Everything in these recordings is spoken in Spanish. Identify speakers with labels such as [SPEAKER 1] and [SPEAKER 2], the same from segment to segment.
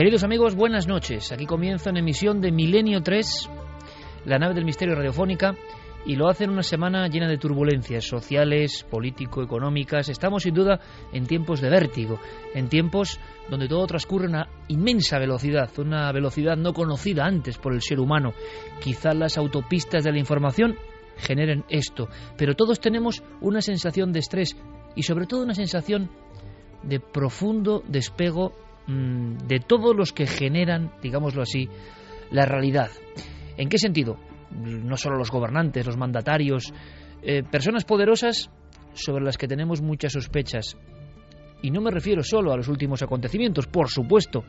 [SPEAKER 1] Queridos amigos, buenas noches. Aquí comienza una emisión de Milenio 3, la nave del misterio radiofónica, y lo hace en una semana llena de turbulencias sociales, político-económicas. Estamos sin duda en tiempos de vértigo, en tiempos donde todo transcurre a una inmensa velocidad, una velocidad no conocida antes por el ser humano. Quizá las autopistas de la información generen esto, pero todos tenemos una sensación de estrés y sobre todo una sensación de profundo despego de todos los que generan, digámoslo así, la realidad. ¿En qué sentido? No solo los gobernantes, los mandatarios, eh, personas poderosas sobre las que tenemos muchas sospechas. Y no me refiero solo a los últimos acontecimientos, por supuesto,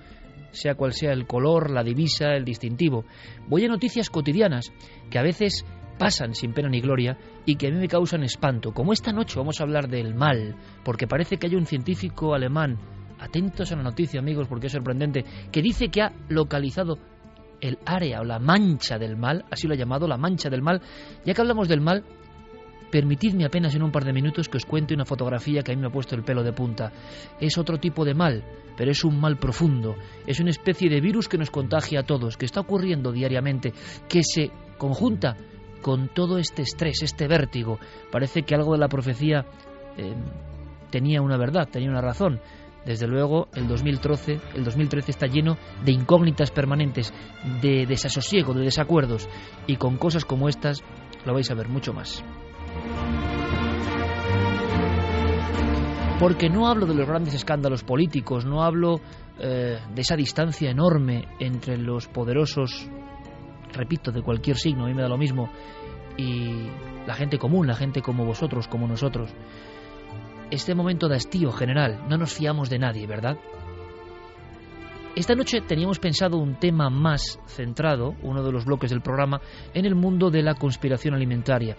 [SPEAKER 1] sea cual sea el color, la divisa, el distintivo. Voy a noticias cotidianas que a veces pasan sin pena ni gloria y que a mí me causan espanto. Como esta noche vamos a hablar del mal, porque parece que hay un científico alemán Atentos a la noticia, amigos, porque es sorprendente, que dice que ha localizado el área o la mancha del mal, así lo ha llamado, la mancha del mal. Ya que hablamos del mal, permitidme apenas en un par de minutos que os cuente una fotografía que a mí me ha puesto el pelo de punta. Es otro tipo de mal, pero es un mal profundo. Es una especie de virus que nos contagia a todos, que está ocurriendo diariamente, que se conjunta con todo este estrés, este vértigo. Parece que algo de la profecía eh, tenía una verdad, tenía una razón. Desde luego, el 2013, el 2013 está lleno de incógnitas permanentes, de desasosiego, de desacuerdos, y con cosas como estas lo vais a ver mucho más. Porque no hablo de los grandes escándalos políticos, no hablo eh, de esa distancia enorme entre los poderosos, repito, de cualquier signo, a mí me da lo mismo, y la gente común, la gente como vosotros, como nosotros este momento de hastío general. No nos fiamos de nadie, ¿verdad? Esta noche teníamos pensado un tema más centrado, uno de los bloques del programa, en el mundo de la conspiración alimentaria.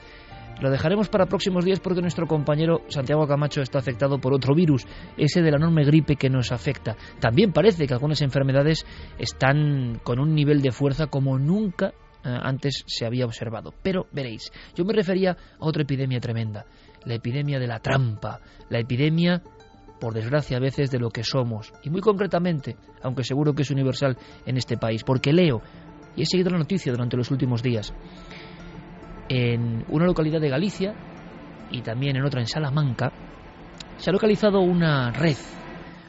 [SPEAKER 1] Lo dejaremos para próximos días porque nuestro compañero Santiago Camacho está afectado por otro virus, ese de la enorme gripe que nos afecta. También parece que algunas enfermedades están con un nivel de fuerza como nunca eh, antes se había observado. Pero veréis, yo me refería a otra epidemia tremenda, la epidemia de la trampa, la epidemia, por desgracia a veces, de lo que somos. Y muy concretamente, aunque seguro que es universal en este país, porque leo, y he seguido la noticia durante los últimos días, en una localidad de Galicia y también en otra en Salamanca, se ha localizado una red,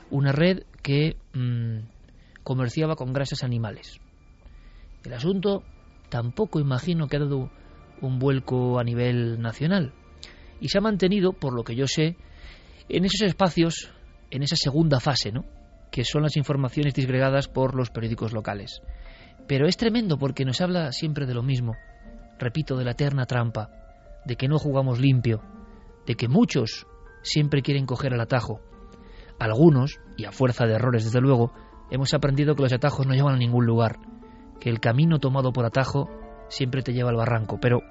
[SPEAKER 1] una red que mm, comerciaba con grasas animales. El asunto tampoco imagino que ha dado un vuelco a nivel nacional y se ha mantenido, por lo que yo sé, en esos espacios, en esa segunda fase, ¿no? que son las informaciones disgregadas por los periódicos locales. Pero es tremendo porque nos habla siempre de lo mismo, repito, de la eterna trampa, de que no jugamos limpio, de que muchos siempre quieren coger el atajo. Algunos, y a fuerza de errores desde luego, hemos aprendido que los atajos no llevan a ningún lugar, que el camino tomado por atajo siempre te lleva al barranco. Pero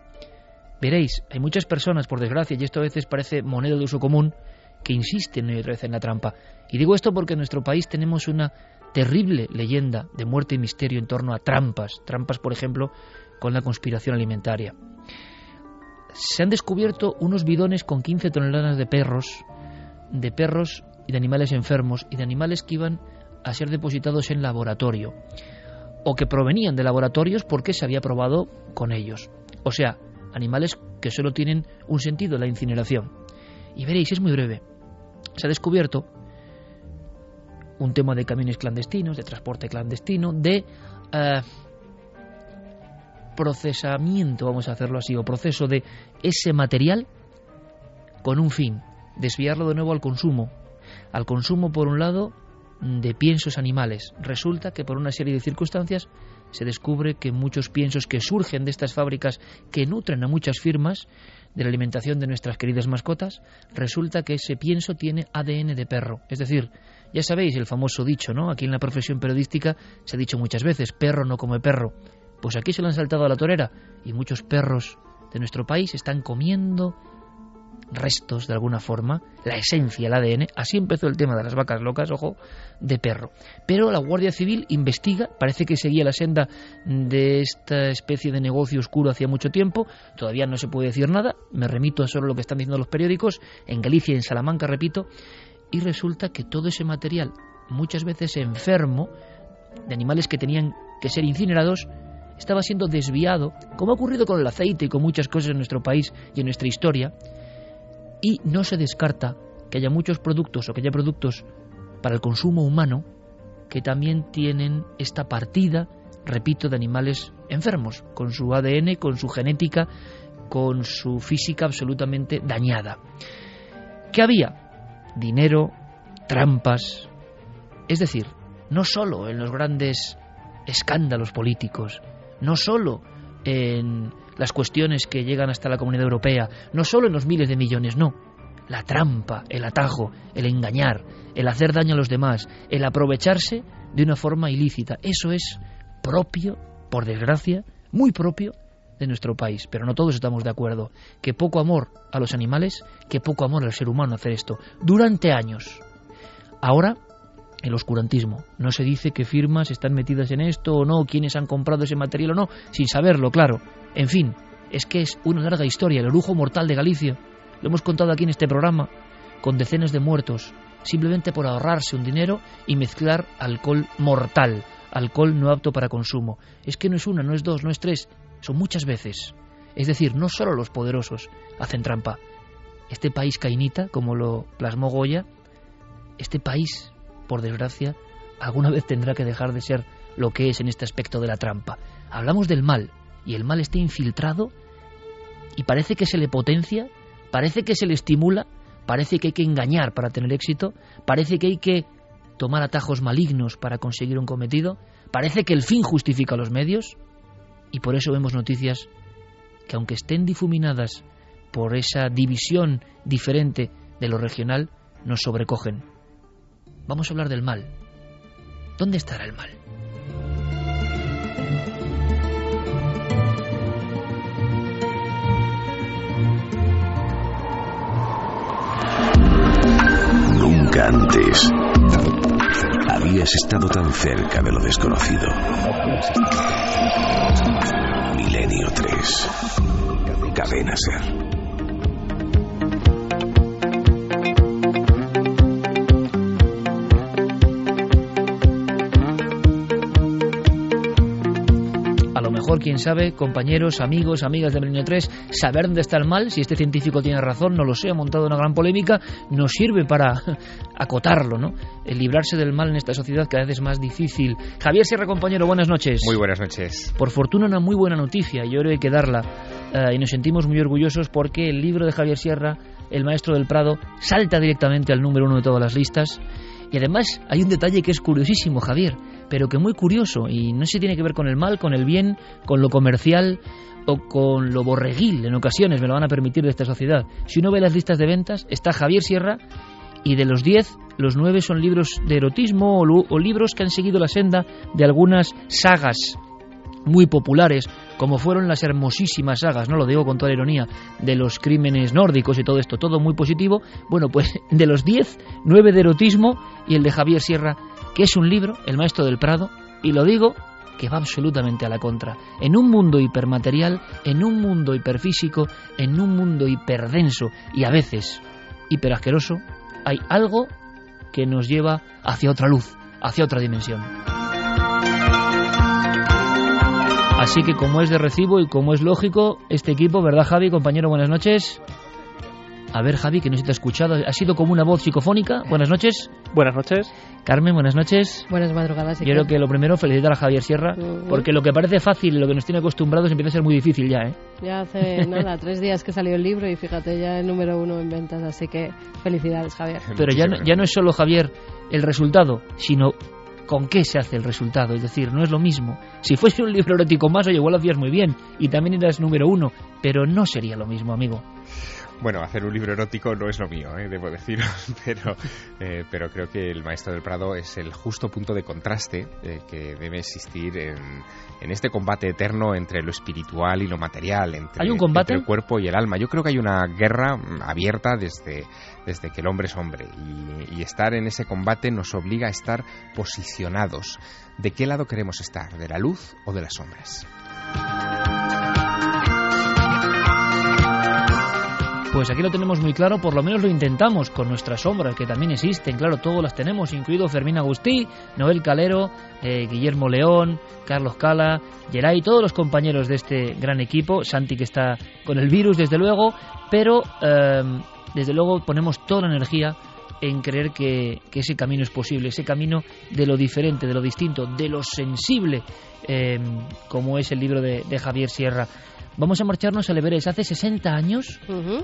[SPEAKER 1] Veréis, hay muchas personas, por desgracia, y esto a veces parece moneda de uso común, que insisten otra vez en la trampa. Y digo esto porque en nuestro país tenemos una terrible leyenda de muerte y misterio en torno a trampas, trampas por ejemplo con la conspiración alimentaria. Se han descubierto unos bidones con 15 toneladas de perros, de perros y de animales enfermos y de animales que iban a ser depositados en laboratorio o que provenían de laboratorios porque se había probado con ellos. O sea, animales que solo tienen un sentido, la incineración. Y veréis, es muy breve. Se ha descubierto un tema de camiones clandestinos, de transporte clandestino, de eh, procesamiento, vamos a hacerlo así, o proceso de ese material con un fin, desviarlo de nuevo al consumo. Al consumo, por un lado, de piensos animales. Resulta que por una serie de circunstancias se descubre que muchos piensos que surgen de estas fábricas que nutren a muchas firmas de la alimentación de nuestras queridas mascotas, resulta que ese pienso tiene ADN de perro. Es decir, ya sabéis el famoso dicho, ¿no? Aquí en la profesión periodística se ha dicho muchas veces, perro no come perro. Pues aquí se lo han saltado a la torera y muchos perros de nuestro país están comiendo restos de alguna forma, la esencia, el ADN, así empezó el tema de las vacas locas, ojo, de perro. Pero la Guardia Civil investiga, parece que seguía la senda de esta especie de negocio oscuro hacía mucho tiempo, todavía no se puede decir nada, me remito a solo lo que están diciendo los periódicos, en Galicia y en Salamanca, repito, y resulta que todo ese material, muchas veces enfermo, de animales que tenían que ser incinerados, estaba siendo desviado, como ha ocurrido con el aceite y con muchas cosas en nuestro país y en nuestra historia, y no se descarta que haya muchos productos o que haya productos para el consumo humano que también tienen esta partida, repito, de animales enfermos, con su ADN, con su genética, con su física absolutamente dañada. ¿Qué había? Dinero, trampas, es decir, no solo en los grandes escándalos políticos, no solo en las cuestiones que llegan hasta la Comunidad Europea, no solo en los miles de millones, no. La trampa, el atajo, el engañar, el hacer daño a los demás, el aprovecharse de una forma ilícita. Eso es propio, por desgracia, muy propio de nuestro país. Pero no todos estamos de acuerdo. Que poco amor a los animales, que poco amor al ser humano hacer esto. Durante años. Ahora el oscurantismo. No se dice que firmas están metidas en esto o no, quiénes han comprado ese material o no, sin saberlo, claro. En fin, es que es una larga historia, el orujo mortal de Galicia. Lo hemos contado aquí en este programa, con decenas de muertos, simplemente por ahorrarse un dinero y mezclar alcohol mortal, alcohol no apto para consumo. Es que no es una, no es dos, no es tres, son muchas veces. Es decir, no solo los poderosos hacen trampa. Este país cainita, como lo plasmó Goya, este país por desgracia, alguna vez tendrá que dejar de ser lo que es en este aspecto de la trampa. Hablamos del mal, y el mal está infiltrado y parece que se le potencia, parece que se le estimula, parece que hay que engañar para tener éxito, parece que hay que tomar atajos malignos para conseguir un cometido, parece que el fin justifica los medios, y por eso vemos noticias que aunque estén difuminadas por esa división diferente de lo regional, nos sobrecogen. Vamos a hablar del mal. ¿Dónde estará el mal?
[SPEAKER 2] Nunca antes habías estado tan cerca de lo desconocido. Milenio 3. Cadena Ser.
[SPEAKER 1] Quién sabe, compañeros, amigos, amigas de Milenio 3, saber dónde está el mal, si este científico tiene razón, no lo sé, ha montado una gran polémica, nos sirve para acotarlo, ¿no? El librarse del mal en esta sociedad cada vez es más difícil. Javier Sierra, compañero, buenas noches.
[SPEAKER 3] Muy buenas noches.
[SPEAKER 1] Por fortuna, una muy buena noticia, yo creo que darla, eh, y nos sentimos muy orgullosos porque el libro de Javier Sierra, El Maestro del Prado, salta directamente al número uno de todas las listas. Y además hay un detalle que es curiosísimo, Javier pero que muy curioso y no si tiene que ver con el mal, con el bien, con lo comercial o con lo borreguil en ocasiones, me lo van a permitir de esta sociedad. Si uno ve las listas de ventas, está Javier Sierra y de los 10, los 9 son libros de erotismo o, o libros que han seguido la senda de algunas sagas muy populares, como fueron las hermosísimas sagas, no lo digo con toda ironía, de los crímenes nórdicos y todo esto, todo muy positivo. Bueno, pues de los 10, 9 de erotismo y el de Javier Sierra, que es un libro, El Maestro del Prado, y lo digo que va absolutamente a la contra. En un mundo hipermaterial, en un mundo hiperfísico, en un mundo hiperdenso y a veces hiperasqueroso, hay algo que nos lleva hacia otra luz, hacia otra dimensión. Así que como es de recibo y como es lógico, este equipo, ¿verdad Javi, compañero? Buenas noches. A ver Javi, que no se te ha escuchado, ha sido como una voz psicofónica. Buenas noches.
[SPEAKER 3] Buenas noches.
[SPEAKER 1] Carmen, buenas noches.
[SPEAKER 4] Buenas madrugadas.
[SPEAKER 1] Yo creo que lo primero, felicitar a Javier Sierra, porque lo que parece fácil, lo que nos tiene acostumbrados, empieza a ser muy difícil ya, ¿eh?
[SPEAKER 4] Ya hace nada, tres días que salió el libro y fíjate, ya el número uno en ventas, así que felicidades, Javier.
[SPEAKER 1] Pero ya ya no es solo, Javier, el resultado, sino con qué se hace el resultado. Es decir, no es lo mismo. Si fuese un libro erótico más, oye, igual lo hacías muy bien y también eras número uno, pero no sería lo mismo, amigo.
[SPEAKER 3] Bueno, hacer un libro erótico no es lo mío, ¿eh? debo decirlo, pero, eh, pero creo que El Maestro del Prado es el justo punto de contraste eh, que debe existir en, este combate eterno entre lo espiritual y lo material, entre,
[SPEAKER 1] ¿Hay un combate?
[SPEAKER 3] el cuerpo y el alma. Yo creo que hay una guerra abierta desde, desde que el hombre es hombre y, y estar en ese combate nos obliga a estar posicionados. ¿De qué lado queremos estar? ¿De la luz o de las sombras?
[SPEAKER 1] Pues aquí lo tenemos muy claro, por lo menos lo intentamos con nuestras sombras, que también existen, claro, todas las tenemos, incluido Fermín Agustí, Noel Calero, eh, Guillermo León, Carlos Cala, Geray, todos los compañeros de este gran equipo, Santi que está con el virus, desde luego, pero em, desde luego ponemos toda la energía en creer que, ese camino es posible, ese camino de lo diferente, de lo distinto, de lo sensible, em, como es el libro de Javier Sierra. Vamos a marcharnos al Everest. Hace 60 años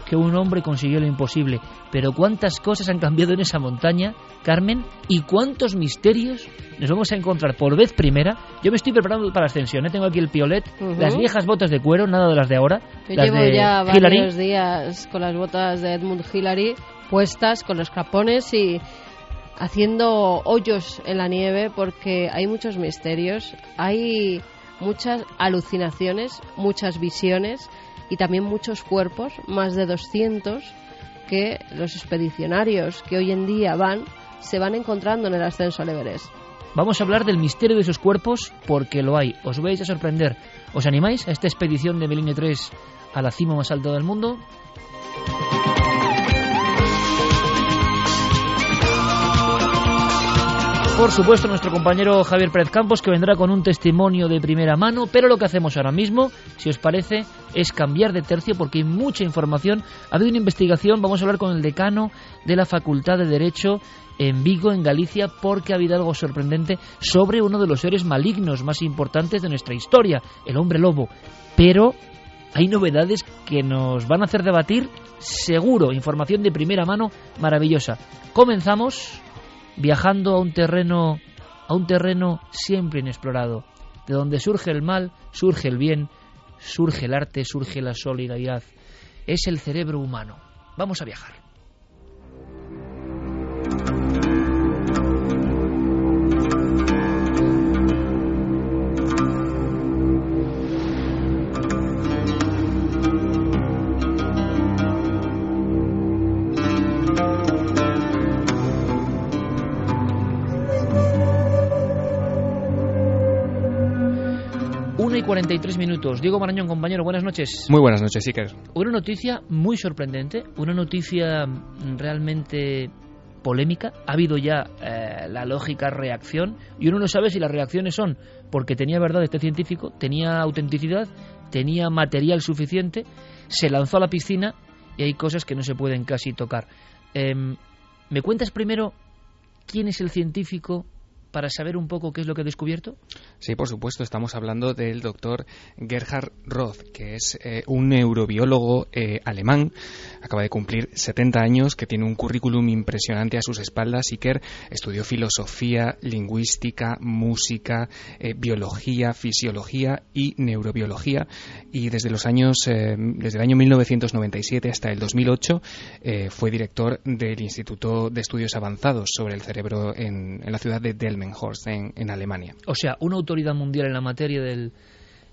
[SPEAKER 1] que un hombre consiguió lo imposible. Pero cuántas cosas han cambiado en esa montaña, Carmen, y cuántos misterios nos vamos a encontrar por vez primera. Yo me estoy preparando para la ascensión. ¿eh? Tengo aquí el piolet, las viejas botas de cuero, nada de las de ahora.
[SPEAKER 4] Yo llevo ya varios días con las botas de Edmund Hillary puestas, con los capones y haciendo hoyos en la nieve porque hay muchos misterios. Hay muchas alucinaciones, muchas visiones y también muchos cuerpos, más de 200, que los expedicionarios que hoy en día van se van encontrando en el ascenso al Everest.
[SPEAKER 1] Vamos a hablar del misterio de esos cuerpos porque lo hay. Os vais a sorprender. ¿Os animáis a esta expedición de Meline 3 a la cima más alta del mundo? Por supuesto, nuestro compañero Javier Pérez Campos, que vendrá con un testimonio de primera mano, pero lo que hacemos ahora mismo, si os parece, es cambiar de tercio porque hay mucha información. Ha habido una investigación, vamos a hablar con el decano de la Facultad de Derecho en Vigo, en Galicia, porque ha habido algo sorprendente sobre uno de los seres malignos más importantes de nuestra historia, el hombre lobo. Pero hay novedades que nos van a hacer debatir, seguro, información de primera mano maravillosa. Comenzamos viajando a un terreno a un terreno siempre inexplorado, de donde surge el mal, surge el bien, surge el arte, surge la solidaridad. Es el cerebro humano. Vamos a viajar. 43 minutos. Diego Marañón, compañero, buenas noches.
[SPEAKER 3] Muy buenas noches, Iker.
[SPEAKER 1] Una noticia muy sorprendente, una noticia realmente polémica. Ha habido ya eh, la lógica reacción y uno no sabe si las reacciones son porque tenía verdad este científico, tenía autenticidad, tenía material suficiente, se lanzó a la piscina y hay cosas que no se pueden casi tocar. Em, ¿Me cuentas primero quién es el científico para saber un poco qué es lo que ha descubierto?
[SPEAKER 5] Sí, por supuesto. Estamos hablando del doctor Gerhard Roth, que es eh, un neurobiólogo eh, alemán. Acaba de cumplir 70 años, que tiene un currículum impresionante a sus espaldas. Iker estudió filosofía, lingüística, música, eh, biología, fisiología y neurobiología. Y desde los años, desde el año 1997 hasta el 2008, fue director del Instituto de Estudios Avanzados sobre el Cerebro en la ciudad de Delmenhorst, en, en Alemania.
[SPEAKER 1] O sea, una autoridad mundial en la materia del,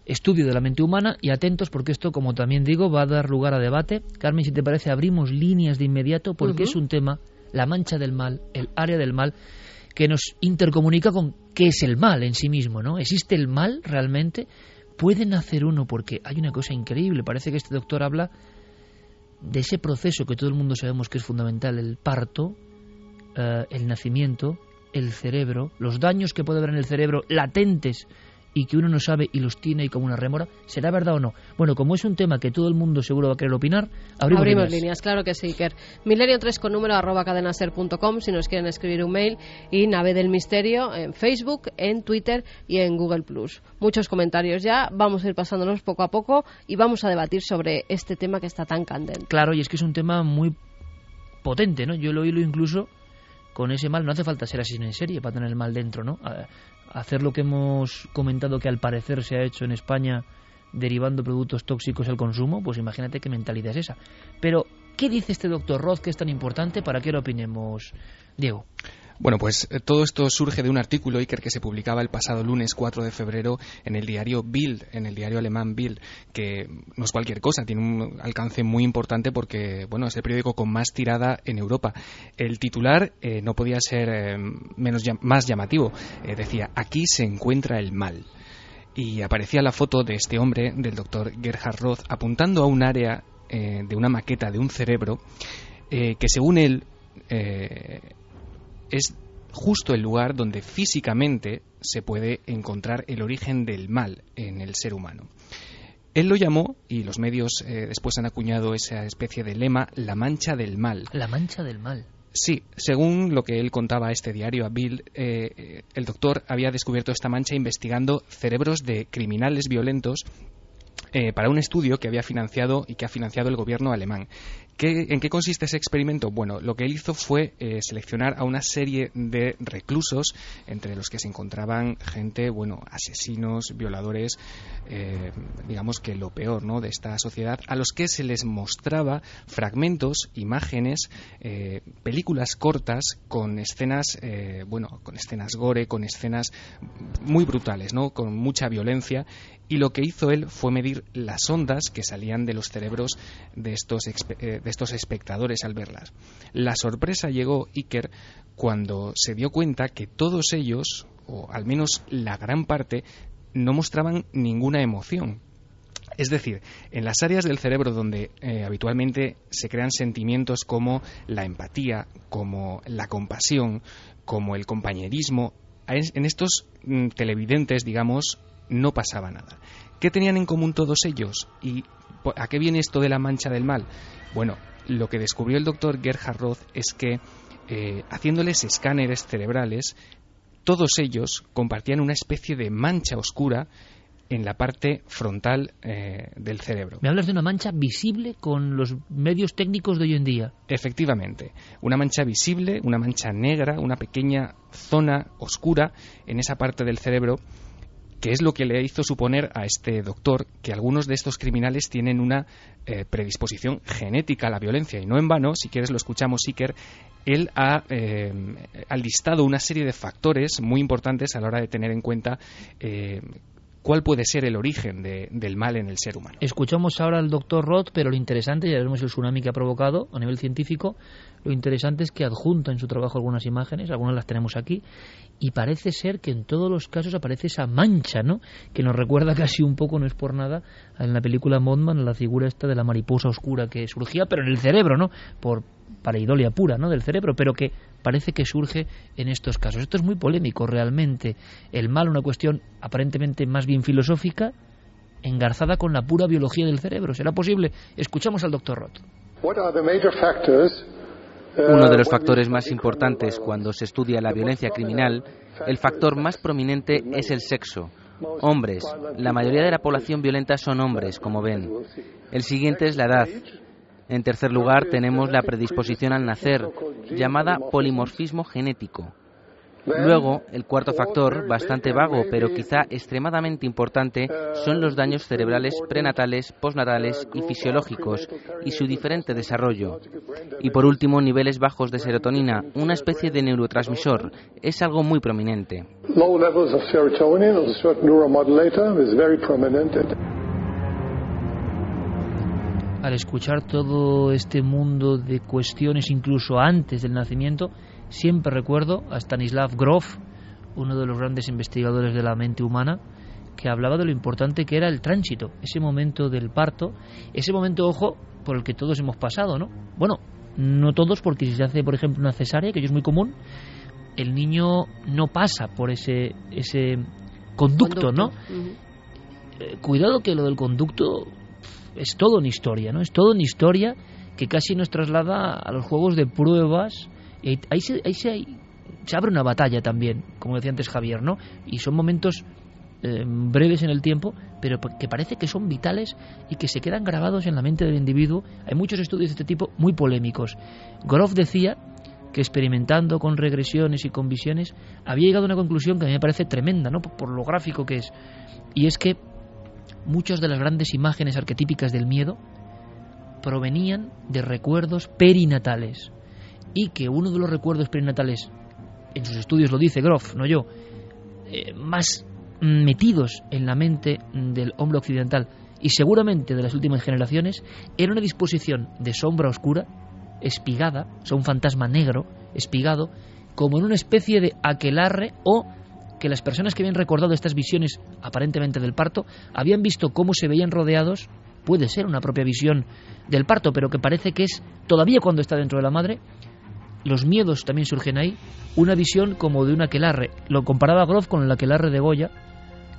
[SPEAKER 1] estudio de la mente humana y atentos porque esto, como también digo, va a dar lugar a debate. Carmen, si te parece, abrimos líneas de inmediato porque es un tema, la mancha del mal, el área del mal, que nos intercomunica con qué es el mal en sí mismo, ¿no? ¿Existe el mal realmente? ¿Puede nacer uno? Porque hay una cosa increíble, parece que este doctor habla de ese proceso que todo el mundo sabemos que es fundamental, el parto, eh, el nacimiento, el cerebro, los daños que puede haber en el cerebro latentes y que uno no sabe y los tiene ahí como una rémora, ¿será verdad o no? Bueno, como es un tema que todo el mundo seguro va a querer opinar, abrimos,
[SPEAKER 4] abrimos líneas. claro que sí, Iker. Milenio 3 con número arroba cadenaser.com si nos quieren escribir un mail y Nave del Misterio en Facebook, en Twitter y en Google Plus. Muchos comentarios ya, vamos a ir pasándonos poco a poco y vamos a debatir sobre este tema que está tan candente.
[SPEAKER 1] Claro, y es que es un tema muy potente, ¿no? Yo lo oído incluso con ese mal, no hace falta ser así en serie para tener el mal dentro, ¿no? hacer lo que hemos comentado que al parecer se ha hecho en España derivando productos tóxicos al consumo, pues imagínate qué mentalidad es esa. Pero, ¿qué dice este doctor Roth que es tan importante para que lo opinemos, Diego?
[SPEAKER 5] Bueno, pues eh, todo esto surge de un artículo, Iker, que se publicaba el pasado lunes 4 de febrero en el diario Bild, en el diario alemán Bild, que no es cualquier cosa, tiene un alcance muy importante porque, bueno, es el periódico con más tirada en Europa. El titular eh, no podía ser eh, menos más llamativo. decía, aquí se encuentra el mal. Y aparecía la foto de este hombre, del doctor Gerhard Roth, apuntando a un área de una maqueta de un cerebro que, según él, es justo el lugar donde físicamente se puede encontrar el origen del mal en el ser humano. Él lo llamó, y los medios eh, después han acuñado esa especie de lema, la mancha del mal.
[SPEAKER 1] La mancha del mal.
[SPEAKER 5] Sí, según lo que él contaba a este diario, a Bill, eh, el doctor había descubierto esta mancha investigando cerebros de criminales violentos eh, para un estudio que había financiado y que ha financiado el gobierno alemán. ¿En qué consiste ese experimento? Bueno, lo que él hizo fue eh, seleccionar a una serie de reclusos, entre los que se encontraban gente, bueno, asesinos, violadores, eh, digamos que lo peor de esta sociedad, a los que se les mostraba fragmentos, imágenes, películas cortas con escenas, bueno, con escenas gore, con escenas muy brutales, ¿no? con mucha violencia, y lo que hizo él fue medir las ondas que salían de los cerebros de estos, de estos espectadores al verlas. La sorpresa llegó Iker cuando se dio cuenta que todos ellos, o al menos la gran parte, no mostraban ninguna emoción. Es decir, en las áreas del cerebro donde eh, habitualmente se crean sentimientos como la empatía, como la compasión, como el compañerismo, en estos mm, televidentes, digamos, no pasaba nada. ¿Qué tenían en común todos ellos? ¿Y a qué viene esto de la mancha del mal? Bueno, lo que descubrió el doctor Gerhard Roth es que eh, haciéndoles escáneres cerebrales, todos ellos compartían una especie de mancha oscura en la parte frontal eh, del cerebro.
[SPEAKER 1] Me hablas de una mancha visible con los medios técnicos de hoy en día.
[SPEAKER 5] Efectivamente, una mancha visible, una mancha negra, una pequeña zona oscura en esa parte del cerebro que es lo que le hizo suponer a este doctor que algunos de estos criminales tienen una eh, predisposición genética a la violencia. Y no en vano, si quieres lo escuchamos, Iker, él ha, eh, listado una serie de factores muy importantes a la hora de tener en cuenta eh, cuál puede ser el origen del mal en el ser humano.
[SPEAKER 1] Escuchamos ahora al doctor Roth, pero lo interesante, ya vemos el tsunami que ha provocado a nivel científico, lo interesante es que adjunta en su trabajo algunas imágenes, algunas las tenemos aquí, y parece ser que en todos los casos aparece esa mancha, ¿no? Que nos recuerda casi un poco, no es por nada, en la película Mothman, la figura esta de la mariposa oscura que surgía, pero en el cerebro, ¿no? Por pareidolia pura, ¿no? Del cerebro, pero que parece que surge en estos casos. Esto es muy polémico realmente. El mal, una cuestión aparentemente más bien filosófica, engarzada con la pura biología del cerebro. ¿Será posible? Escuchamos al doctor Roth.
[SPEAKER 6] Uno de los factores más importantes cuando se estudia la violencia criminal, el factor más prominente es el sexo. Hombres. La mayoría de la población violenta son hombres, como ven. El siguiente es la edad. En tercer lugar, tenemos la predisposición al nacer, llamada polimorfismo genético. Luego, el cuarto factor, bastante vago pero quizá extremadamente importante, son los daños cerebrales prenatales, postnatales y fisiológicos y su diferente desarrollo. Y por último, niveles bajos de serotonina, una especie de neurotransmisor, es algo muy prominente.
[SPEAKER 1] Al escuchar todo este mundo de cuestiones incluso antes del nacimiento, Siempre recuerdo a Stanislav Grof, uno de los grandes investigadores de la mente humana, que hablaba de lo importante que era el tránsito, ese momento del parto, ese momento, ojo, por el que todos hemos pasado, ¿no? Bueno, no todos, porque si se hace, por ejemplo, una cesárea, que es muy común, el niño no pasa por ese, ese conducto, ¿no? Eh, cuidado que lo del conducto es todo en historia, ¿no? Es todo en historia que casi nos traslada a los juegos de pruebas ahí, se, ahí se, abre una batalla también, como decía antes Javier, ¿no? Y son momentos eh, breves en el tiempo, pero que parece que son vitales y que se quedan grabados en la mente del individuo. Hay muchos estudios de este tipo muy polémicos. Groff decía que experimentando con regresiones y con visiones había llegado a una conclusión que a mí me parece tremenda, ¿no? por lo gráfico que es. Y es que muchas de las grandes imágenes arquetípicas del miedo provenían de recuerdos perinatales y que uno de los recuerdos perinatales, en sus estudios lo dice Groff, no yo, eh, más metidos en la mente del hombre occidental y seguramente de las últimas generaciones, era una disposición de sombra oscura, espigada, o sea, un fantasma negro, espigado, como en una especie de aquelarre o que las personas que habían recordado estas visiones aparentemente del parto habían visto cómo se veían rodeados, puede ser una propia visión del parto, pero que parece que es todavía cuando está dentro de la madre, los miedos también surgen ahí, una visión como de un aquelarre. Lo comparaba Groff con el aquelarre de Goya,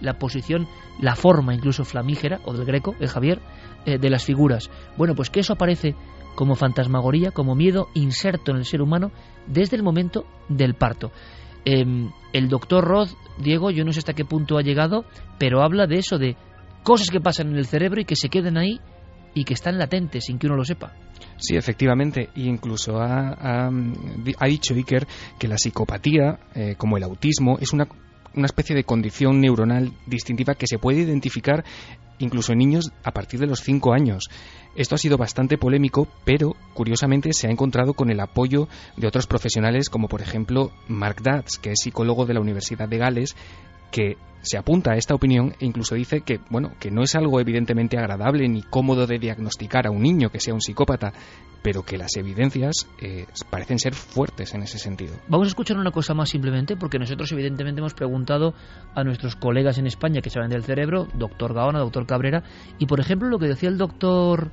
[SPEAKER 1] la posición, la forma incluso flamígera, o del greco, el Javier, eh, de las figuras. Bueno, pues que eso aparece como fantasmagoría, como miedo inserto en el ser humano desde el momento del parto. Em, el doctor Roth, Diego, yo no sé hasta qué punto ha llegado, pero habla de eso, de cosas que pasan en el cerebro y que se queden ahí y que están latentes sin que uno lo sepa.
[SPEAKER 5] Sí, efectivamente. Y incluso ha, dicho Iker que la psicopatía, eh, como el autismo, es una, una especie de condición neuronal distintiva que se puede identificar incluso en niños a partir de los 5 años. Esto ha sido bastante polémico, pero curiosamente se ha encontrado con el apoyo de otros profesionales como por ejemplo Mark Dutz, que es psicólogo de la Universidad de Gales, que se apunta a esta opinión e incluso dice que, bueno, que no es algo evidentemente agradable ni cómodo de diagnosticar a un niño que sea un psicópata, pero que las evidencias eh, parecen ser fuertes en ese sentido.
[SPEAKER 1] Vamos a escuchar una cosa más simplemente, porque nosotros evidentemente hemos preguntado a nuestros colegas en España que saben del cerebro, doctor Gaona, doctor Cabrera, y por ejemplo lo que decía el doctor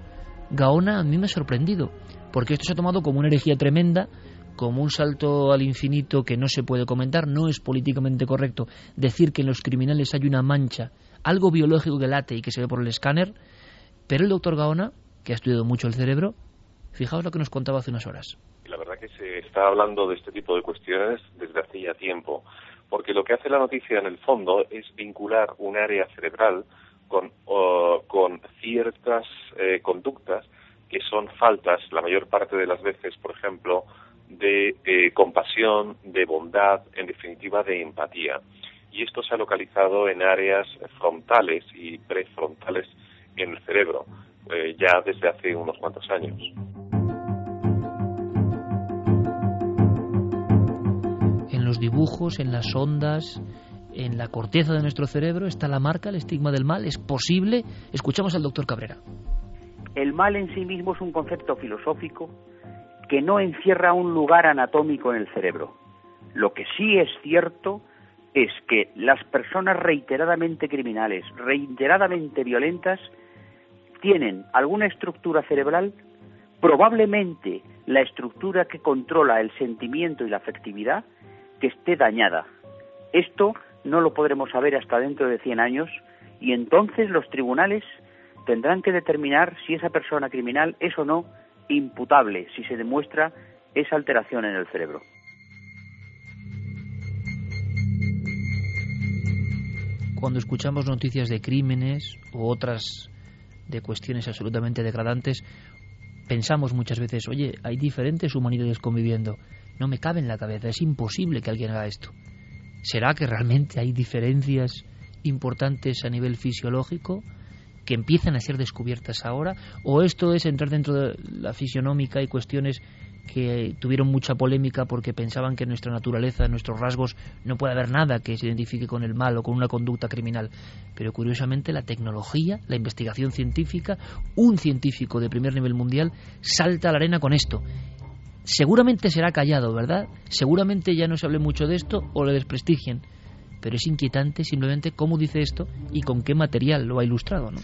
[SPEAKER 1] Gaona a mí me ha sorprendido, porque esto se ha tomado como una herejía tremenda, como un salto al infinito que no se puede comentar, no es políticamente correcto decir que en los criminales hay una mancha, algo biológico que late y que se ve por el escáner, pero el doctor Gaona, que ha estudiado mucho el cerebro, fijaos lo que nos contaba hace unas horas.
[SPEAKER 7] La verdad que se está hablando de este tipo de cuestiones desde hace tiempo, porque lo que hace la noticia en el fondo es vincular un área cerebral con, con ciertas eh, conductas que son faltas, la mayor parte de las veces, por ejemplo, de eh, compasión, de bondad, en definitiva de empatía. Y esto se ha localizado en áreas frontales y prefrontales en el cerebro, eh, ya desde hace unos cuantos años.
[SPEAKER 1] En los dibujos, en las ondas, en la corteza de nuestro cerebro está la marca, el estigma del mal. ¿Es posible? Escuchamos al doctor Cabrera.
[SPEAKER 8] El mal en sí mismo es un concepto filosófico que no encierra un lugar anatómico en el cerebro. Lo que sí es cierto es que las personas reiteradamente criminales, reiteradamente violentas, tienen alguna estructura cerebral, probablemente la estructura que controla el sentimiento y la afectividad, que esté dañada. Esto no lo podremos saber hasta dentro de 100 años y entonces los tribunales tendrán que determinar si esa persona criminal es o no imputable si se demuestra esa alteración en el cerebro.
[SPEAKER 1] Cuando escuchamos noticias de crímenes u otras de cuestiones absolutamente degradantes, pensamos muchas veces, oye, hay diferentes humanidades conviviendo. No me cabe en la cabeza, es imposible que alguien haga esto. ¿Será que realmente hay diferencias importantes a nivel fisiológico que empiezan a ser descubiertas ahora? ¿O esto es entrar dentro de la fisionómica y cuestiones que tuvieron mucha polémica porque pensaban que en nuestra naturaleza, en nuestros rasgos, no puede haber nada que se identifique con el mal o con una conducta criminal. Pero curiosamente la tecnología, la investigación científica, un científico de primer nivel mundial salta a la arena con esto. Seguramente será callado, ¿verdad? Seguramente ya no se hable mucho de esto o le desprestigian pero es inquietante simplemente cómo dice esto y con qué material lo ha ilustrado, ¿no?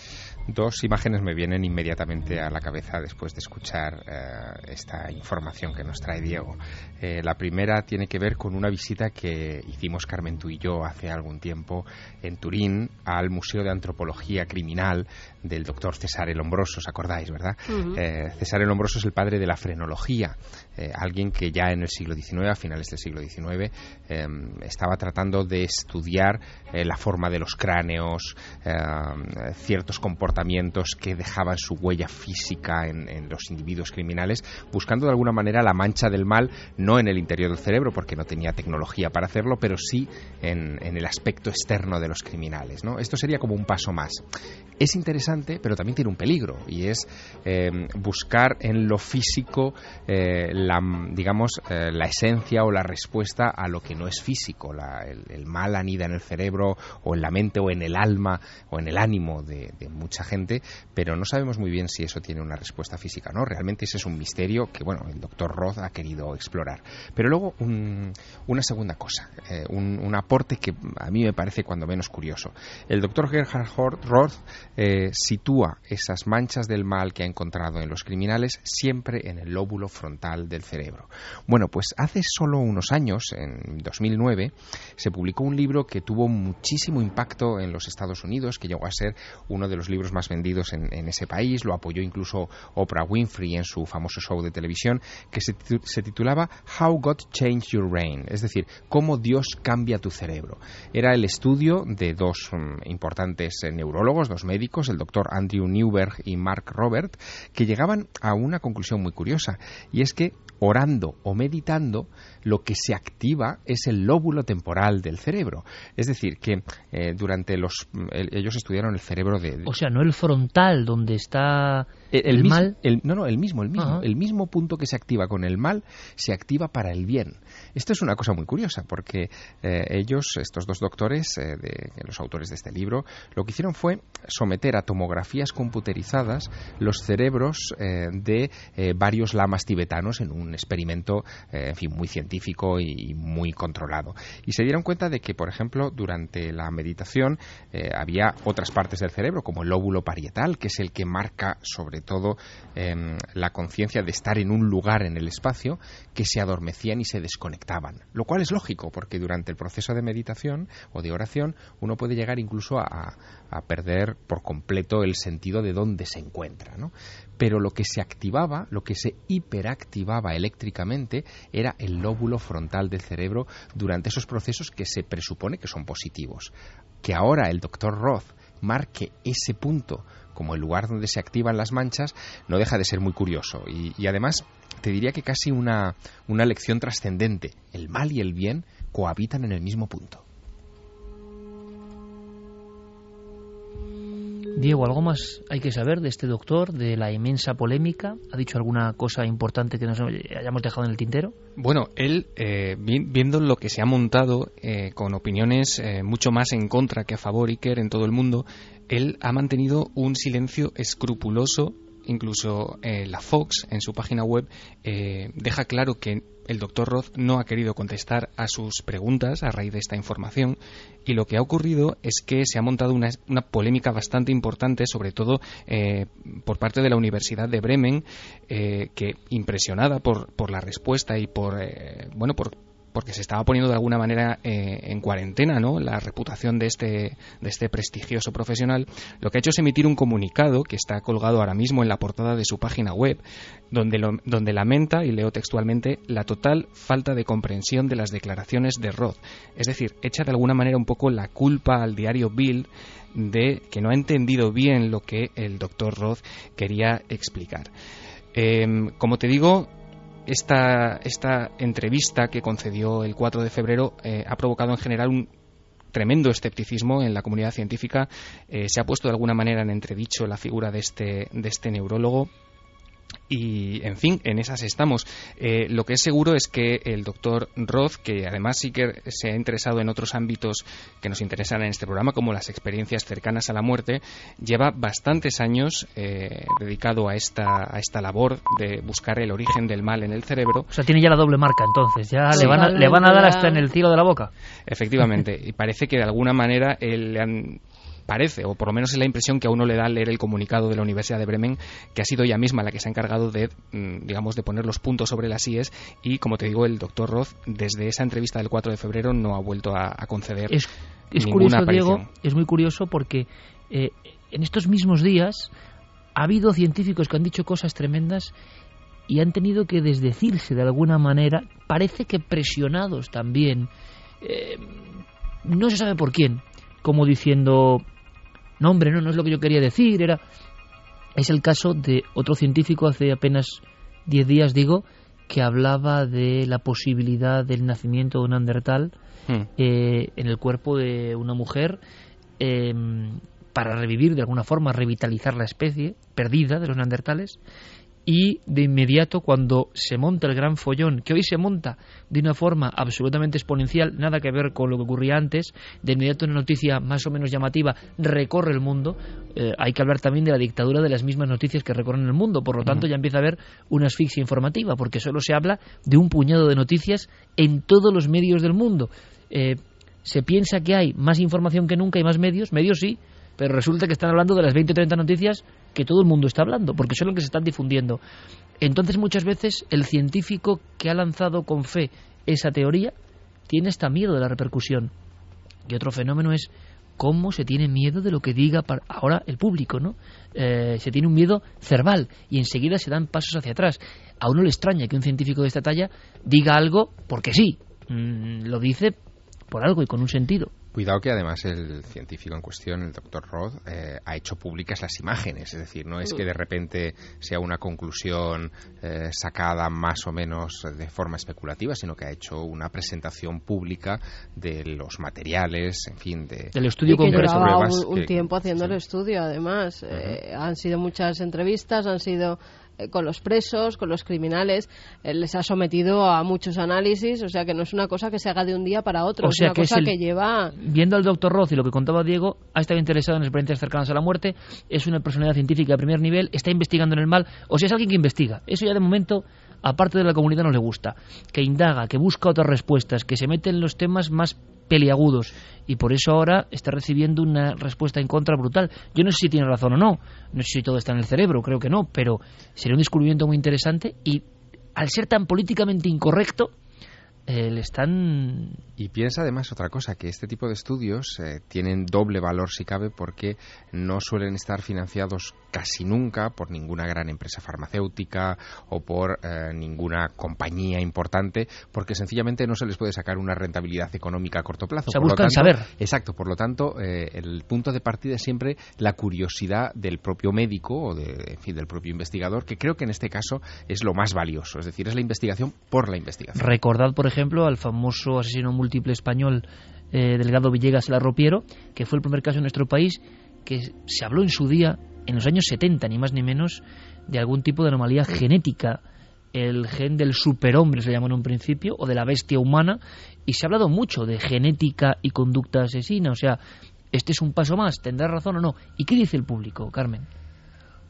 [SPEAKER 3] Dos imágenes me vienen inmediatamente a la cabeza después de escuchar eh, esta información que nos trae Diego. Eh, la primera tiene que ver con una visita que hicimos Carmen tú y yo hace algún tiempo en Turín al Museo de Antropología Criminal del doctor César Elombroso, ¿os acordáis, verdad? Eh, César Elombroso es el padre de la frenología, alguien que ya en el siglo XIX, a finales del siglo XIX, em, estaba tratando de estudiar la forma de los cráneos, em, ciertos comportamientos que dejaban su huella física en, los individuos criminales, buscando de alguna manera la mancha del mal, no en el interior del cerebro, porque no tenía tecnología para hacerlo, pero sí en, el aspecto externo de los criminales. ¿no? Esto sería como un paso más. Es interesante, pero también tiene un peligro, y es eh, buscar en lo físico eh, la, digamos, eh, la esencia o la respuesta a lo que no es físico. el, mal anida en el cerebro, o en la mente, o en el alma, o en el ánimo de, mucha gente, pero no sabemos muy bien si eso tiene una respuesta física no. Realmente ese es un misterio que, bueno, el doctor Roth ha querido explorar. Pero luego, una segunda cosa, un, aporte que a mí me parece cuando menos curioso. El doctor Gerhard Roth eh, sitúa esas manchas del mal que ha encontrado en los criminales siempre en el lóbulo frontal del cerebro. Bueno, pues hace solo unos años, en 2009, se publicó un libro que tuvo muchísimo impacto en los Estados Unidos, que llegó a ser uno de los libros más vendidos en, ese país, lo apoyó incluso Oprah Winfrey en su famoso show de televisión, que se, titulaba How God Changed Your Brain, es decir, cómo Dios cambia tu cerebro. Era el estudio de dos mm, importantes eh, neurólogos, dos médicos, el doctor Andrew Newberg y Mark Robert, que llegaban a una conclusión muy curiosa, y es que orando o meditando, lo que se activa es el lóbulo temporal del cerebro. Es decir, que eh, durante los... ellos estudiaron el cerebro de,
[SPEAKER 1] O sea, no el frontal, donde está el, mal...
[SPEAKER 3] no, no, el mismo, el mismo. El mismo punto que se activa con el mal se activa para el bien. Esto es una cosa muy curiosa, porque eh, ellos, estos dos doctores, eh, de, los autores de este libro, lo que hicieron fue someter a tomografías computerizadas los cerebros de varios lamas tibetanos en un experimento, en fin, muy científico y muy controlado. Y se dieron cuenta de que, por ejemplo, durante la meditación había otras partes del cerebro, como el lóbulo parietal, que es el que marca sobre todo em, la conciencia de estar en un lugar en el espacio, que se adormecían y se desconectaban. Lo cual es lógico, porque durante el proceso de meditación o de oración uno puede llegar incluso a, perder por completo el sentido de dónde se encuentra. Pero lo que se activaba, lo que se hiperactivaba eléctricamente, era el lóbulo frontal del cerebro durante esos procesos que se presupone que son positivos. Que ahora el doctor Roth marque ese punto como el lugar donde se activan las manchas, no deja de ser muy curioso. Y, además, te diría que casi una, una lección trascendente. El mal y el bien cohabitan en el mismo punto.
[SPEAKER 1] Diego, ¿algo más hay que saber de este doctor, de la inmensa polémica? ¿Ha dicho alguna cosa importante que nos hayamos dejado en el tintero?
[SPEAKER 5] Bueno, él, eh, viendo lo que se ha montado eh, con opiniones eh, mucho más en contra que a favor Iker en todo el mundo, él ha mantenido un silencio escrupuloso incluso la Fox en su página web deja claro que el doctor Roth no ha querido contestar a sus preguntas a raíz de esta información y lo que ha ocurrido es que se ha montado una, polémica bastante importante, sobre todo eh, por parte de la Universidad de Bremen, eh, que impresionada por, por la respuesta y por, eh, bueno, por, porque se estaba poniendo de alguna manera eh, en cuarentena ¿no? la reputación de este, de este prestigioso profesional, lo que ha hecho es emitir un comunicado que está colgado ahora mismo en la portada de su página web, donde, donde lamenta, y leo textualmente, la total falta de comprensión de las declaraciones de Roth. Es decir, echa de alguna manera un poco la culpa al diario Bild de que no ha entendido bien lo que el doctor Roth quería explicar. Em, como te digo, esta, esta entrevista que concedió el 4 de febrero eh, ha provocado en general un tremendo escepticismo en la comunidad científica. Eh, se ha puesto de alguna manera en entredicho la figura de este, de este neurólogo y, en fin, en esas estamos. Eh, lo que es seguro es que el doctor Roth, que además sí que se ha interesado en otros ámbitos que nos interesan en este programa, como las experiencias cercanas a la muerte, lleva bastantes años eh, dedicado a esta, a esta labor de buscar el origen del mal en el cerebro.
[SPEAKER 1] O sea, tiene ya la doble marca, entonces. Ya le, van a, le van a dar hasta en el cielo de la boca.
[SPEAKER 5] Efectivamente. y parece que de alguna manera le han parece, o por lo menos es la impresión que a uno le da al leer el comunicado de la Universidad de Bremen, que ha sido ella misma la que se ha encargado de, mm, digamos, de poner los puntos sobre las IES y, como te digo, el doctor Roth, desde esa entrevista del 4 de febrero, no ha vuelto a, conceder
[SPEAKER 1] es, es curioso, Diego, es muy curioso porque eh, en estos mismos días ha habido científicos que han dicho cosas tremendas y han tenido que desdecirse de alguna manera, parece que presionados también, eh, no se sabe por quién, como diciendo, no, hombre, no, no es lo que yo quería decir, era... Es el caso de otro científico hace apenas 10 días, digo, que hablaba de la posibilidad del nacimiento de un Neandertal hmm. eh, en el cuerpo de una mujer em, para revivir de alguna forma, revitalizar la especie perdida de los neandertales y de inmediato cuando se monta el gran follón, que hoy se monta de una forma absolutamente exponencial, nada que ver con lo que ocurría antes, de inmediato una noticia más o menos llamativa recorre el mundo, eh, hay que hablar también de la dictadura de las mismas noticias que recorren el mundo, por lo tanto ya empieza a haber una asfixia informativa, porque solo se habla de un puñado de noticias en todos los medios del mundo. Eh, se piensa que hay más información que nunca y más medios, medios sí, pero resulta que están hablando de las 20 o 30 noticias que todo el mundo está hablando, porque son las que se están difundiendo. Entonces muchas veces el científico que ha lanzado con fe esa teoría tiene hasta miedo de la repercusión. Y otro fenómeno es cómo se tiene miedo de lo que diga ahora el público, ¿no? Eh, se tiene un miedo cerval y enseguida se dan pasos hacia atrás. A uno le extraña que un científico de esta talla diga algo porque sí, mm, lo dice por algo y con un sentido.
[SPEAKER 3] Cuidado que además el científico en cuestión, el doctor Roth, eh, ha hecho públicas las imágenes, es decir, no es que de repente sea una conclusión eh, sacada más o menos de forma especulativa, sino que ha hecho una presentación pública de los materiales, en fin, de,
[SPEAKER 1] del estudio
[SPEAKER 4] y que llevaba un, tiempo haciendo el estudio, además. Eh, han sido muchas entrevistas, han sido con los presos, con los criminales, eh, les ha sometido a muchos análisis, o sea que no es una cosa que se haga de un día para otro, es una cosa que lleva...
[SPEAKER 1] Viendo al doctor Roth y lo que contaba Diego, ha estado interesado en experiencias cercanas a la muerte, es una personalidad científica de primer nivel, está investigando en el mal, o sea, es alguien que investiga. Eso ya de momento aparte de la comunidad no le gusta, que indaga, que busca otras respuestas, que se mete en los temas más peliagudos y por eso ahora está recibiendo una respuesta en contra brutal. Yo no sé si tiene razón o no, no sé si todo está en el cerebro, creo que no, pero sería un descubrimiento muy interesante y al ser tan políticamente incorrecto, eh, le están...
[SPEAKER 3] Y piensa además otra cosa, que este tipo de estudios eh, tienen doble valor si cabe porque no suelen estar financiados casi nunca por ninguna gran empresa farmacéutica o por eh, ninguna compañía importante porque sencillamente no se les puede sacar una rentabilidad económica a corto plazo.
[SPEAKER 1] Se buscan saber.
[SPEAKER 3] Exacto, por lo tanto el punto de partida es siempre la curiosidad del propio médico o de, en fin, del propio investigador que creo que en este caso es lo más valioso, es decir, es la investigación por la investigación.
[SPEAKER 1] Recordad, por ejemplo, ejemplo, al famoso asesino múltiple español eh, Delgado Villegas Larropiero, que fue el primer caso en nuestro país que se habló en su día, en los años 70, ni más ni menos, de algún tipo de anomalía genética. El gen del superhombre se llamó en un principio, o de la bestia humana, y se ha hablado mucho de genética y conducta asesina. O sea, este es un paso más, ¿tendrá razón o no? ¿Y qué dice el público, Carmen?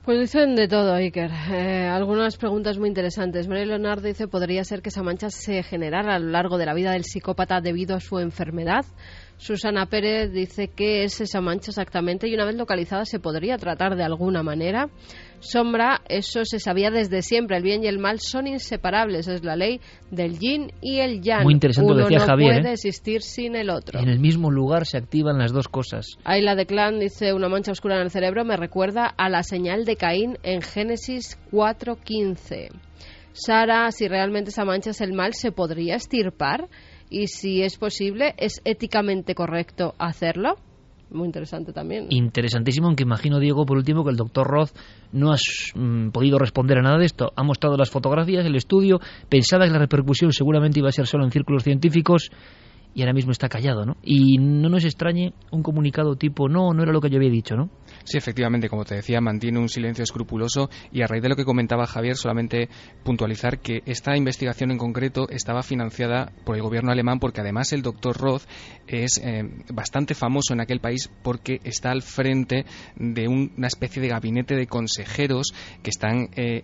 [SPEAKER 4] Pues dicen de todo, Iker. Eh, algunas preguntas muy interesantes. María Leonardo dice, ¿podría ser que esa mancha se generara a lo largo de la vida del psicópata debido a su enfermedad? Susana Pérez dice qué es esa mancha exactamente y una vez localizada se podría tratar de alguna manera. Sombra, eso se sabía desde siempre. El bien y el mal son inseparables. Es la ley del yin y el yang.
[SPEAKER 1] Muy interesante
[SPEAKER 4] Uno
[SPEAKER 1] lo decía
[SPEAKER 4] no
[SPEAKER 1] Javier.
[SPEAKER 4] puede
[SPEAKER 1] ¿eh?
[SPEAKER 4] existir sin el otro.
[SPEAKER 1] En el mismo lugar se activan las dos cosas.
[SPEAKER 4] Ayla de Clan dice una mancha oscura en el cerebro me recuerda a la señal de Caín en Génesis 4.15. Sara, si realmente esa mancha es el mal, ¿se podría estirpar? y si es posible, ¿es éticamente correcto hacerlo? Muy interesante también.
[SPEAKER 1] Interesantísimo, aunque imagino, Diego, por último, que el doctor Roth no ha mm, podido responder a nada de esto. Ha mostrado las fotografías, el estudio, pensaba que la repercusión seguramente iba a ser solo en círculos científicos y ahora mismo está callado, ¿no? Y no nos extrañe un comunicado tipo, no, no era lo que yo había dicho, ¿no?
[SPEAKER 5] Sí, efectivamente, como te decía, mantiene un silencio escrupuloso y a raíz de lo que comentaba Javier, solamente puntualizar que esta investigación en concreto estaba financiada por el gobierno alemán porque además el doctor Roth es eh, bastante famoso en aquel país porque está al frente de una especie de gabinete de consejeros que están, eh,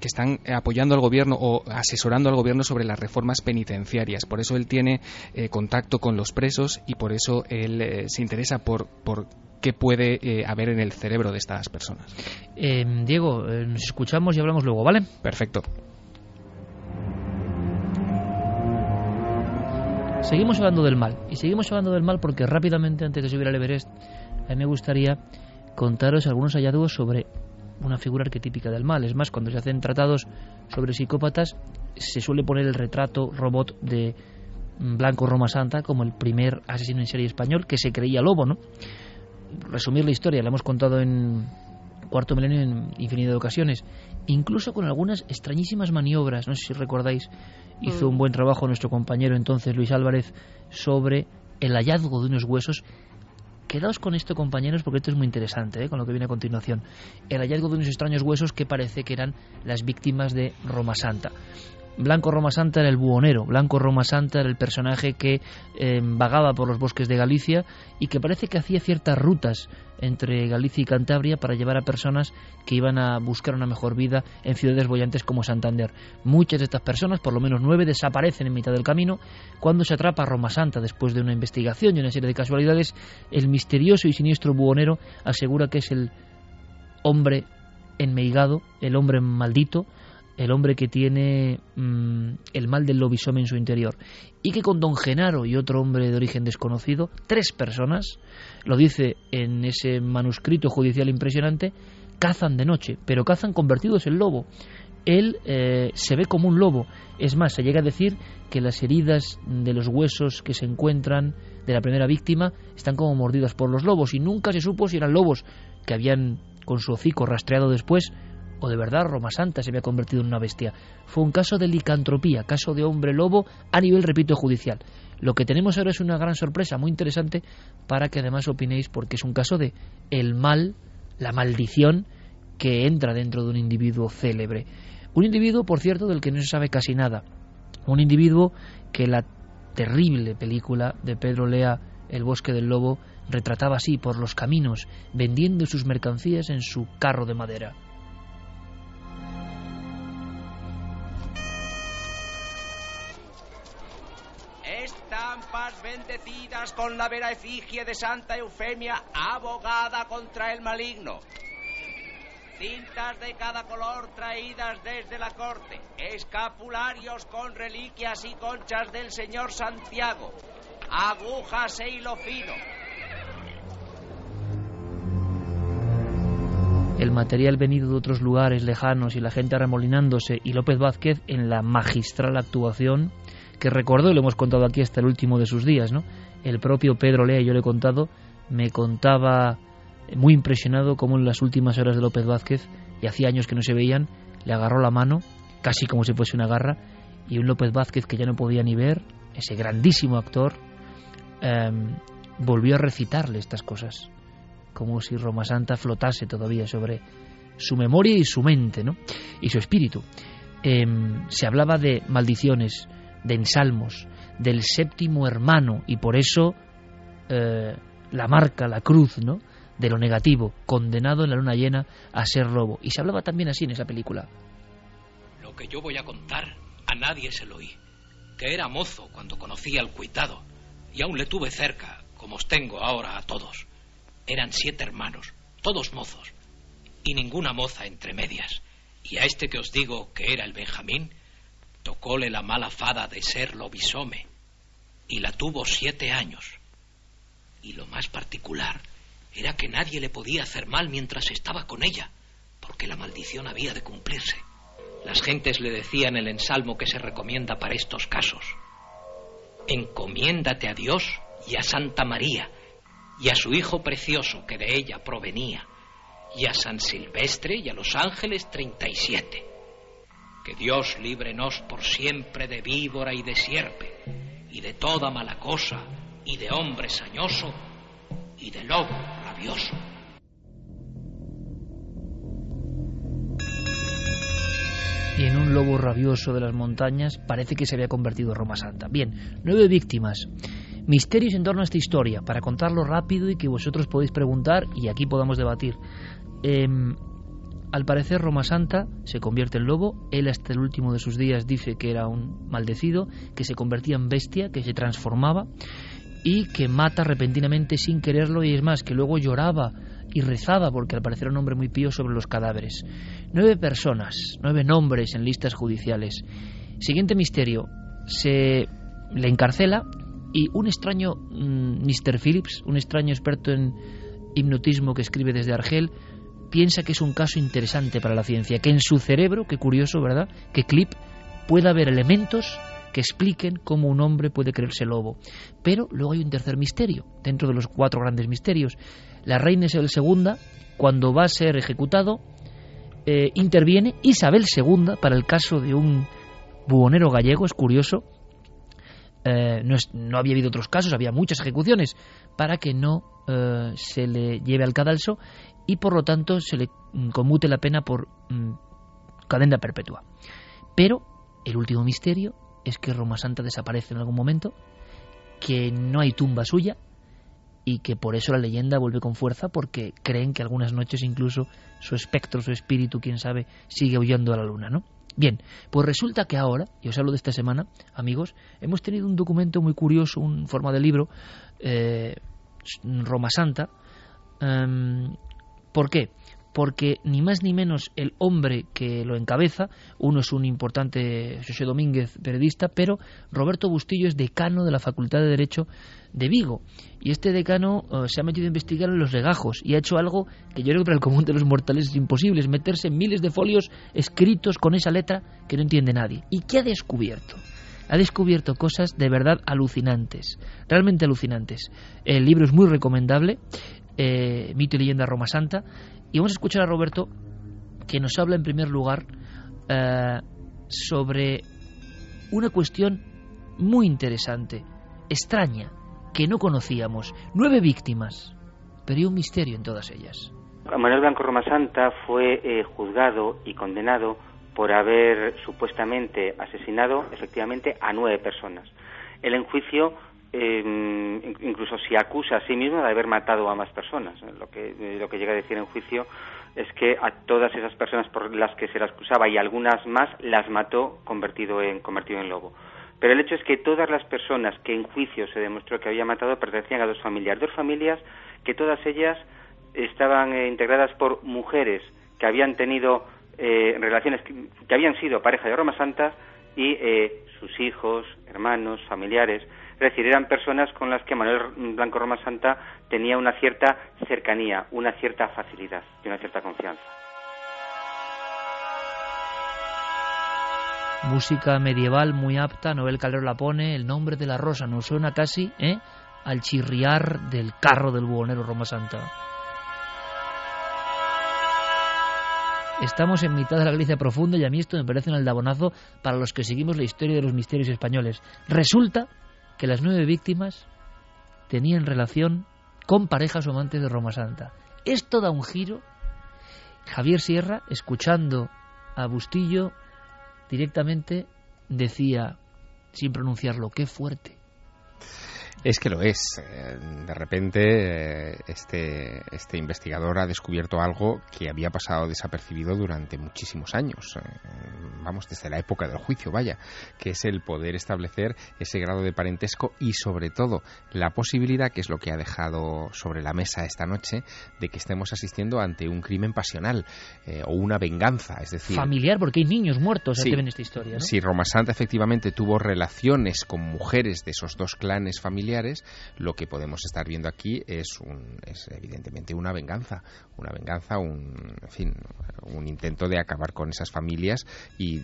[SPEAKER 5] que están apoyando al gobierno o asesorando al gobierno sobre las reformas penitenciarias. Por eso él tiene eh, contacto con los presos y por eso él se interesa por, por qué puede eh, haber en el cerebro de estas personas.
[SPEAKER 1] Eh, Diego, nos escuchamos y hablamos luego, ¿vale?
[SPEAKER 5] Perfecto.
[SPEAKER 1] Seguimos hablando del mal. Y seguimos hablando del mal porque rápidamente, antes de subir al Everest, a mí me gustaría contaros algunos hallazgos sobre una figura arquetípica del mal. Es más, cuando se hacen tratados sobre psicópatas, se suele poner el retrato robot de Blanco Roma Santa como el primer asesino en serie español que se creía lobo, ¿no? Resumir la historia, la hemos contado en cuarto milenio en infinidad de ocasiones, incluso con algunas extrañísimas maniobras, no sé si recordáis, hizo mm. un buen trabajo nuestro compañero entonces Luis Álvarez sobre el hallazgo de unos huesos. Quedaos con esto, compañeros, porque esto es muy interesante, ¿eh? con lo que viene a continuación. El hallazgo de unos extraños huesos que parece que eran las víctimas de Roma Santa. Blanco Roma Santa era el buhonero, Blanco Roma Santa era el personaje que eh, vagaba por los bosques de Galicia y que parece que hacía ciertas rutas entre Galicia y Cantabria para llevar a personas que iban a buscar una mejor vida en ciudades bollantes como Santander. Muchas de estas personas, por lo menos nueve, desaparecen en mitad del camino. Cuando se atrapa a Roma Santa después de una investigación y una serie de casualidades, el misterioso y siniestro buhonero asegura que es el hombre enmeigado, el hombre maldito, el hombre que tiene mm, el mal del lobisome en su interior, y que con don Genaro y otro hombre de origen desconocido, tres personas, lo dice en ese manuscrito judicial impresionante, cazan de noche, pero cazan convertidos en lobo. Él eh, se ve como un lobo. Es más, se llega a decir que las heridas de los huesos que se encuentran de la primera víctima están como mordidas por los lobos y nunca se supo si eran lobos que habían con su hocico rastreado después o de verdad Roma Santa se había convertido en una bestia. Fue un caso de licantropía, caso de hombre lobo a nivel, repito, judicial. Lo que tenemos ahora es una gran sorpresa, muy interesante, para que además opinéis, porque es un caso de el mal, la maldición que entra dentro de un individuo célebre. Un individuo, por cierto, del que no se sabe casi nada. Un individuo que la terrible película de Pedro Lea, El bosque del lobo, retrataba así por los caminos, vendiendo sus mercancías en su carro de madera.
[SPEAKER 9] Bendecidas con la vera efigie de Santa Eufemia, abogada contra el maligno. Cintas de cada color traídas desde la corte, escapularios con reliquias y conchas del señor Santiago, agujas e hilo fino.
[SPEAKER 1] El material venido de otros lugares lejanos y la gente arremolinándose y López Vázquez en la magistral actuación que recordó, y lo hemos contado aquí hasta el último de sus días, ¿no? El propio Pedro Lea, yo le he contado, me contaba muy impresionado cómo en las últimas horas de López Vázquez, y hacía años que no se veían, le agarró la mano, casi como si fuese una garra, y un López Vázquez que ya no podía ni ver, ese grandísimo actor, em, volvió a recitarle estas cosas, como si Roma Santa flotase todavía sobre su memoria y su mente, ¿no? Y su espíritu. Em, se hablaba de maldiciones, de ensalmos, del séptimo hermano, y por eso eh, la marca, la cruz, ¿no? de lo negativo, condenado en la luna llena a ser robo. Y se hablaba también así en esa película.
[SPEAKER 10] Lo que yo voy a contar, a nadie se lo oí. Que era mozo cuando conocí al cuitado, y aún le tuve cerca, como os tengo ahora a todos. Eran siete hermanos, todos mozos, y ninguna moza entre medias. Y a este que os digo que era el Benjamín, tocóle la mala fada de ser lobisome y la tuvo siete años. Y lo más particular era que nadie le podía hacer mal mientras estaba con ella, porque la maldición había de cumplirse. Las gentes le decían el ensalmo que se recomienda para estos casos. Encomiéndate a Dios y a Santa María, y a su hijo precioso que de ella provenía, y a San Silvestre y a los ángeles treinta y siete. Que Dios líbrenos por siempre de víbora y de sierpe, y de toda mala cosa, y de hombre sañoso, y de lobo rabioso.
[SPEAKER 1] y en un lobo rabioso de las montañas parece que se había convertido Roma Santa. Bien, nueve víctimas. Misterios en torno a esta historia, para contarlo rápido y que vosotros podéis preguntar y aquí podamos debatir. Em, al parecer Roma Santa se convierte en lobo, él hasta el último de sus días dice que era un maldecido, que se convertía en bestia, que se transformaba y que mata repentinamente sin quererlo y es más, que luego lloraba y rezaba porque al parecer era un hombre muy pío sobre los cadáveres. Nueve personas, nueve nombres en listas judiciales. Siguiente misterio, se le encarcela y un extraño Mr. Mm, Phillips, un extraño experto en hipnotismo que escribe desde Argel, piensa que es un caso interesante para la ciencia, que en su cerebro, qué curioso, ¿verdad?, que Clip pueda haber elementos que expliquen cómo un hombre puede creerse lobo. Pero luego hay un tercer misterio, dentro de los cuatro grandes misterios. La reina Isabel II, cuando va a ser ejecutado, eh, interviene Isabel II para el caso de un buhonero gallego, es curioso, eh, no, no, había habido otros casos, había muchas ejecuciones, para que no eh, se le lleve al cadalso y por lo tanto se le conmute la pena por mm, cadena perpetua. Pero el último misterio es que Roma Santa desaparece en algún momento, que no hay tumba suya y que por eso la leyenda vuelve con fuerza porque creen que algunas noches incluso su espectro, su espíritu, quién sabe, sigue huyendo a la luna, ¿no? Bien, pues resulta que ahora, y os hablo de esta semana, amigos, hemos tenido un documento muy curioso, un forma de libro, eh, Roma Santa. Em, ¿Por qué? porque ni más ni menos el hombre que lo encabeza, uno es un importante José Domínguez periodista, pero Roberto Bustillo es decano de la Facultad de Derecho de Vigo. Y este decano eh, se ha metido a investigar en los legajos y ha hecho algo que yo creo que para el común de los mortales es imposible, es meterse en miles de folios escritos con esa letra que no entiende nadie. ¿Y qué ha descubierto? ha descubierto cosas de verdad alucinantes, realmente alucinantes. El libro es muy recomendable, eh, Mito y leyenda Roma Santa, y vamos a escuchar a Roberto que nos habla en primer lugar eh, sobre una cuestión muy interesante, extraña, que no conocíamos. Nueve víctimas, pero hay un misterio en todas ellas.
[SPEAKER 11] Manuel Blanco Roma Santa fue eh, juzgado y condenado por haber supuestamente asesinado efectivamente a nueve personas. El enjuicio eh, incluso si acusa a sí mismo de haber matado a más personas. Lo que, lo que llega a decir en juicio es que a todas esas personas por las que se las acusaba y algunas más las mató convertido en, convertido en lobo. Pero el hecho es que todas las personas que en juicio se demostró que había matado pertenecían a dos familias, dos familias que todas ellas estaban eh, integradas por mujeres que habían tenido eh, relaciones que, que, habían sido pareja de Roma Santa y eh, sus hijos, hermanos, familiares. Es decir, eran personas con las que Manuel Blanco Roma Santa tenía una cierta cercanía, una cierta facilidad y una cierta confianza.
[SPEAKER 1] Música medieval muy apta, Noel Calero la pone, el nombre de la rosa nos suena casi ¿eh? al chirriar del carro del buhonero Roma Santa. Estamos en mitad de la Galicia profunda y a mí esto me parece un aldabonazo para los que seguimos la historia de los misterios españoles. Resulta que las nueve víctimas tenían relación con parejas o amantes de Roma Santa. Esto da un giro. Javier Sierra, escuchando a Bustillo, directamente decía, sin pronunciarlo, qué fuerte.
[SPEAKER 3] Es que lo es. Eh, de repente, eh, este, este investigador ha descubierto algo que había pasado desapercibido durante muchísimos años. Eh, vamos, desde la época del juicio, vaya, que es el poder establecer ese grado de parentesco y, sobre todo, la posibilidad, que es lo que ha dejado sobre la mesa esta noche, de que estemos asistiendo ante un crimen pasional o una venganza. Es decir.
[SPEAKER 1] Familiar, porque hay niños muertos que ven esta historia.
[SPEAKER 3] Si Roma Santa efectivamente tuvo relaciones con mujeres de esos dos clanes familiares, lo que podemos estar viendo aquí es, un, es evidentemente una venganza, una venganza, un, en fin, un intento de acabar con esas familias y, eh,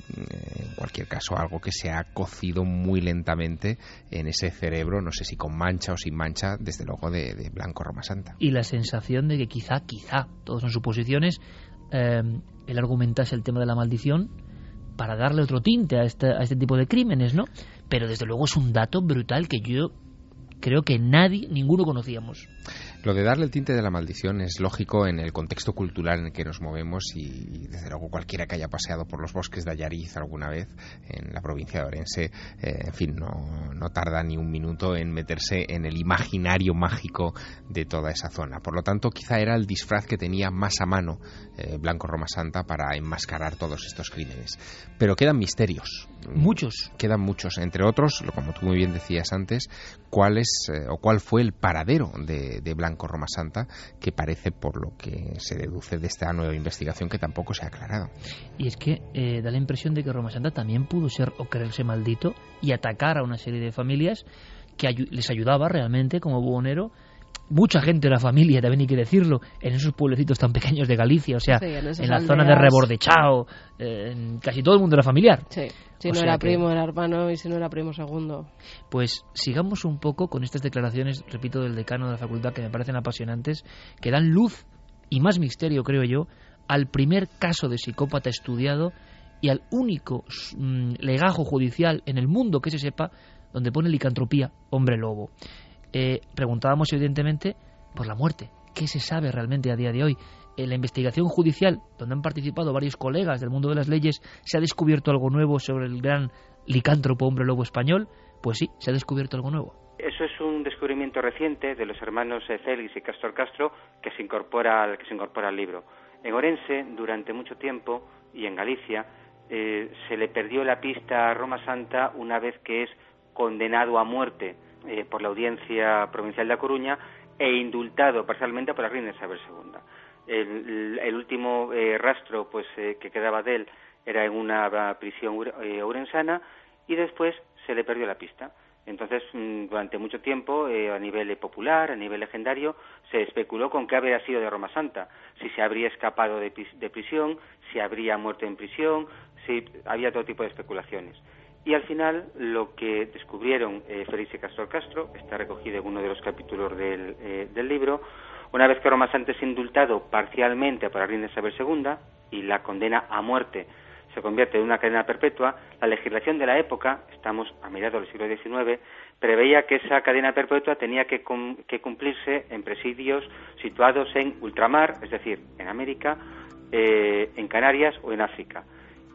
[SPEAKER 3] en cualquier caso, algo que se ha cocido muy lentamente en ese cerebro, no sé si con mancha o sin mancha, desde luego de, Blanco Roma Santa.
[SPEAKER 1] Y la sensación de que quizá, quizá, todos son suposiciones, eh, él argumentase el tema de la maldición para darle otro tinte este, a este tipo de crímenes, ¿no? Pero desde luego es un dato brutal que yo creo que nadie, ninguno conocíamos.
[SPEAKER 3] Lo de darle el tinte de la maldición es lógico en el contexto cultural en el que nos movemos y, desde luego cualquiera que haya paseado por los bosques de Ayariz alguna vez en la provincia de Orense, eh, en fin, no, no, tarda ni un minuto en meterse en el imaginario mágico de toda esa zona. Por lo tanto, quizá era el disfraz que tenía más a mano eh, Blanco Roma Santa para enmascarar todos estos crímenes. Pero quedan misterios.
[SPEAKER 1] Muchos.
[SPEAKER 3] Quedan muchos. Entre otros, como tú muy bien decías antes, cuál es eh, o cuál fue el paradero de, de Blanco Roma Santa, que parece por lo que se deduce de esta nueva investigación que tampoco se ha aclarado.
[SPEAKER 1] Y es que eh, da la impresión de que Roma Santa también pudo ser o creerse maldito y atacar a una serie de familias que les ayudaba realmente como buhonero mucha gente de la familia, también hay que decirlo, en esos pueblecitos tan pequeños de Galicia, o sea, en, la zona de Rebordechao, en casi todo el mundo era familiar.
[SPEAKER 4] Sí, si no era primo era hermano y si no era primo segundo.
[SPEAKER 1] Pues sigamos un poco con estas declaraciones, repito, del decano de la facultad que me parecen apasionantes, que dan luz y más misterio, creo yo, al primer caso de psicópata estudiado y al único mm, legajo judicial en el mundo que se sepa donde pone licantropía hombre lobo. Eh, preguntábamos evidentemente por la muerte. ¿Qué se sabe realmente a día de hoy? En la investigación judicial, donde han participado varios colegas del mundo de las leyes, ¿se ha descubierto algo nuevo sobre el gran licántropo hombre lobo español? Pues sí, se ha descubierto algo nuevo.
[SPEAKER 11] Eso es un descubrimiento reciente de los hermanos eh, Félix y Castor Castro que se incorpora al, que se incorpora al libro. En Orense, durante mucho tiempo, y en Galicia, eh, se le perdió la pista a Roma Santa una vez que es condenado a muerte eh, por la Audiencia Provincial de A Coruña e indultado parcialmente por la reina Isabel II. El, último eh, rastro pues eh, que quedaba de él era en una prisión urensana y después se le perdió la pista. Entonces, mm, durante mucho tiempo, a nivel popular, a nivel legendario, se especuló con qué habría sido de Roma Santa, si se habría escapado de, de prisión, si habría muerto en prisión, si había todo tipo de especulaciones. Y al final lo que descubrieron eh, Félix y Castro está recogido en uno de los capítulos del, eh, libro, una vez que Roma es indultado parcialmente por la reina Isabel II y la condena a muerte se convierte en una cadena perpetua, la legislación de la época, estamos a mediados del siglo XIX, preveía que esa cadena perpetua tenía que, que cumplirse en presidios situados en ultramar, es decir, en América, eh, en Canarias o en África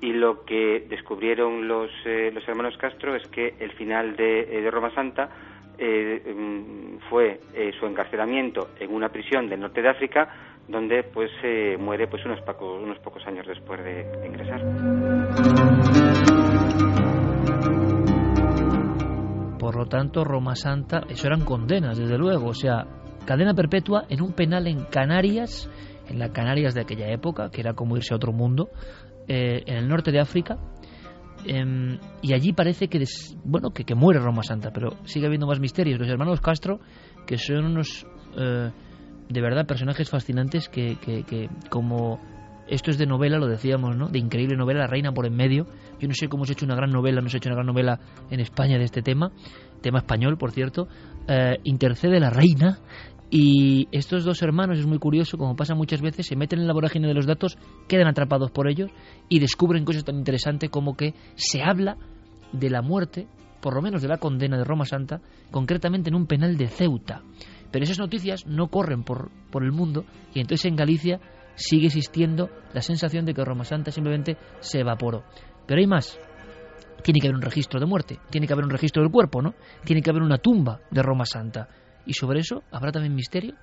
[SPEAKER 11] y lo que descubrieron los, eh, los hermanos Castro es que el final de, eh, Roma Santa eh, mm, fue su encarcelamiento en una prisión del norte de África donde pues muere pues unos pocos, años después de, ingresar.
[SPEAKER 1] Por lo tanto, Roma Santa, eso eran condenas, desde luego, o sea, cadena perpetua en un penal en Canarias, en la Canarias de aquella época, que era como irse a otro mundo, eh, en el norte de África em, y allí parece que bueno que, muere Roma Santa, pero sigue habiendo más misterios. Los hermanos Castro, que son unos eh, de verdad personajes fascinantes que, que, como esto es de novela, lo decíamos, ¿no? De increíble novela, La Reina por en medio. Yo no sé cómo se ha hecho una gran novela, no se ha hecho una gran novela en España de este tema, tema español, por cierto. Eh, intercede la Reina y estos dos hermanos, es muy curioso, como pasa muchas veces, se meten en la vorágine de los datos, quedan atrapados por ellos y descubren cosas tan interesantes como que se habla de la muerte, por lo menos de la condena de Roma Santa, concretamente en un penal de Ceuta. Pero esas noticias no corren por, por el mundo y entonces en Galicia sigue existiendo la sensación de que Roma Santa simplemente se evaporó. Pero hay más. Tiene que haber un registro de muerte, tiene que haber un registro del cuerpo, ¿no? Tiene que haber una tumba de Roma Santa ¿Y sobre eso habrá también misterio?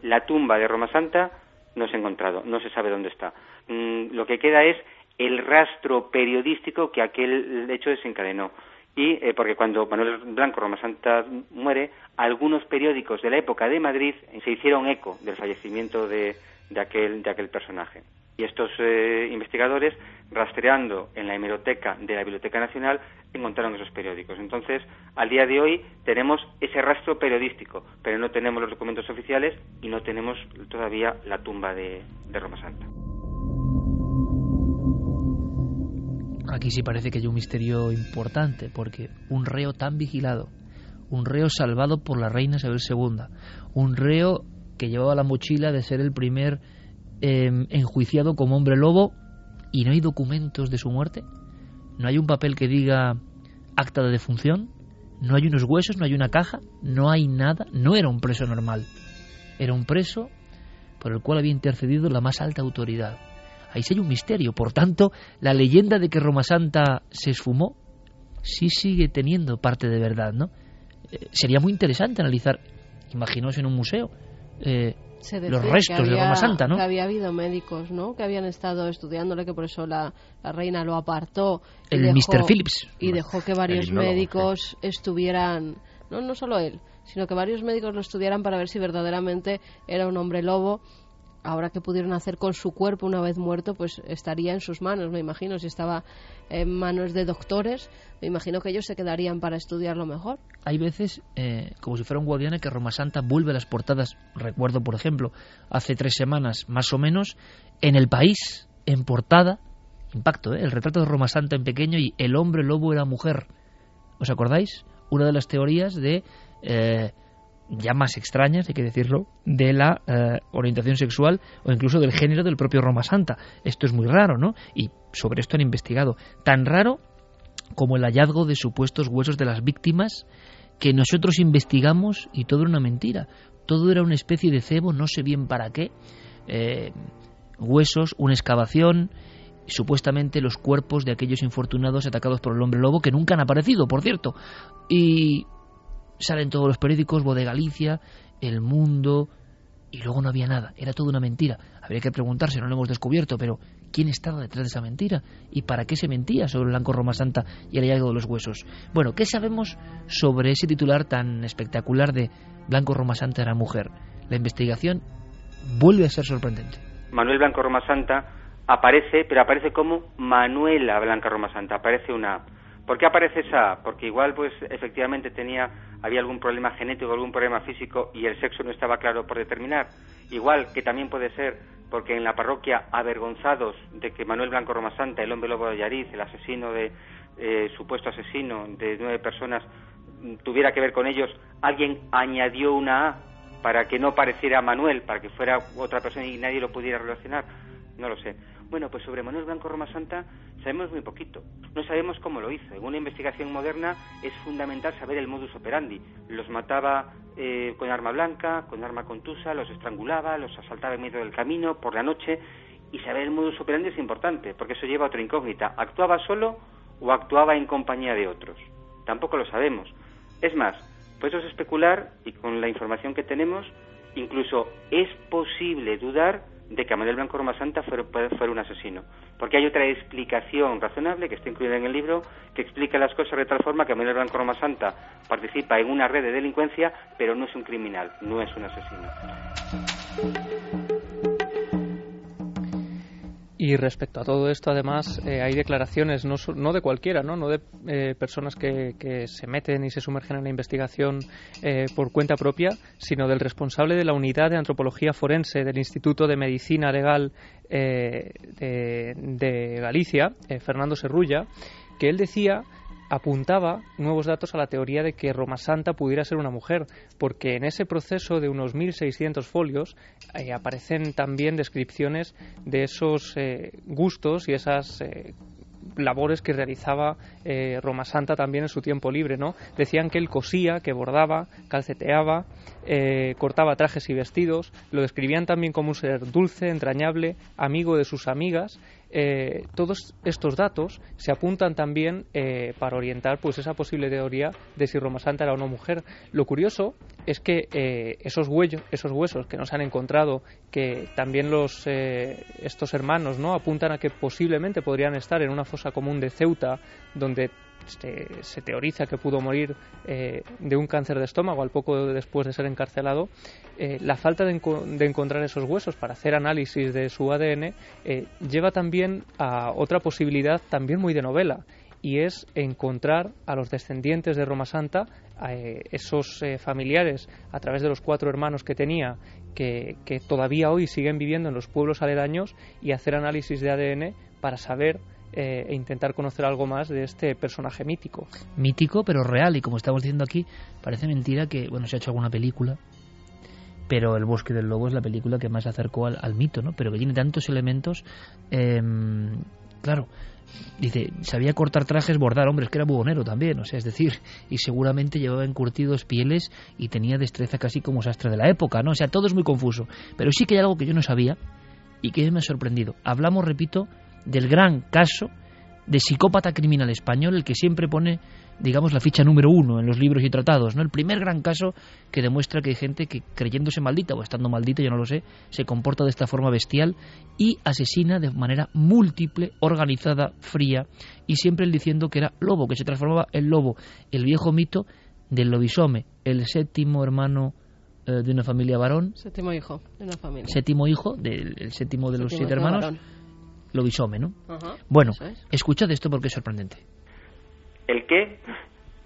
[SPEAKER 11] La tumba de Roma Santa no se ha encontrado, no se sabe dónde está. Mm, lo que queda es el rastro periodístico que aquel hecho desencadenó. Y eh, porque cuando Manuel Blanco Roma Santa muere, algunos periódicos de la época de Madrid se hicieron eco del fallecimiento de, aquel, de aquel personaje. Y estos eh, investigadores, rastreando en la hemeroteca de la Biblioteca Nacional, encontraron esos periódicos. Entonces, al día de hoy tenemos ese rastro periodístico, pero no tenemos los documentos oficiales y no tenemos todavía la tumba de, de Roma Santa.
[SPEAKER 1] Aquí sí parece que hay un misterio importante, porque un reo tan vigilado, un reo salvado por la reina Isabel II, un reo que llevaba la mochila de ser el primer em, enjuiciado como hombre lobo y no hay documentos de su muerte, no hay un papel que diga acta de defunción, no hay unos huesos, no hay una caja, no hay nada, no era un preso normal, era un preso por el cual había intercedido la más alta autoridad ahí sí hay un misterio. Por tanto, la leyenda de que Roma Santa se esfumó sí sigue teniendo parte de verdad, ¿no? Eh, sería muy interesante analizar, imaginaos en un museo, eh, los restos de Roma Santa, ¿no?
[SPEAKER 4] Que había habido médicos, ¿no? Que habían estado estudiándole, que por eso la, reina lo apartó.
[SPEAKER 1] El Mr. Phillips.
[SPEAKER 4] Y dejó que varios médicos estuvieran, no, no solo él, sino que varios médicos lo estudiaran para ver si verdaderamente era un hombre lobo ahora que pudieron hacer con su cuerpo una vez muerto, pues estaría en sus manos, me imagino. Si estaba en manos de doctores, me imagino que ellos se quedarían para estudiarlo mejor.
[SPEAKER 1] Hay veces, eh, como si fuera un guardián, que Roma Santa vuelve a las portadas. Recuerdo, por ejemplo, hace tres semanas más o menos, en el país, en portada, impacto, ¿eh? el retrato de Roma Santa en pequeño y el hombre lobo era mujer. ¿Os acordáis? Una de las teorías de. Eh, ya más extrañas, hay que decirlo, de la eh, orientación sexual o incluso del género del propio Roma Santa. Esto es muy raro, ¿no? Y sobre esto han investigado. Tan raro como el hallazgo de supuestos huesos de las víctimas que nosotros investigamos y todo era una mentira. Todo era una especie de cebo, no sé bien para qué. Eh, huesos, una excavación, supuestamente los cuerpos de aquellos infortunados atacados por el hombre lobo que nunca han aparecido, por cierto. Y salen todos los periódicos, Voz de Galicia, El Mundo, y luego no había nada, era toda una mentira. Habría que preguntarse, no lo hemos descubierto, pero ¿quién estaba detrás de esa mentira? ¿Y para qué se mentía sobre blanco Roma Santa y el hallazgo de los huesos? Bueno, ¿qué sabemos sobre ese titular tan espectacular de Blanco Roma Santa era mujer? La investigación vuelve a ser sorprendente.
[SPEAKER 11] Manuel Blanco Roma Santa aparece, pero aparece como Manuela Blanca Roma Santa, aparece una ¿Por qué aparece esa? Porque igual, pues, efectivamente tenía, había algún problema genético, algún problema físico y el sexo no estaba claro por determinar. Igual que también puede ser porque en la parroquia, avergonzados de que Manuel Blanco Roma Santa, el hombre lobo de Yariz, el asesino de, eh, supuesto asesino de nueve personas, tuviera que ver con ellos, alguien añadió una A para que no pareciera Manuel, para que fuera otra persona y nadie lo pudiera relacionar. No lo sé. Bueno, pues sobre Manuel Blanco Roma Santa sabemos muy poquito. No sabemos cómo lo hizo. En una investigación moderna es fundamental saber el modus operandi. Los mataba eh, con arma blanca, con arma contusa, los estrangulaba, los asaltaba en medio del camino, por la noche. Y saber el modus operandi es importante, porque eso lleva a otra incógnita. ¿Actuaba solo o actuaba en compañía de otros? Tampoco lo sabemos. Es más, podemos especular, y con la información que tenemos, incluso es posible dudar de que Manuel Blanco Roma Santa fuera, un asesino. Porque hay otra explicación razonable que está incluida en el libro que explica las cosas de tal forma que Manuel Blanco Roma Santa participa en una red de delincuencia, pero no es un criminal, no es un asesino.
[SPEAKER 12] Y respecto a todo esto, además, eh, hay declaraciones no, no, de cualquiera, no, no de eh, personas que, se meten y se sumergen en la investigación eh, por cuenta propia, sino del responsable de la unidad de antropología forense del Instituto de Medicina Legal de, de, Galicia, Fernando Serrulla, que él decía apuntaba nuevos datos a la teoría de que Roma Santa pudiera ser una mujer, porque en ese proceso de unos 1.600 folios eh, aparecen también descripciones de esos eh, gustos y esas eh, labores que realizaba Roma Santa también en su tiempo libre, ¿no? Decían que él cosía, que bordaba, calceteaba, cortaba trajes y vestidos, lo describían también como un ser dulce, entrañable, amigo de sus amigas eh, todos estos datos se apuntan también eh, para orientar pues esa posible teoría de si Roma Santa era no mujer. Lo curioso es que eh, esos, huellos, esos huesos que nos han encontrado, que también los, estos hermanos no apuntan a que posiblemente podrían estar en una fosa común de Ceuta, donde
[SPEAKER 5] se, teoriza que pudo morir eh, de un cáncer de estómago al poco después de ser encarcelado, eh, la falta de, encontrar esos huesos para hacer análisis de su ADN eh, lleva también a otra posibilidad también muy de novela y es encontrar a los descendientes de Roma Santa, esos familiares a través de los cuatro hermanos que tenía, que todavía hoy siguen viviendo en los pueblos aledaños y hacer análisis de ADN para saber eh, e intentar conocer algo más de este personaje mítico.
[SPEAKER 1] Mítico, pero real, y como estamos diciendo aquí, parece mentira que, bueno, se ha hecho alguna película, pero El Bosque del Lobo es la película que más se acercó al, mito, ¿no? Pero que tiene tantos elementos, em, claro, dice, sabía cortar trajes, bordar, hombres, que era buhonero también, o sea, es decir, y seguramente llevaba encurtidos pieles y tenía destreza casi como sastre de la época, ¿no? O sea, todo es muy confuso. Pero sí que hay algo que yo no sabía y que me ha sorprendido. Hablamos, repito, del gran caso de psicópata criminal español, el que siempre pone, digamos, la ficha número uno en los libros y tratados, ¿no? El primer gran caso que demuestra que hay gente que, creyéndose maldita o estando maldita, yo no lo sé, se comporta de esta forma bestial y asesina de manera múltiple, organizada, fría, y siempre él diciendo que era lobo, que se transformaba en lobo, el viejo mito del lobisome, el séptimo hermano eh, de una familia varón.
[SPEAKER 4] Séptimo hijo de una familia.
[SPEAKER 1] Séptimo hijo, del séptimo de los siete hermanos visome, ¿no? bueno, escuchad esto porque es sorprendente.
[SPEAKER 11] El qué,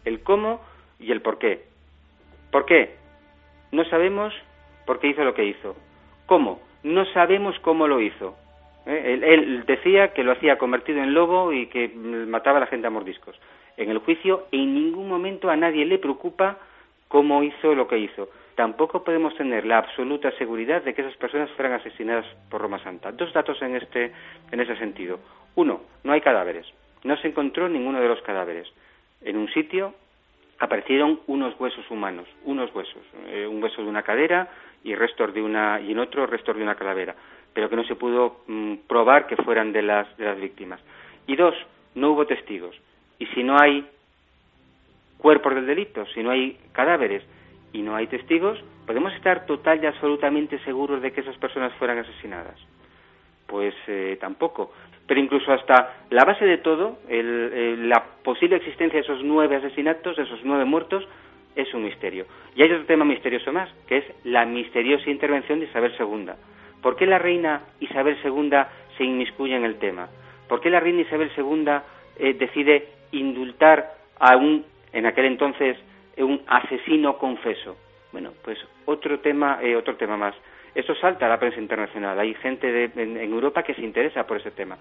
[SPEAKER 11] el cómo y el por qué. ¿Por qué? No sabemos por qué hizo lo que hizo. ¿Cómo? No sabemos cómo lo hizo. ¿Eh? Él, decía que lo hacía convertido en lobo y que mataba a la gente a mordiscos. En el juicio en ningún momento a nadie le preocupa cómo hizo lo que hizo tampoco podemos tener la absoluta seguridad de que esas personas fueran asesinadas por Roma Santa. Dos datos en, este, en ese sentido. Uno, no hay cadáveres. No se encontró ninguno de los cadáveres. En un sitio aparecieron unos huesos humanos, unos huesos, eh, un hueso de una cadera y restos de una y en otro restos de una calavera, pero que no se pudo mm, probar que fueran de las de las víctimas. Y dos, no hubo testigos. Y si no hay cuerpos del delito, si no hay cadáveres, y no hay testigos, ¿podemos estar total y absolutamente seguros de que esas personas fueran asesinadas? Pues eh, tampoco. Pero incluso hasta la base de todo, la posible existencia de esos nueve asesinatos, de esos nueve muertos, es un misterio. Y hay otro tema misterioso más, que es la misteriosa intervención de Isabel II. ¿Por qué la reina Isabel II se inmiscuye en el tema? ¿Por qué la reina Isabel II eh, decide indultar a un, en aquel entonces, un asesino confeso. Bueno, pues otro tema, eh, otro tema más. Esto salta a la prensa internacional. Hay gente de, en, Europa que se interesa por ese tema.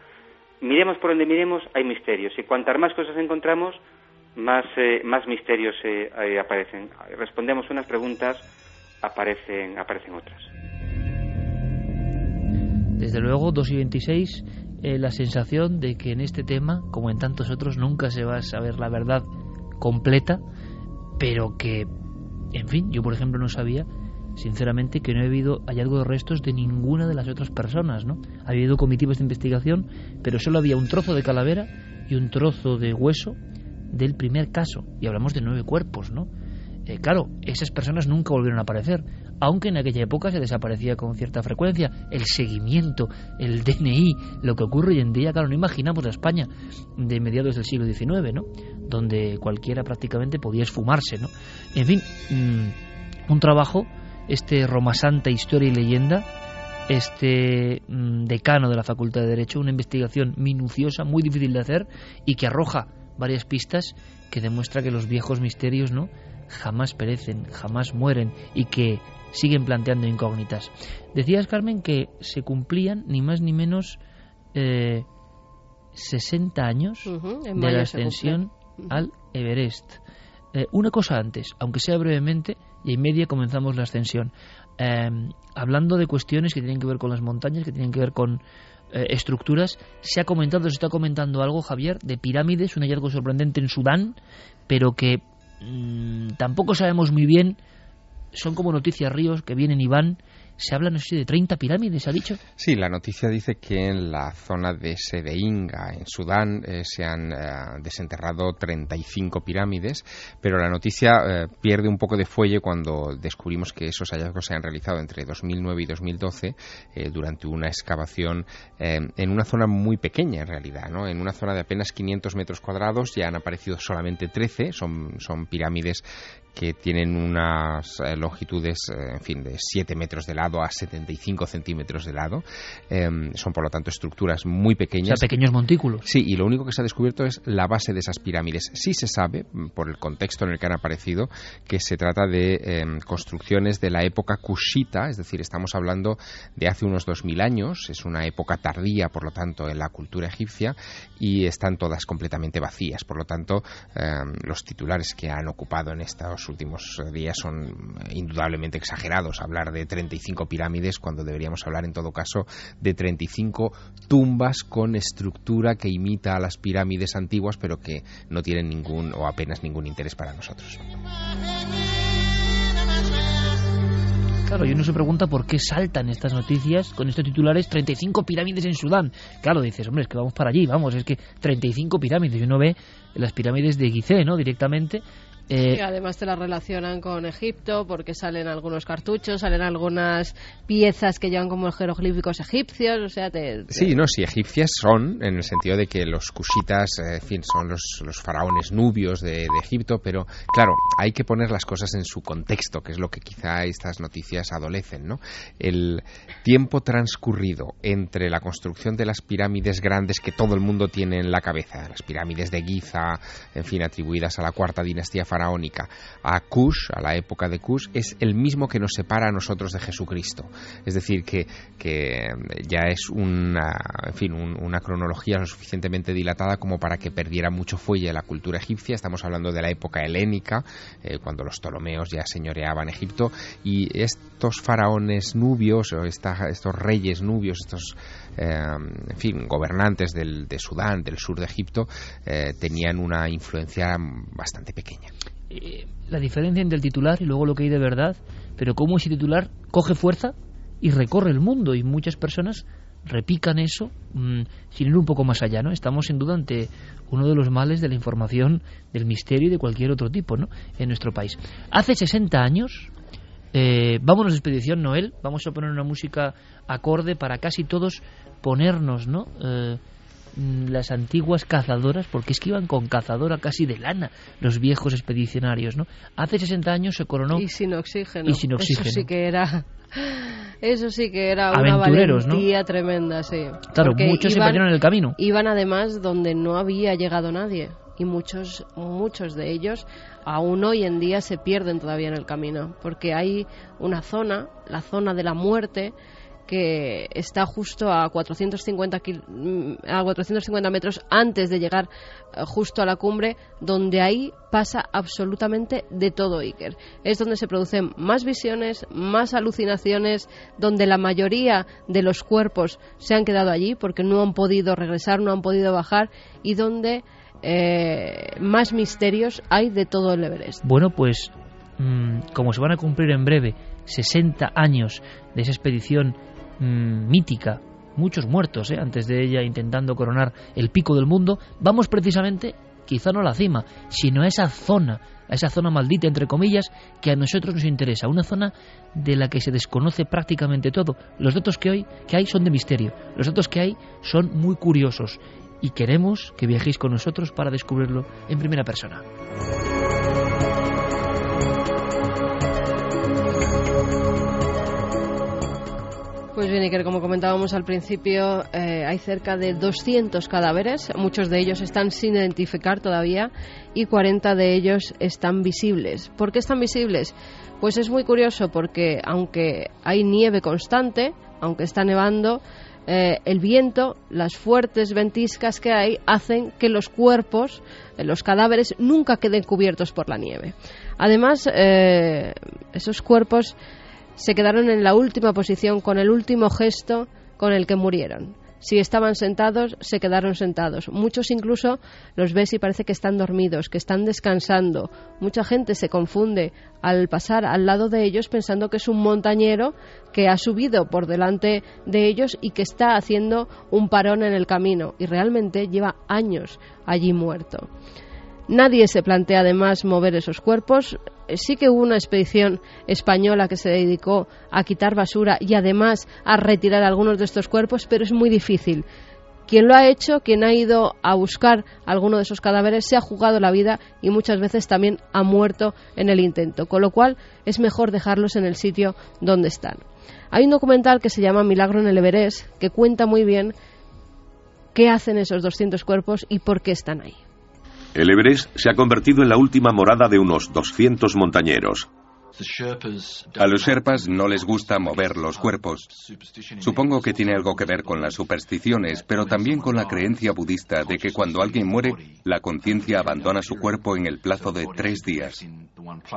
[SPEAKER 11] Miremos por donde miremos, hay misterios. Y cuantas más cosas encontramos, más, eh, más misterios eh, aparecen. Respondemos unas preguntas, aparecen, aparecen otras.
[SPEAKER 1] Desde luego, 2 y 26, la sensación de que en este tema, como en tantos otros, nunca se va a saber la verdad completa pero que, en fin, yo por ejemplo no sabía, sinceramente, que no ha habido hallazgo de restos de ninguna de las otras personas, ¿no? Ha habido comitivas de investigación, pero solo había un trozo de calavera y un trozo de hueso del primer caso, y hablamos de nueve cuerpos, ¿no? Eh, claro, esas personas nunca volvieron a aparecer, aunque en aquella época se desaparecía con cierta frecuencia. El seguimiento, el DNI, lo que ocurre hoy en día, claro, no imaginamos la España de mediados del siglo XIX, ¿no? Donde cualquiera prácticamente podía esfumarse, ¿no? En fin, mm, un trabajo, este Roma Santa, Historia y Leyenda, este mm, decano de la Facultad de Derecho, una investigación minuciosa, muy difícil de hacer y que arroja varias pistas que demuestra que los viejos misterios, ¿no? jamás perecen, jamás mueren y que siguen planteando incógnitas. Decías, Carmen, que se cumplían ni más ni menos eh, 60 años de la ascensión al Everest. Eh, una cosa antes, aunque sea brevemente, y en media comenzamos la ascensión. Em, hablando de cuestiones que tienen que ver con las montañas, que tienen que ver con eh, estructuras, se ha comentado, se está comentando algo, Javier, de pirámides, un hallazgo sorprendente en Sudán, pero que Mm, tampoco sabemos muy bien, son como noticias ríos que vienen y van se habla, no sé, de 30 pirámides, ¿ha dicho?
[SPEAKER 3] Sí, la noticia dice que en la zona de Sedeinga, en Sudán, eh, se han eh, desenterrado 35 pirámides, pero la noticia eh, pierde un poco de fuelle cuando descubrimos que esos hallazgos se han realizado entre 2009 y 2012 durante una excavación en una zona muy pequeña, en realidad, ¿no? En una zona de apenas 500 metros cuadrados ya han aparecido solamente 13, son, son pirámides que tienen unas eh, longitudes, eh, en fin, de 7 metros de lado a 75 centímetros de lado. Em, son, por lo tanto, estructuras muy pequeñas.
[SPEAKER 1] O sea, pequeños montículos.
[SPEAKER 3] Sí, y lo único que se ha descubierto es la base de esas pirámides. Sí se sabe, mm, por el contexto en el que han aparecido, que se trata de em, construcciones de la época kushita, es decir, estamos hablando de hace unos 2.000 años, es una época tardía, por lo tanto, en la cultura egipcia, y están todas completamente vacías. Por lo tanto, em, los titulares que han ocupado en estos últimos días son indudablemente exagerados. Hablar de 35 pirámides cuando deberíamos hablar en todo caso de 35 tumbas con estructura que imita a las pirámides antiguas pero que no tienen ningún o apenas ningún interés para nosotros.
[SPEAKER 1] Claro, y uno se pregunta por qué saltan estas noticias con estos titulares 35 pirámides en Sudán. Claro, dices, hombre, es que vamos para allí, vamos, es que 35 pirámides. Y uno ve las pirámides de Gizeh, ¿no? Directamente
[SPEAKER 4] eh, y además te la relacionan con Egipto porque salen algunos cartuchos, salen algunas piezas que llevan como jeroglíficos egipcios, o sea, te,
[SPEAKER 3] Sí, no, sí, egipcias son, en el sentido de que los cushitas, eh, en fin, son los, los faraones nubios de, de, Egipto, pero claro, hay que poner las cosas en su contexto, que es lo que quizá estas noticias adolecen, ¿no? El tiempo transcurrido entre la construcción de las pirámides grandes que todo el mundo tiene en la cabeza, las pirámides de Giza, en fin, atribuidas a la cuarta dinastía faraónica a Kush, a la época de Kush, es el mismo que nos separa a nosotros de Jesucristo. Es decir, que, que ya es una, en fin, una cronología lo suficientemente dilatada como para que perdiera mucho fuelle la cultura egipcia. Estamos hablando de la época helénica, eh, cuando los Ptolomeos ya señoreaban Egipto, y estos faraones nubios, o estos reyes nubios, estos eh, en fin, gobernantes del, de Sudán, del sur de Egipto, eh, tenían una influencia bastante pequeña.
[SPEAKER 1] Eh, la diferencia entre el titular y luego lo que hay de verdad, pero cómo ese titular coge fuerza y recorre el mundo y muchas personas repican eso mm, sin ir un poco más allá, ¿no? Estamos sin duda ante uno de los males de la información, del misterio y de cualquier otro tipo, ¿no? En nuestro país. Hace 60 años, eh, vámonos de expedición Noel, vamos a poner una música acorde para casi todos ponernos, ¿no? Eh, Mm, las antiguas cazadoras, porque es que iban con cazadora casi de lana los viejos expedicionarios, ¿no? Hace 60 años se coronó...
[SPEAKER 4] Y sin oxígeno.
[SPEAKER 1] Y sin oxígeno.
[SPEAKER 4] Eso sí que era... Eso sí que era una valentía tremenda, sí.
[SPEAKER 1] Claro, muchos se perdieron en el camino.
[SPEAKER 4] Iban además donde no había llegado nadie y muchos muchos de ellos aún hoy en día se pierden todavía en el camino porque hay una zona, la zona de la muerte, que está justo a 450, mm, a 450 metros antes de llegar eh, justo a la cumbre, donde ahí pasa absolutamente de todo Iker. Es donde se producen más visiones, más alucinaciones, donde la mayoría de los cuerpos se han quedado allí porque no han podido regresar, no han podido bajar y donde eh, más misterios hay de todo el Everest.
[SPEAKER 1] Bueno, pues mm, como se van a cumplir en breve 60 años de esa expedición Mm, mítica, muchos muertos ¿eh? antes de ella intentando coronar el pico del mundo, vamos precisamente, quizá no a la cima, sino a esa zona, a esa zona maldita, entre comillas, que a nosotros nos interesa, una zona de la que se desconoce prácticamente todo. Los datos que, hoy, que hay son de misterio, los datos que hay son muy curiosos y queremos que viajéis con nosotros para descubrirlo en primera persona.
[SPEAKER 4] Pues bien, Iker, como comentábamos al principio, eh, hay cerca de 200 cadáveres, muchos de ellos están sin identificar todavía y 40 de ellos están visibles. ¿Por qué están visibles? Pues es muy curioso porque aunque hay nieve constante, aunque está nevando, eh, el viento, las fuertes ventiscas que hay, hacen que los cuerpos, eh, los cadáveres, nunca queden cubiertos por la nieve. Además, esos cuerpos se quedaron en la última posición con el último gesto con el que murieron. Si estaban sentados, se quedaron sentados. Muchos incluso los ves y parece que están dormidos, que están descansando. Mucha gente se confunde al pasar al lado de ellos pensando que es un montañero que ha subido por delante de ellos y que está haciendo un parón en el camino y realmente lleva años allí muerto. Nadie se plantea además mover esos cuerpos. Eh, sí que hubo una expedición española que se dedicó a quitar basura y además a retirar algunos de estos cuerpos, pero es muy difícil. Quien lo ha hecho, quien ha ido a buscar alguno de esos cadáveres, se ha jugado la vida y muchas veces también ha muerto en el intento, con lo cual es mejor dejarlos en el sitio donde están. Hay un documental que se llama Milagro en el Everest que cuenta muy bien qué hacen esos 200 cuerpos y por qué están ahí.
[SPEAKER 2] El Everest se ha convertido en la última morada de unos 200 montañeros.
[SPEAKER 13] A los Sherpas no les gusta mover los cuerpos. Supongo que tiene algo que ver con las supersticiones, pero también con la creencia budista de que cuando alguien muere, la conciencia abandona su cuerpo en el plazo de tres días.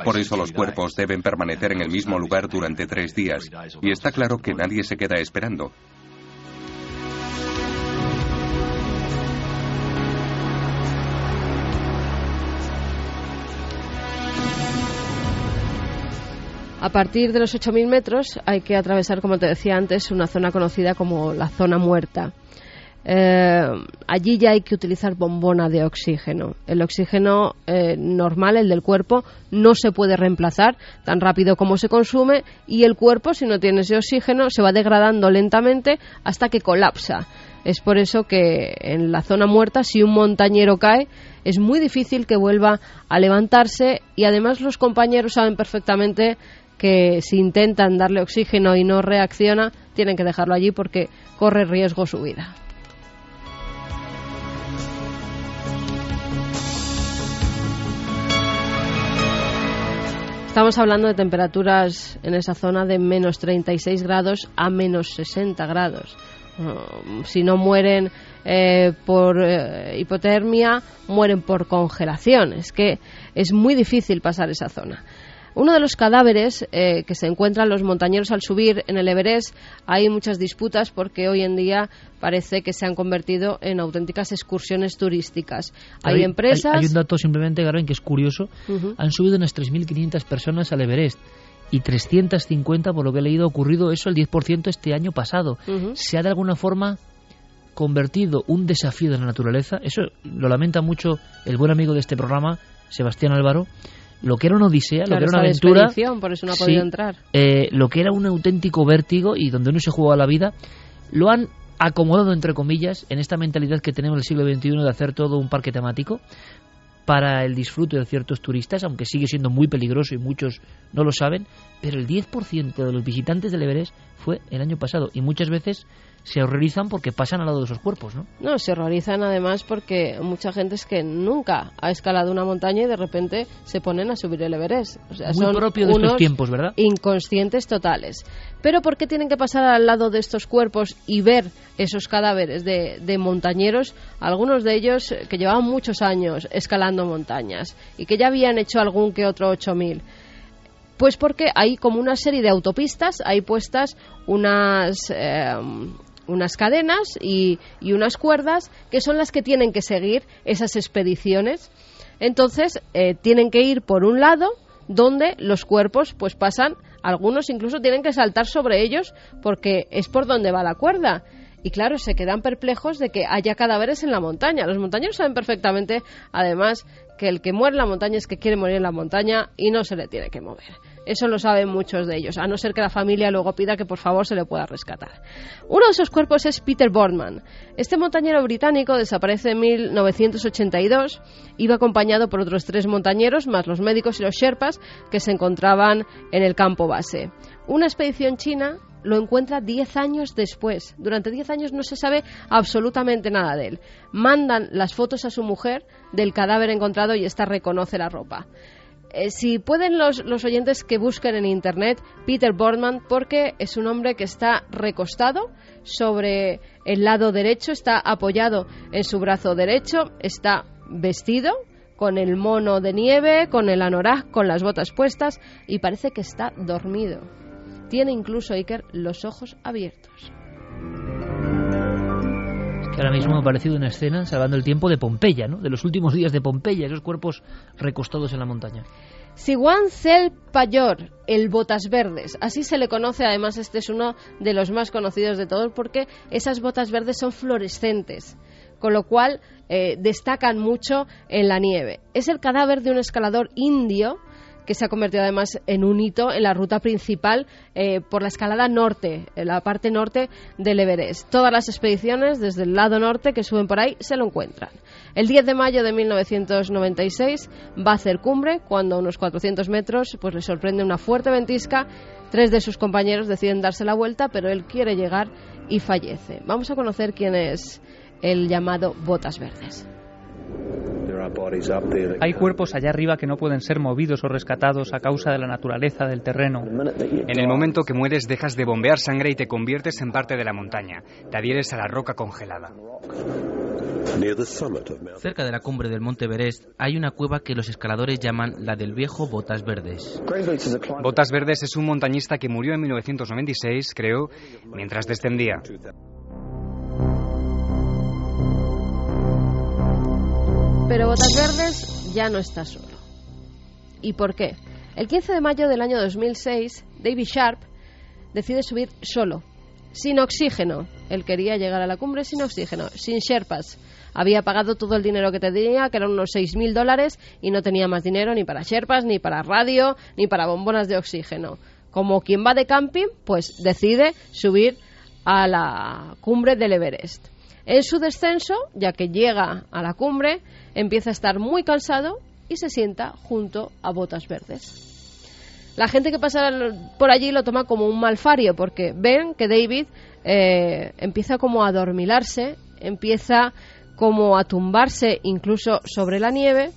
[SPEAKER 13] Por eso los cuerpos deben permanecer en el mismo lugar durante tres días, y está claro que nadie se queda esperando.
[SPEAKER 4] A partir de los 8.000 metros hay que atravesar, como te decía antes, una zona conocida como la zona muerta. Eh, allí ya hay que utilizar bombona de oxígeno. El oxígeno eh, normal, el del cuerpo, no se puede reemplazar tan rápido como se consume y el cuerpo, si no tiene ese oxígeno, se va degradando lentamente hasta que colapsa. Es por eso que en la zona muerta, si un montañero cae, es muy difícil que vuelva a levantarse y además los compañeros saben perfectamente que si intentan darle oxígeno y no reacciona, tienen que dejarlo allí porque corre riesgo su vida. Estamos hablando de temperaturas en esa zona de menos 36 grados a menos 60 grados. Uh, si no mueren eh, por eh, hipotermia, mueren por congelación. Es que es muy difícil pasar esa zona. Uno de los cadáveres eh, que se encuentran los montañeros al subir en el Everest, hay muchas disputas porque hoy en día parece que se han convertido en auténticas excursiones turísticas. Hay, empresas.
[SPEAKER 1] Hay, un dato simplemente, Garben, que es curioso. Han subido unas 3.500 personas al Everest y 350, por lo que he leído, ha ocurrido eso el 10% este año pasado. Se ha de alguna forma convertido un desafío de la naturaleza, eso lo lamenta mucho el buen amigo de este programa, Sebastián Álvaro, lo que era una odisea, lo que era una aventura,
[SPEAKER 4] por eso no ha podido entrar.
[SPEAKER 1] Eh, lo que era un auténtico vértigo y donde uno se jugaba la vida, lo han acomodado entre comillas en esta mentalidad que tenemos del siglo XXI de hacer todo un parque temático para el disfrute de ciertos turistas, aunque sigue siendo muy peligroso y muchos no lo saben, pero el 10% de los visitantes del Everest fue el año pasado y muchas veces se horrorizan porque pasan al lado de esos cuerpos, ¿no?
[SPEAKER 4] No, se horrorizan además porque mucha gente es que nunca ha escalado una montaña y de repente se ponen a subir el Everest.
[SPEAKER 1] O sea, Muy son propio de estos tiempos, ¿verdad?
[SPEAKER 4] Inconscientes totales. Pero ¿por qué tienen que pasar al lado de estos cuerpos y ver esos cadáveres de, montañeros? Algunos de ellos que llevaban muchos años escalando montañas y que ya habían hecho algún que otro 8000. Pues porque hay como una serie de autopistas, hay puestas unas, eh, unas cadenas y, unas cuerdas que son las que tienen que seguir esas expediciones. Entonces, eh, tienen que ir por un lado donde los cuerpos pues pasan, algunos incluso tienen que saltar sobre ellos porque es por donde va la cuerda. Y claro, se quedan perplejos de que haya cadáveres en la montaña. Los montañeros saben perfectamente, además, que el que muere en la montaña es que quiere morir en la montaña y no se le tiene que mover. Eso lo saben muchos de ellos, a no ser que la familia luego pida que por favor se le pueda rescatar. Uno de esos cuerpos es Peter Boardman. Este montañero británico desaparece en 1982. Iba acompañado por otros tres montañeros, más los médicos y los sherpas, que se encontraban en el campo base. Una expedición china lo encuentra 10 años después. Durante 10 años no se sabe absolutamente nada de él. Mandan las fotos a su mujer del cadáver encontrado y ésta reconoce la ropa. Eh, si pueden los, los, oyentes que busquen en internet Peter Boardman, porque es un hombre que está recostado sobre el lado derecho, está apoyado en su brazo derecho, está vestido con el mono de nieve, con el anorak, con las botas puestas y parece que está dormido. Tiene incluso Iker los ojos abiertos.
[SPEAKER 1] Ahora mismo ha aparecido una escena salvando el tiempo de Pompeya, ¿no? de los últimos días de Pompeya, esos cuerpos recostados en la montaña.
[SPEAKER 4] Siguan Cel Payor, el Botas Verdes. Así se le conoce, además este es uno de los más conocidos de todos porque esas botas verdes son fluorescentes, con lo cual eh, destacan mucho en la nieve. Es el cadáver de un escalador indio que se ha convertido además en un hito en la ruta principal eh, por la escalada norte, en la parte norte del Everest. Todas las expediciones desde el lado norte que suben por ahí se lo encuentran. El 10 de mayo de 1996 va a hacer cumbre cuando a unos 400 metros pues le sorprende una fuerte ventisca. Tres de sus compañeros deciden darse la vuelta, pero él quiere llegar y fallece. Vamos a conocer quién es el llamado Botas Verdes.
[SPEAKER 12] Hay cuerpos allá arriba que no pueden ser movidos o rescatados a causa de la naturaleza del terreno.
[SPEAKER 14] En el momento que mueres dejas de bombear sangre y te conviertes en parte de la montaña. Te adhieres a la roca congelada.
[SPEAKER 6] Cerca de la cumbre del Monte Everest hay una cueva que los escaladores llaman la del viejo Botas Verdes.
[SPEAKER 14] Botas Verdes es un montañista que murió en 1996, creo, mientras descendía.
[SPEAKER 4] Pero Botas Verdes ya no está solo. ¿Y por qué? El 15 de mayo del año 2006, David Sharp decide subir solo, sin oxígeno. Él quería llegar a la cumbre sin oxígeno, sin Sherpas. Había pagado todo el dinero que tenía, que eran unos 6.000 dólares, y no tenía más dinero ni para Sherpas, ni para radio, ni para bombonas de oxígeno. Como quien va de camping, pues decide subir a la cumbre del Everest. En su descenso, ya que llega a la cumbre, empieza a estar muy cansado y se sienta junto a botas verdes. La gente que pasa por allí lo toma como un malfario porque ven que David eh, empieza como a adormilarse, empieza como a tumbarse incluso sobre la nieve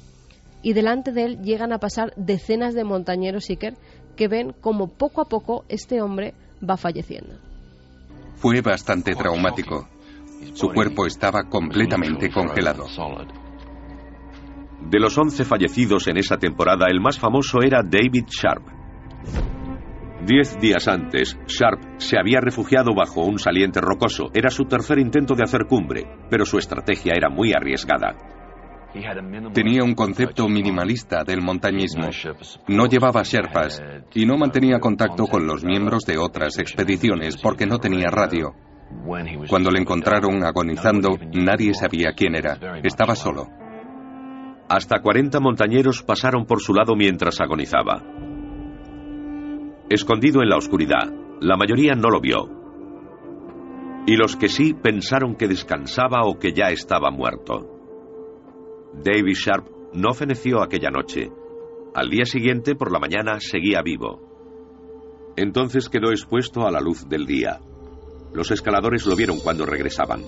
[SPEAKER 4] y delante de él llegan a pasar decenas de montañeros Iker que ven como poco a poco este hombre va falleciendo.
[SPEAKER 13] Fue bastante traumático. Su cuerpo estaba completamente congelado.
[SPEAKER 2] De los 11 fallecidos en esa temporada, el más famoso era David Sharp. Diez días antes, Sharp se había refugiado bajo un saliente rocoso. Era su tercer intento de hacer cumbre, pero su estrategia era muy arriesgada.
[SPEAKER 13] Tenía un concepto minimalista del montañismo. No llevaba sherpas y no mantenía contacto con los miembros de otras expediciones porque no tenía radio. Cuando le encontraron agonizando, nadie sabía quién era. Estaba solo.
[SPEAKER 2] Hasta 40 montañeros pasaron por su lado mientras agonizaba. Escondido en la oscuridad, la mayoría no lo vio. Y los que sí pensaron que descansaba o que ya estaba muerto. David Sharp no feneció aquella noche. Al día siguiente, por la mañana, seguía vivo. Entonces quedó expuesto a la luz del día. Los escaladores lo vieron cuando regresaban.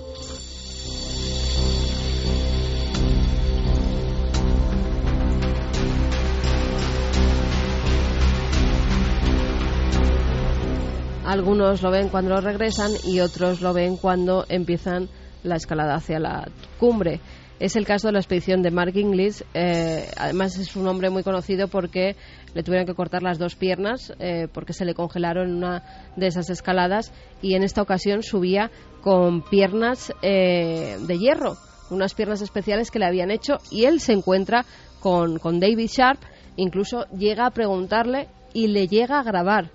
[SPEAKER 4] Algunos lo ven cuando regresan y otros lo ven cuando empiezan la escalada hacia la cumbre. Es el caso de la expedición de Mark Inglis. Eh, además es un hombre muy conocido porque le tuvieron que cortar las dos piernas eh, porque se le congelaron en una de esas escaladas y en esta ocasión subía con piernas eh, de hierro, unas piernas especiales que le habían hecho y él se encuentra con, con David Sharp, incluso llega a preguntarle y le llega a grabar.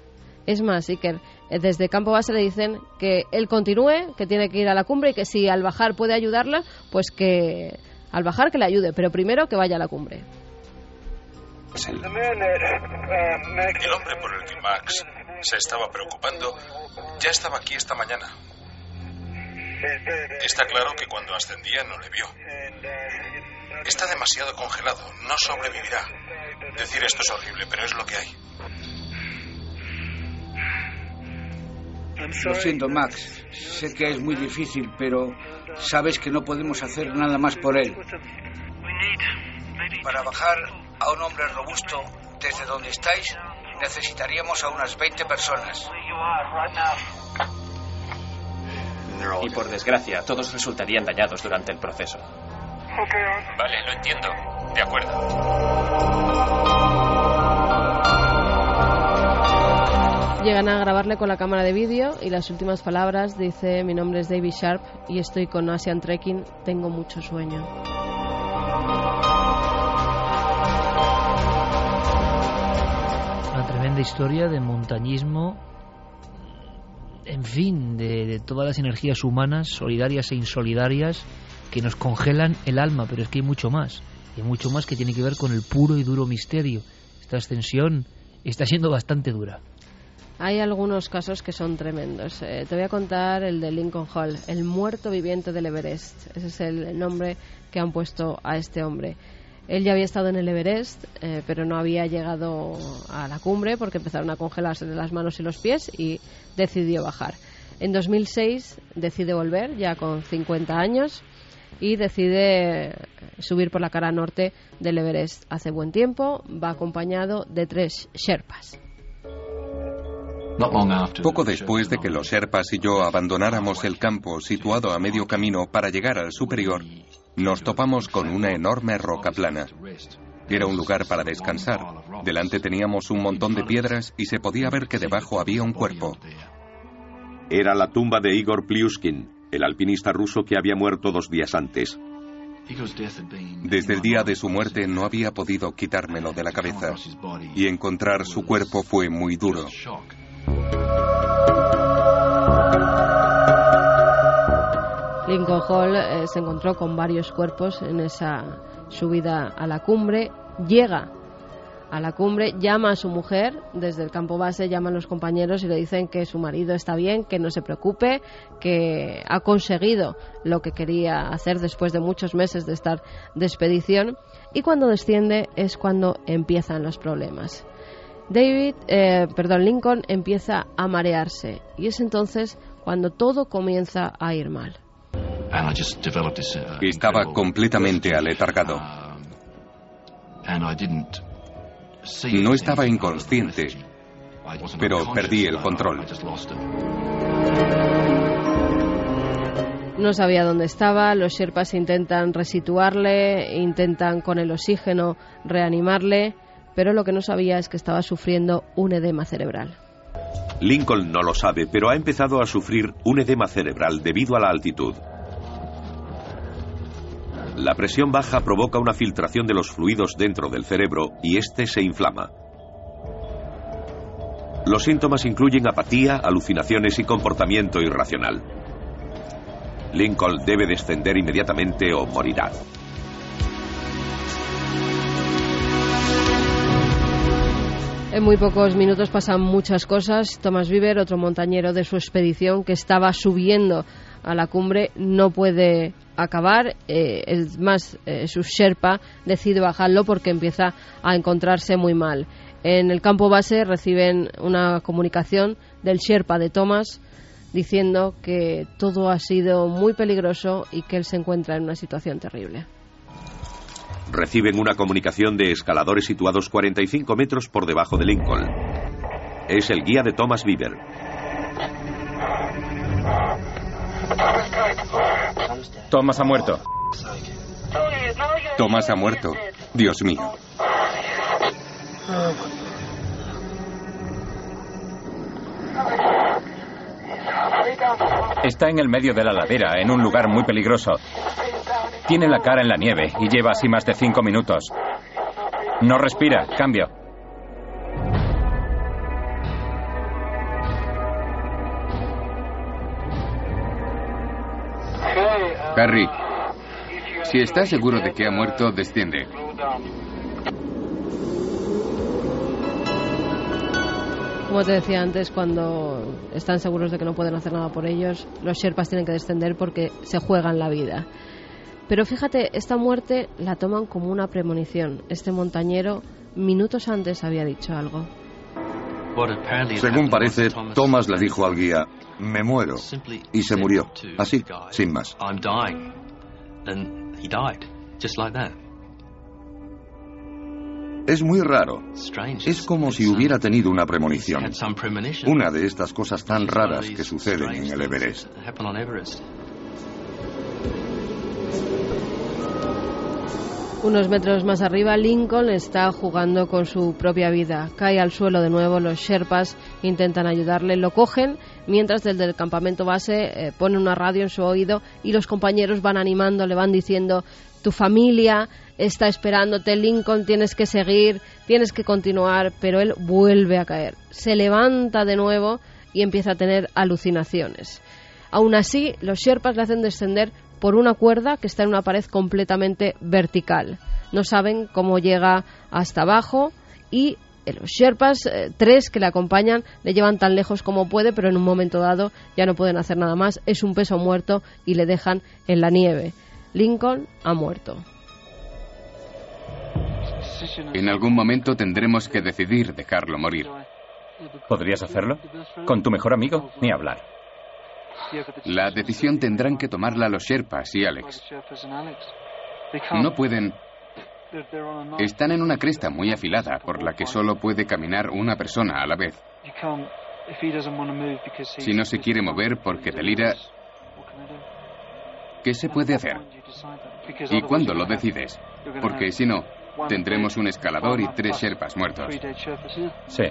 [SPEAKER 4] Es más, Iker, desde campo base le dicen que él continúe, que tiene que ir a la cumbre y que si al bajar puede ayudarla, pues que al bajar que le ayude, pero primero que vaya a la cumbre.
[SPEAKER 15] El hombre por el que Max se estaba preocupando ya estaba aquí esta mañana. Está claro que cuando ascendía no le vio. Está demasiado congelado, no sobrevivirá. Decir esto es horrible, pero es lo que hay.
[SPEAKER 16] Lo siento, Max. Sé que es muy difícil, pero sabes que no podemos hacer nada más por él. Para bajar a un hombre robusto desde donde estáis, necesitaríamos a unas 20 personas.
[SPEAKER 17] Y por desgracia, todos resultarían dañados durante el proceso.
[SPEAKER 15] Vale, lo entiendo. De acuerdo.
[SPEAKER 4] Llegan a grabarle con la cámara de vídeo y las últimas palabras dice mi nombre es David Sharp y estoy con Asian Trekking, tengo mucho sueño.
[SPEAKER 1] Una tremenda historia de montañismo, en fin, de, todas las energías humanas, solidarias e insolidarias, que nos congelan el alma, pero es que hay mucho más, hay mucho más que tiene que ver con el puro y duro misterio. Esta ascensión está siendo bastante dura.
[SPEAKER 4] Hay algunos casos que son tremendos. Eh, te voy a contar el de Lincoln Hall, el muerto viviente del Everest. Ese es el nombre que han puesto a este hombre. Él ya había estado en el Everest, eh, pero no había llegado a la cumbre porque empezaron a congelarse las manos y los pies y decidió bajar. En 2006 decide volver, ya con 50 años, y decide subir por la cara norte del Everest. Hace buen tiempo, va acompañado de tres Sherpas.
[SPEAKER 13] Poco después de que los Sherpas y yo abandonáramos el campo situado a medio camino para llegar al superior, nos topamos con una enorme roca plana. Era un lugar para descansar. Delante teníamos un montón de piedras y se podía ver que debajo había un cuerpo.
[SPEAKER 2] Era la tumba de Igor Pliuskin, el alpinista ruso que había muerto dos días antes.
[SPEAKER 13] Desde el día de su muerte no había podido quitármelo de la cabeza y encontrar su cuerpo fue muy duro.
[SPEAKER 4] Lincoln Hall eh, se encontró con varios cuerpos en esa subida a la cumbre. Llega a la cumbre, llama a su mujer desde el campo base, llaman los compañeros y le dicen que su marido está bien, que no se preocupe, que ha conseguido lo que quería hacer después de muchos meses de estar de expedición. Y cuando desciende es cuando empiezan los problemas. David, eh, perdón, Lincoln empieza a marearse y es entonces cuando todo comienza a ir mal.
[SPEAKER 13] Estaba completamente aletargado. No estaba inconsciente, pero perdí el control.
[SPEAKER 4] No sabía dónde estaba, los Sherpas intentan resituarle, intentan con el oxígeno reanimarle, pero lo que no sabía es que estaba sufriendo un edema cerebral.
[SPEAKER 2] Lincoln no lo sabe, pero ha empezado a sufrir un edema cerebral debido a la altitud. La presión baja provoca una filtración de los fluidos dentro del cerebro y este se inflama. Los síntomas incluyen apatía, alucinaciones y comportamiento irracional. Lincoln debe descender inmediatamente o morirá.
[SPEAKER 4] En muy pocos minutos pasan muchas cosas. Thomas Viver, otro montañero de su expedición que estaba subiendo a la cumbre, no puede acabar. Eh, es más, eh, su Sherpa decide bajarlo porque empieza a encontrarse muy mal. En el campo base reciben una comunicación del Sherpa de Thomas diciendo que todo ha sido muy peligroso y que él se encuentra en una situación terrible
[SPEAKER 2] reciben una comunicación de escaladores situados 45 metros por debajo de Lincoln. Es el guía de Thomas Bieber.
[SPEAKER 13] Thomas ha muerto. Thomas ha muerto. Dios mío.
[SPEAKER 18] Está en el medio de la ladera, en un lugar muy peligroso. Tiene la cara en la nieve y lleva así más de cinco minutos. No respira. Cambio.
[SPEAKER 13] Harry, si estás seguro de que ha muerto, desciende.
[SPEAKER 4] Como te decía antes, cuando están seguros de que no pueden hacer nada por ellos, los Sherpas tienen que descender porque se juegan la vida. Pero fíjate, esta muerte la toman como una premonición. Este montañero minutos antes había dicho algo.
[SPEAKER 19] Según parece, Thomas le dijo al guía, me muero. Y se murió. Así, sin más. Es muy raro. Es como si hubiera tenido una premonición. Una de estas cosas tan raras que suceden en el Everest.
[SPEAKER 4] Unos metros más arriba, Lincoln está jugando con su propia vida. Cae al suelo de nuevo, los Sherpas intentan ayudarle, lo cogen, mientras desde el campamento base eh, pone una radio en su oído y los compañeros van animando, le van diciendo, tu familia está esperándote, Lincoln, tienes que seguir, tienes que continuar, pero él vuelve a caer. Se levanta de nuevo y empieza a tener alucinaciones. Aún así, los Sherpas le hacen descender por una cuerda que está en una pared completamente vertical. No saben cómo llega hasta abajo y los Sherpas, eh, tres que le acompañan, le llevan tan lejos como puede, pero en un momento dado ya no pueden hacer nada más. Es un peso muerto y le dejan en la nieve. Lincoln ha muerto.
[SPEAKER 20] En algún momento tendremos que decidir dejarlo morir.
[SPEAKER 18] ¿Podrías hacerlo? ¿Con tu mejor amigo? Ni hablar.
[SPEAKER 20] La decisión tendrán que tomarla los Sherpas y Alex. No pueden... Están en una cresta muy afilada por la que solo puede caminar una persona a la vez. Si no se quiere mover porque delira, ¿qué se puede hacer? ¿Y cuándo lo decides? Porque si no, tendremos un escalador y tres Sherpas muertos.
[SPEAKER 18] Sí.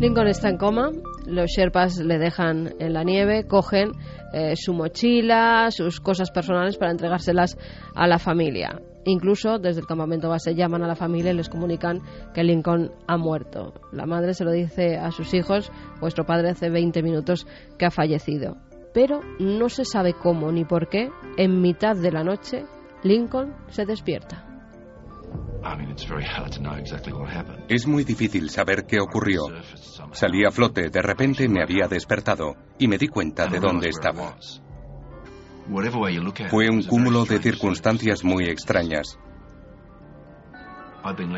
[SPEAKER 4] Lincoln está en coma, los Sherpas le dejan en la nieve, cogen eh, su mochila, sus cosas personales para entregárselas a la familia. Incluso desde el campamento base llaman a la familia y les comunican que Lincoln ha muerto. La madre se lo dice a sus hijos, vuestro padre hace 20 minutos que ha fallecido. Pero no se sabe cómo ni por qué, en mitad de la noche, Lincoln se despierta.
[SPEAKER 13] Es muy difícil saber qué ocurrió. Salí a flote, de repente me había despertado y me di cuenta de dónde estaba. Fue un cúmulo de circunstancias muy extrañas.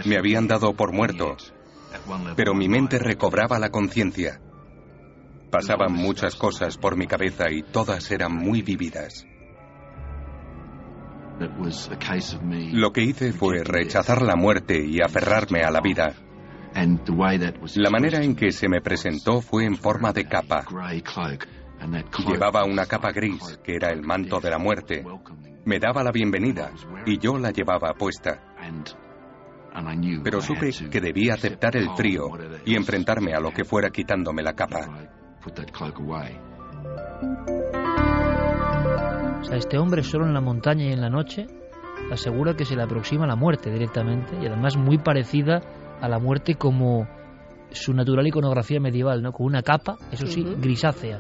[SPEAKER 13] Me habían dado por muerto, pero mi mente recobraba la conciencia. Pasaban muchas cosas por mi cabeza y todas eran muy vividas. Lo que hice fue rechazar la muerte y aferrarme a la vida. La manera en que se me presentó fue en forma de capa. Llevaba una capa gris, que era el manto de la muerte. Me daba la bienvenida y yo la llevaba puesta. Pero supe que debía aceptar el frío y enfrentarme a lo que fuera quitándome la capa.
[SPEAKER 1] O sea, este hombre solo en la montaña y en la noche asegura que se le aproxima la muerte directamente y además muy parecida a la muerte como su natural iconografía medieval, ¿no? Con una capa, eso sí, grisácea.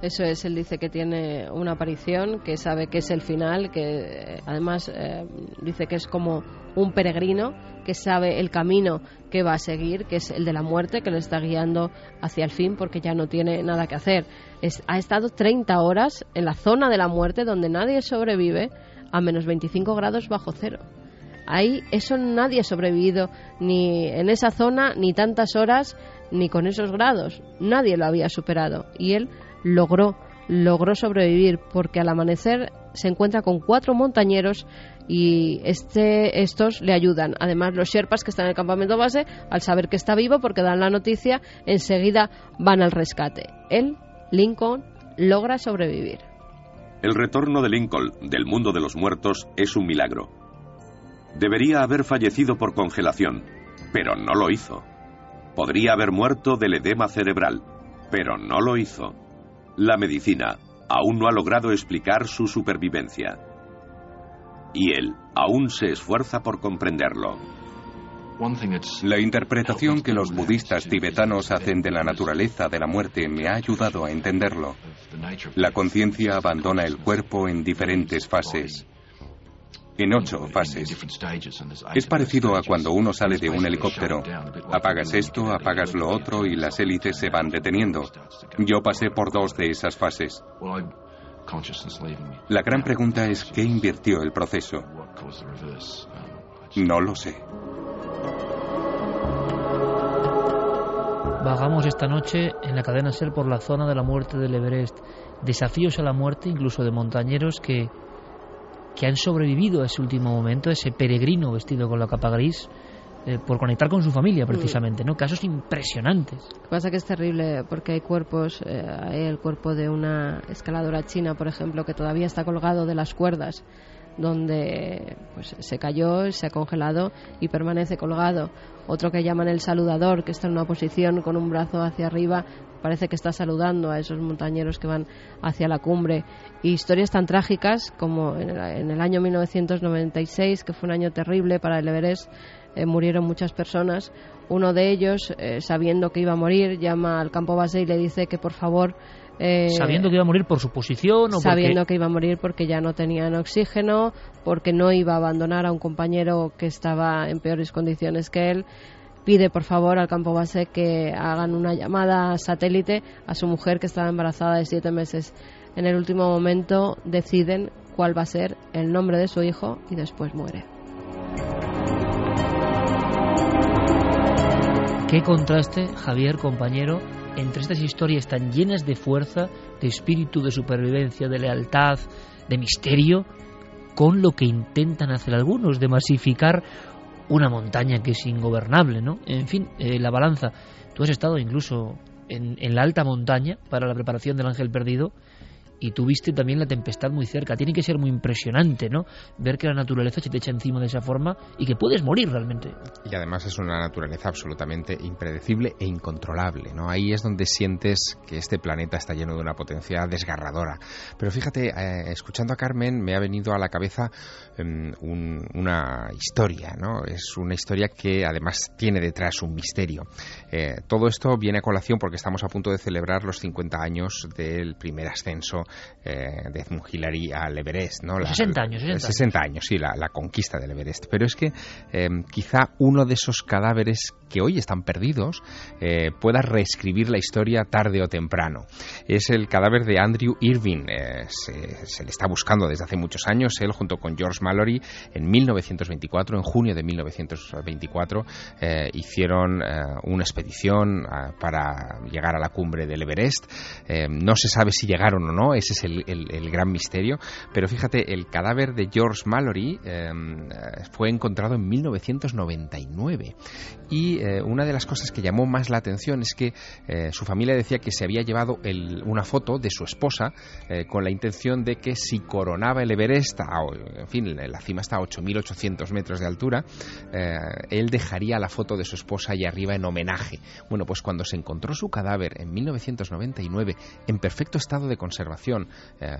[SPEAKER 4] Eso es, él dice que tiene una aparición, que sabe que es el final, que eh, además eh, dice que es como un peregrino, que sabe el camino que va a seguir, que es el de la muerte, que le está guiando hacia el fin porque ya no tiene nada que hacer. ha estado 30 horas en la zona de la muerte donde nadie sobrevive a menos 25 grados bajo cero. Ahí eso nadie ha sobrevivido ni en esa zona, ni tantas horas, ni con esos grados. Nadie lo había superado. Y él logró, logró sobrevivir porque al amanecer se encuentra con cuatro montañeros y este, estos le ayudan. Además, los Sherpas que están en el campamento base, al saber que está vivo, porque dan la noticia, enseguida van al rescate. Él, Lincoln, logra sobrevivir.
[SPEAKER 2] El retorno de Lincoln del mundo de los muertos es un milagro. Debería haber fallecido por congelación, pero no lo hizo. Podría haber muerto del edema cerebral, pero no lo hizo. La medicina aún no ha logrado explicar su supervivencia. Y él aún se esfuerza por comprenderlo.
[SPEAKER 13] La interpretación que los budistas tibetanos hacen de la naturaleza de la muerte me ha ayudado a entenderlo. La conciencia abandona el cuerpo en diferentes fases en ocho fases. Es parecido a cuando uno sale de un helicóptero. Apagas esto, apagas lo otro y las hélices se van deteniendo. Yo pasé por dos de esas fases. La gran pregunta es qué invirtió el proceso. No lo sé.
[SPEAKER 1] Vagamos esta noche en la cadena SER por la zona de la muerte del Everest. Desafíos a la muerte, incluso de montañeros que que han sobrevivido a ese último momento, ese peregrino vestido con la capa gris, eh, por conectar con su familia precisamente, ¿no? Casos impresionantes.
[SPEAKER 4] Lo que pasa que es terrible porque hay cuerpos, eh, hay el cuerpo de una escaladora china, por ejemplo, que todavía está colgado de las cuerdas donde pues, se cayó, se ha congelado y permanece colgado. Otro que llaman el saludador, que está en una posición con un brazo hacia arriba, parece que está saludando a esos montañeros que van hacia la cumbre. Y historias tan trágicas como en el, año 1996, que fue un año terrible para el Everest, eh, murieron muchas personas. Uno de ellos, eh, sabiendo que iba a morir, llama al campo base y le dice que por favor
[SPEAKER 1] eh, sabiendo que iba a morir por su posición o
[SPEAKER 4] sabiendo que iba a morir porque ya no tenían oxígeno porque no iba a abandonar a un compañero que estaba en peores condiciones que él pide por favor al campo base que hagan una llamada satélite a su mujer que estaba embarazada de siete meses. En el último momento deciden cuál va a ser el nombre de su hijo y después muere.
[SPEAKER 1] Qué contraste, Javier, compañero, entre estas historias tan llenas de fuerza, de espíritu, de supervivencia, de lealtad, de misterio, con lo que intentan hacer algunos, de masificar una montaña que es ingobernable, ¿no? En fin, eh, la balanza. Tú has estado incluso en, en la alta montaña para la preparación del ángel perdido y tuviste también la tempestad muy cerca. Tiene que ser muy impresionante, ¿no? Ver que la naturaleza se te echa encima de esa forma y que puedes morir realmente.
[SPEAKER 3] Y además es una naturaleza absolutamente impredecible e incontrolable, ¿no? Ahí es donde sientes que este planeta está lleno de una potencia desgarradora. Pero fíjate, eh, escuchando a Carmen me ha venido a la cabeza em, una historia, ¿no? Es una historia que además tiene detrás un misterio. Eh, todo esto viene a colación porque estamos a punto de celebrar los 50 años del primer ascenso eh, de Hillary al Everest. ¿no?
[SPEAKER 1] 60 años.
[SPEAKER 3] 60, años, sí, la, conquista del Everest. Pero es que em, quizá uno de esos cadáveres que hoy están perdidos eh, pueda reescribir la historia tarde o temprano. Es el cadáver de Andrew Irving. Eh, se, le está buscando desde hace muchos años. Él, junto con George Mallory, en 1924, en junio de 1924, hicieron una expedición para llegar a la cumbre del Everest. no se sabe si llegaron o no ese es el, gran misterio. Pero fíjate, el cadáver de George Mallory eh, fue encontrado en 1999 y eh, una de las cosas que llamó más la atención es que eh, su familia decía que se había llevado una foto de su esposa con la intención de que si coronaba el Everest, en fin, la cima está a 8.800 metros de altura, él dejaría la foto de su esposa ahí arriba en homenaje. Bueno, pues cuando se encontró su cadáver en 1999 en perfecto estado de conservación, eh,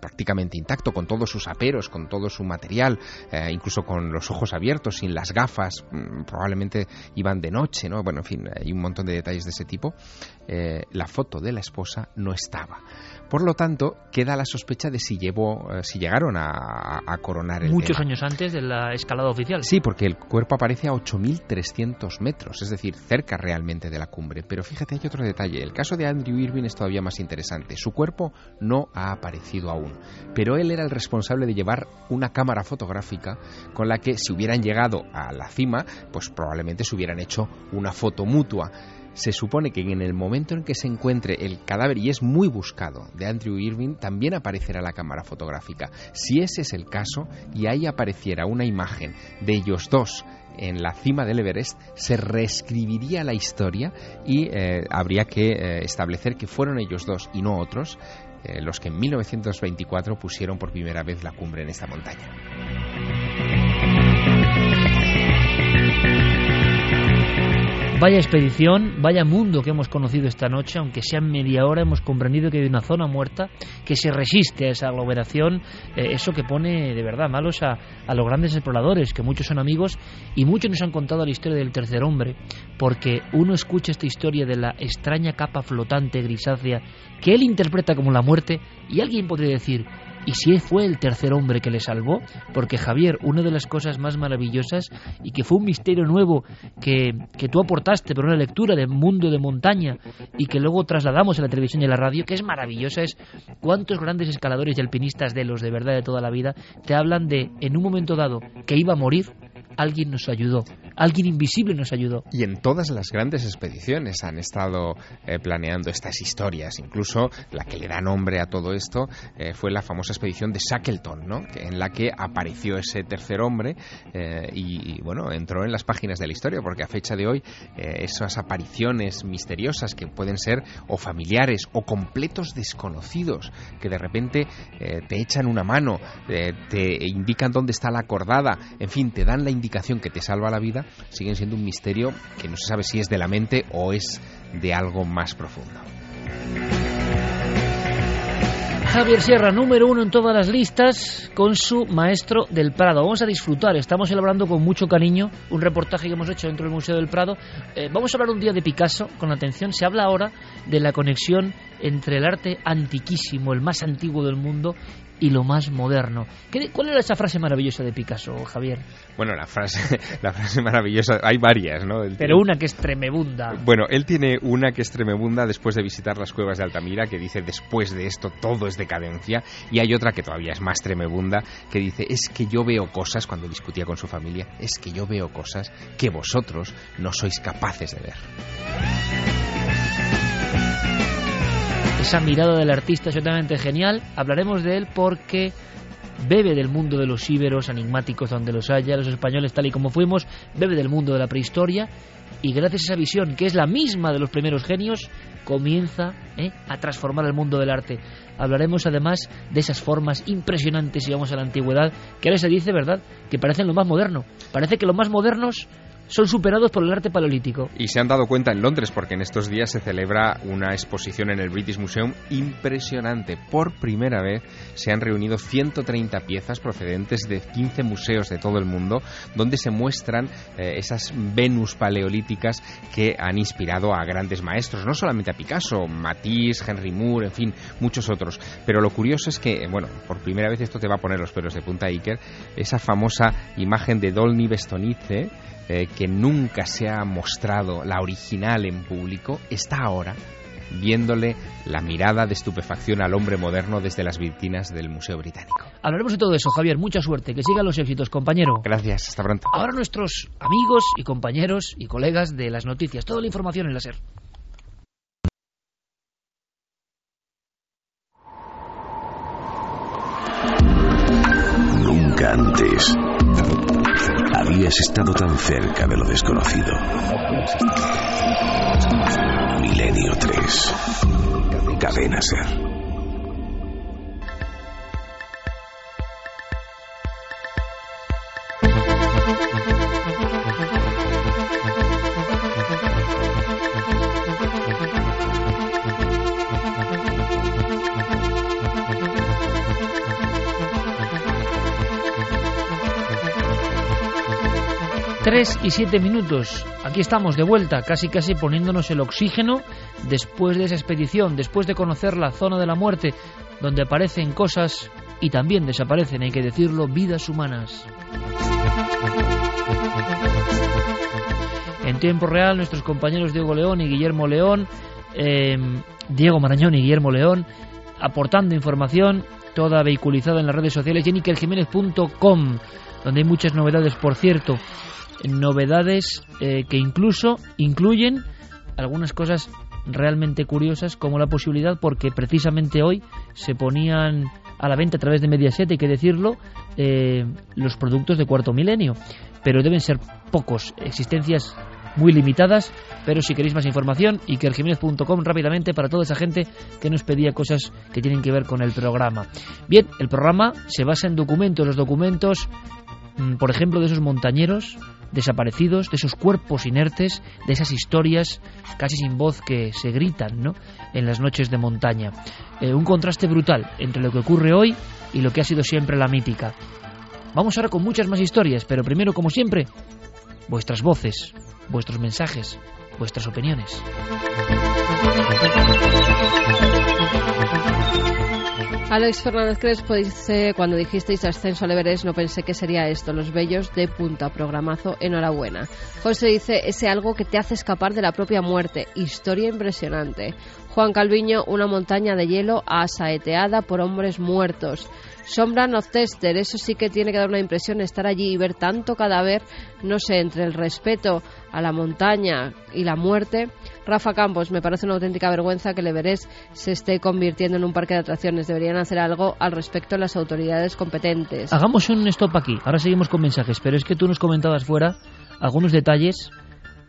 [SPEAKER 3] prácticamente intacto, con todos sus aperos, con todo su material, eh, incluso con los ojos abiertos, sin las gafas, mm, probablemente iban de noche, ¿no? Bueno, en fin, hay un montón de detalles de ese tipo. Eh, la foto de la esposa no estaba. Por lo tanto, queda la sospecha de si llevó, si llegaron a, coronar el
[SPEAKER 1] Muchos años antes de la escalada oficial.
[SPEAKER 3] Sí, porque el cuerpo aparece a 8.300 metros, es decir, cerca realmente de la cumbre. Pero fíjate, hay otro detalle. El caso de Andrew Irving es todavía más interesante. Su cuerpo no ha aparecido aún. Pero él era el responsable de llevar una cámara fotográfica con la que si hubieran llegado a la cima, pues probablemente se hubieran hecho una foto mutua. Se supone que en el momento en que se encuentre el cadáver, y es muy buscado, de Andrew Irving, también aparecerá la cámara fotográfica. Si ese es el caso, y ahí apareciera una imagen de ellos dos en la cima del Everest, se reescribiría la historia y eh, habría que eh, establecer que fueron ellos dos y no otros eh, los que en 1924 pusieron por primera vez la cumbre en esta montaña.
[SPEAKER 1] Vaya expedición, vaya mundo que hemos conocido esta noche, aunque sea media hora, hemos comprendido que hay una zona muerta que se resiste a esa aglomeración, eh, eso que pone de verdad malos a, a, los grandes exploradores, que muchos son amigos y muchos nos han contado la historia del tercer hombre, porque uno escucha esta historia de la extraña capa flotante grisácea que él interpreta como la muerte y alguien podría decir, y si fue el tercer hombre que le salvó, porque Javier, una de las cosas más maravillosas y que fue un misterio nuevo que, que tú aportaste por una lectura de mundo de montaña y que luego trasladamos a la televisión y a la radio, que es maravillosa, es cuántos grandes escaladores y alpinistas de los de verdad de toda la vida te hablan de, en un momento dado, que iba a morir alguien nos ayudó, alguien invisible nos ayudó.
[SPEAKER 3] Y en todas las grandes expediciones han estado eh, planeando estas historias, incluso la que le da nombre a todo esto eh, fue la famosa expedición de Shackleton, ¿no? en la que apareció ese tercer hombre eh, y, bueno, entró en las páginas de la historia, porque a fecha de hoy esas apariciones misteriosas que pueden ser o familiares o completos desconocidos, que de repente te echan una mano, te indican dónde está la acordada, en fin, te dan la indicación que te salva la vida, siguen siendo un misterio que no se sabe si es de la mente o es de algo más profundo.
[SPEAKER 1] Javier Sierra, número uno en todas las listas, con su Maestro del Prado. Vamos a disfrutar, estamos elaborando con mucho cariño un reportaje que hemos hecho dentro del Museo del Prado. Eh, vamos a hablar un día de Picasso, con atención. Se habla ahora de la conexión entre el arte antiquísimo, el más antiguo del mundo, y lo más moderno. ¿Cuál era esa frase maravillosa de Picasso, Javier?
[SPEAKER 3] Bueno, la frase, la frase maravillosa, hay varias, ¿no?
[SPEAKER 1] Pero una que es tremebunda.
[SPEAKER 3] Bueno, él tiene una que es tremebunda después de visitar las cuevas de Altamira, que dice después de esto todo es decadencia, y hay otra que todavía es más tremebunda, que dice es que yo veo cosas, cuando discutía con su familia, es que yo veo cosas que vosotros no sois capaces de ver
[SPEAKER 1] esa mirada del artista es totalmente genial. Hablaremos de él porque bebe del mundo de los íberos enigmáticos donde los haya, los españoles tal y como fuimos, bebe del mundo de la prehistoria y gracias a esa visión, que es la misma de los primeros genios, comienza ¿eh? a transformar el mundo del arte. Hablaremos además de esas formas impresionantes, si vamos a la antigüedad, que ahora se dice, ¿verdad?, que parecen lo más moderno. Parece que lo más modernos son superados por el arte paleolítico.
[SPEAKER 3] Y se han dado cuenta en Londres porque en estos días se celebra una exposición en el British Museum impresionante. Por primera vez se han reunido 130 piezas procedentes de 15 museos de todo el mundo donde se muestran eh, esas Venus paleolíticas que han inspirado a grandes maestros, no solamente a Picasso, Matisse, Henry Moore, en fin, muchos otros. Pero lo curioso es que, bueno, por primera vez esto te va a poner los pelos de punta Iker, esa famosa imagen de Dolny Bestonice eh, que nunca se ha mostrado la original en público, está ahora viéndole la mirada de estupefacción al hombre moderno desde las vitrinas del Museo Británico.
[SPEAKER 1] Hablaremos de todo eso, Javier. Mucha suerte. Que sigan los éxitos, compañero.
[SPEAKER 3] Gracias. Hasta pronto.
[SPEAKER 1] Ahora nuestros amigos y compañeros y colegas de las noticias. Toda la información en la SER.
[SPEAKER 21] Nunca antes habías estado tan cerca de lo desconocido. Milenio 3. Cadena Ser.
[SPEAKER 1] 3 y 7 minutos. Aquí estamos de vuelta, casi casi poniéndonos el oxígeno después de esa expedición, después de conocer la zona de la muerte, donde aparecen cosas y también desaparecen, hay que decirlo, vidas humanas. En tiempo real, nuestros compañeros Diego León y Guillermo León, em, Diego Marañón y Guillermo León, aportando información, toda vehiculizada en las redes sociales y donde hay muchas novedades, por cierto novedades eh, que incluso incluyen algunas cosas realmente curiosas como la posibilidad porque precisamente hoy se ponían a la venta a través de Mediaset, hay que decirlo, eh, los productos de cuarto milenio, pero deben ser pocos, existencias muy limitadas, pero si queréis más información, ikerjiménez.com rápidamente para toda esa gente que nos pedía cosas que tienen que ver con el programa. Bien, el programa se basa en documentos, los documentos, mm, por ejemplo, de esos montañeros, desaparecidos, de esos cuerpos inertes, de esas historias casi sin voz que se gritan ¿no? en las noches de montaña. Eh, un contraste brutal entre lo que ocurre hoy y lo que ha sido siempre la mítica. Vamos ahora con muchas más historias, pero primero, como siempre, vuestras voces, vuestros mensajes, vuestras opiniones.
[SPEAKER 4] Alex Fernández Crespo dice, cuando dijisteis ascenso al Everest no pensé que sería esto, los bellos de punta, programazo, enhorabuena. José dice, ese algo que te hace escapar de la propia muerte, historia impresionante. Juan Calviño, una montaña de hielo asaeteada por hombres muertos. Sombra of Tester, eso sí que tiene que dar una impresión estar allí y ver tanto cadáver, no sé, entre el respeto a la montaña y la muerte. Rafa Campos, me parece una auténtica vergüenza que el Everest se esté convirtiendo en un parque de atracciones. Deberían hacer algo al respecto las autoridades competentes.
[SPEAKER 1] Hagamos un stop aquí. Ahora seguimos con mensajes, pero es que tú nos comentabas fuera algunos detalles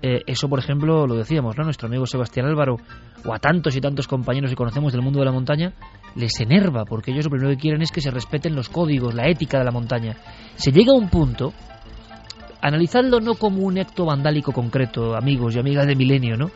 [SPEAKER 1] eh, eso, por ejemplo, lo decíamos, ¿no? Nuestro amigo Sebastián Álvaro, o a tantos y tantos compañeros que conocemos del mundo de la montaña, les enerva, porque ellos lo primero que quieren es que se respeten los códigos, la ética de la montaña. Se llega a un punto, analizadlo no como un acto vandálico concreto, amigos y amigas de Milenio, ¿no?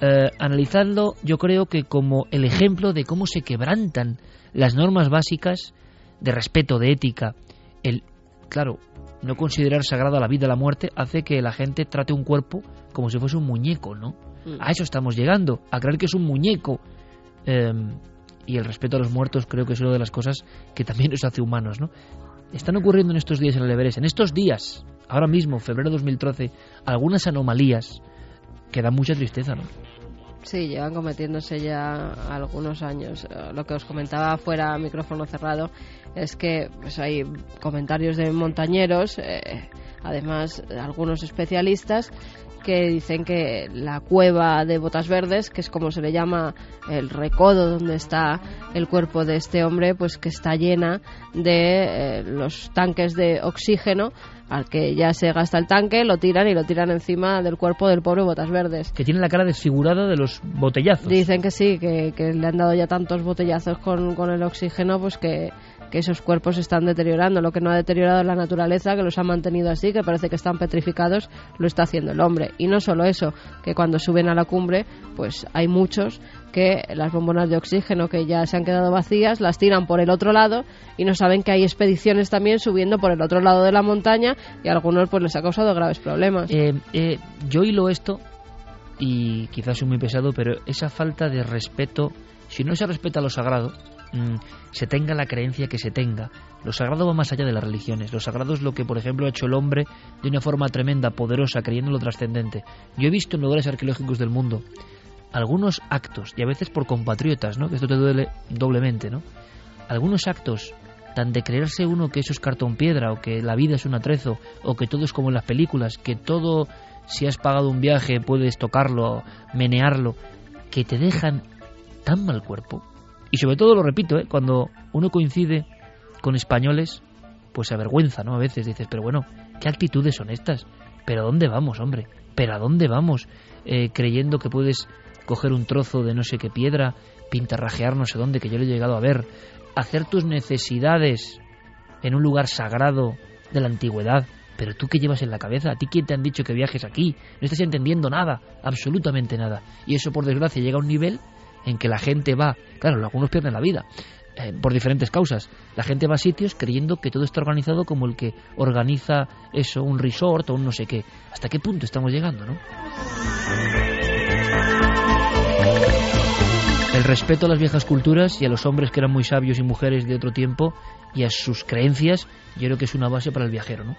[SPEAKER 1] Eh, analizadlo, yo creo que como el ejemplo de cómo se quebrantan las normas básicas de respeto, de ética. El, claro, no considerar sagrada la vida y la muerte hace que la gente trate un cuerpo como si fuese un muñeco, ¿no? Mm. A eso estamos llegando, a creer que es un muñeco. Em, y el respeto a los muertos creo que es una de las cosas que también nos hace humanos, ¿no? Están ocurriendo en estos días en el Everest, en estos días, ahora mismo, febrero de 2013, algunas anomalías que dan mucha tristeza, ¿no?
[SPEAKER 4] Sí, llevan cometiéndose ya algunos años. Eh, lo que os comentaba fuera micrófono cerrado es que pues, hay comentarios de montañeros, eh, además algunos especialistas, que dicen que la cueva de Botas Verdes, que es como se le llama el recodo donde está el cuerpo de este hombre, pues que está llena de eh, los tanques de oxígeno al que ya se gasta el tanque, lo tiran y lo tiran encima del cuerpo del pobre Botas Verdes.
[SPEAKER 1] Que tiene la cara desfigurada de los botellazos.
[SPEAKER 4] Dicen que sí, que, que le han dado ya tantos botellazos con, con el oxígeno, pues que, que esos cuerpos están deteriorando. Lo que no ha deteriorado la naturaleza, que los ha mantenido así, que parece que están petrificados, lo está haciendo el hombre. Y no solo eso, que cuando suben a la cumbre, pues hay muchos que las bombonas de oxígeno que ya se han quedado vacías las tiran por el otro lado y no saben que hay expediciones también subiendo por el otro lado de la montaña y a algunos pues les ha causado graves problemas.
[SPEAKER 1] Eh, eh, yo hilo esto y quizás soy muy pesado, pero esa falta de respeto, si no se respeta lo sagrado, mm, se tenga la creencia que se tenga. Lo sagrado va más allá de las religiones. Lo sagrado es lo que, por ejemplo, ha hecho el hombre de una forma tremenda, poderosa, creyendo en lo trascendente. Yo he visto en lugares arqueológicos del mundo algunos actos, y a veces por compatriotas, ¿no? que esto te duele doblemente, ¿no? algunos actos tan de creerse uno que eso es cartón piedra o que la vida es un atrezo o que todo es como en las películas, que todo si has pagado un viaje puedes tocarlo, menearlo, que te dejan tan mal cuerpo. Y sobre todo lo repito, ¿eh? cuando uno coincide con españoles, pues se avergüenza, ¿no? A veces dices, pero bueno, ¿qué actitudes son estas? ¿Pero a dónde vamos, hombre? ¿Pero a dónde vamos? Eh, creyendo que puedes coger un trozo de no sé qué piedra, pintarrajear no sé dónde, que yo lo he llegado a ver, hacer tus necesidades en un lugar sagrado de la antigüedad. Pero tú qué llevas en la cabeza, a ti quién te han dicho que viajes aquí, no estás entendiendo nada, absolutamente nada. Y eso por desgracia llega a un nivel en que la gente va, claro, algunos pierden la vida, eh, por diferentes causas. La gente va a sitios creyendo que todo está organizado como el que organiza eso, un resort o un no sé qué. ¿Hasta qué punto estamos llegando, no? El respeto a las viejas culturas y a los hombres que eran muy sabios y mujeres de otro tiempo y a sus creencias, yo creo que es una base para el viajero, ¿no?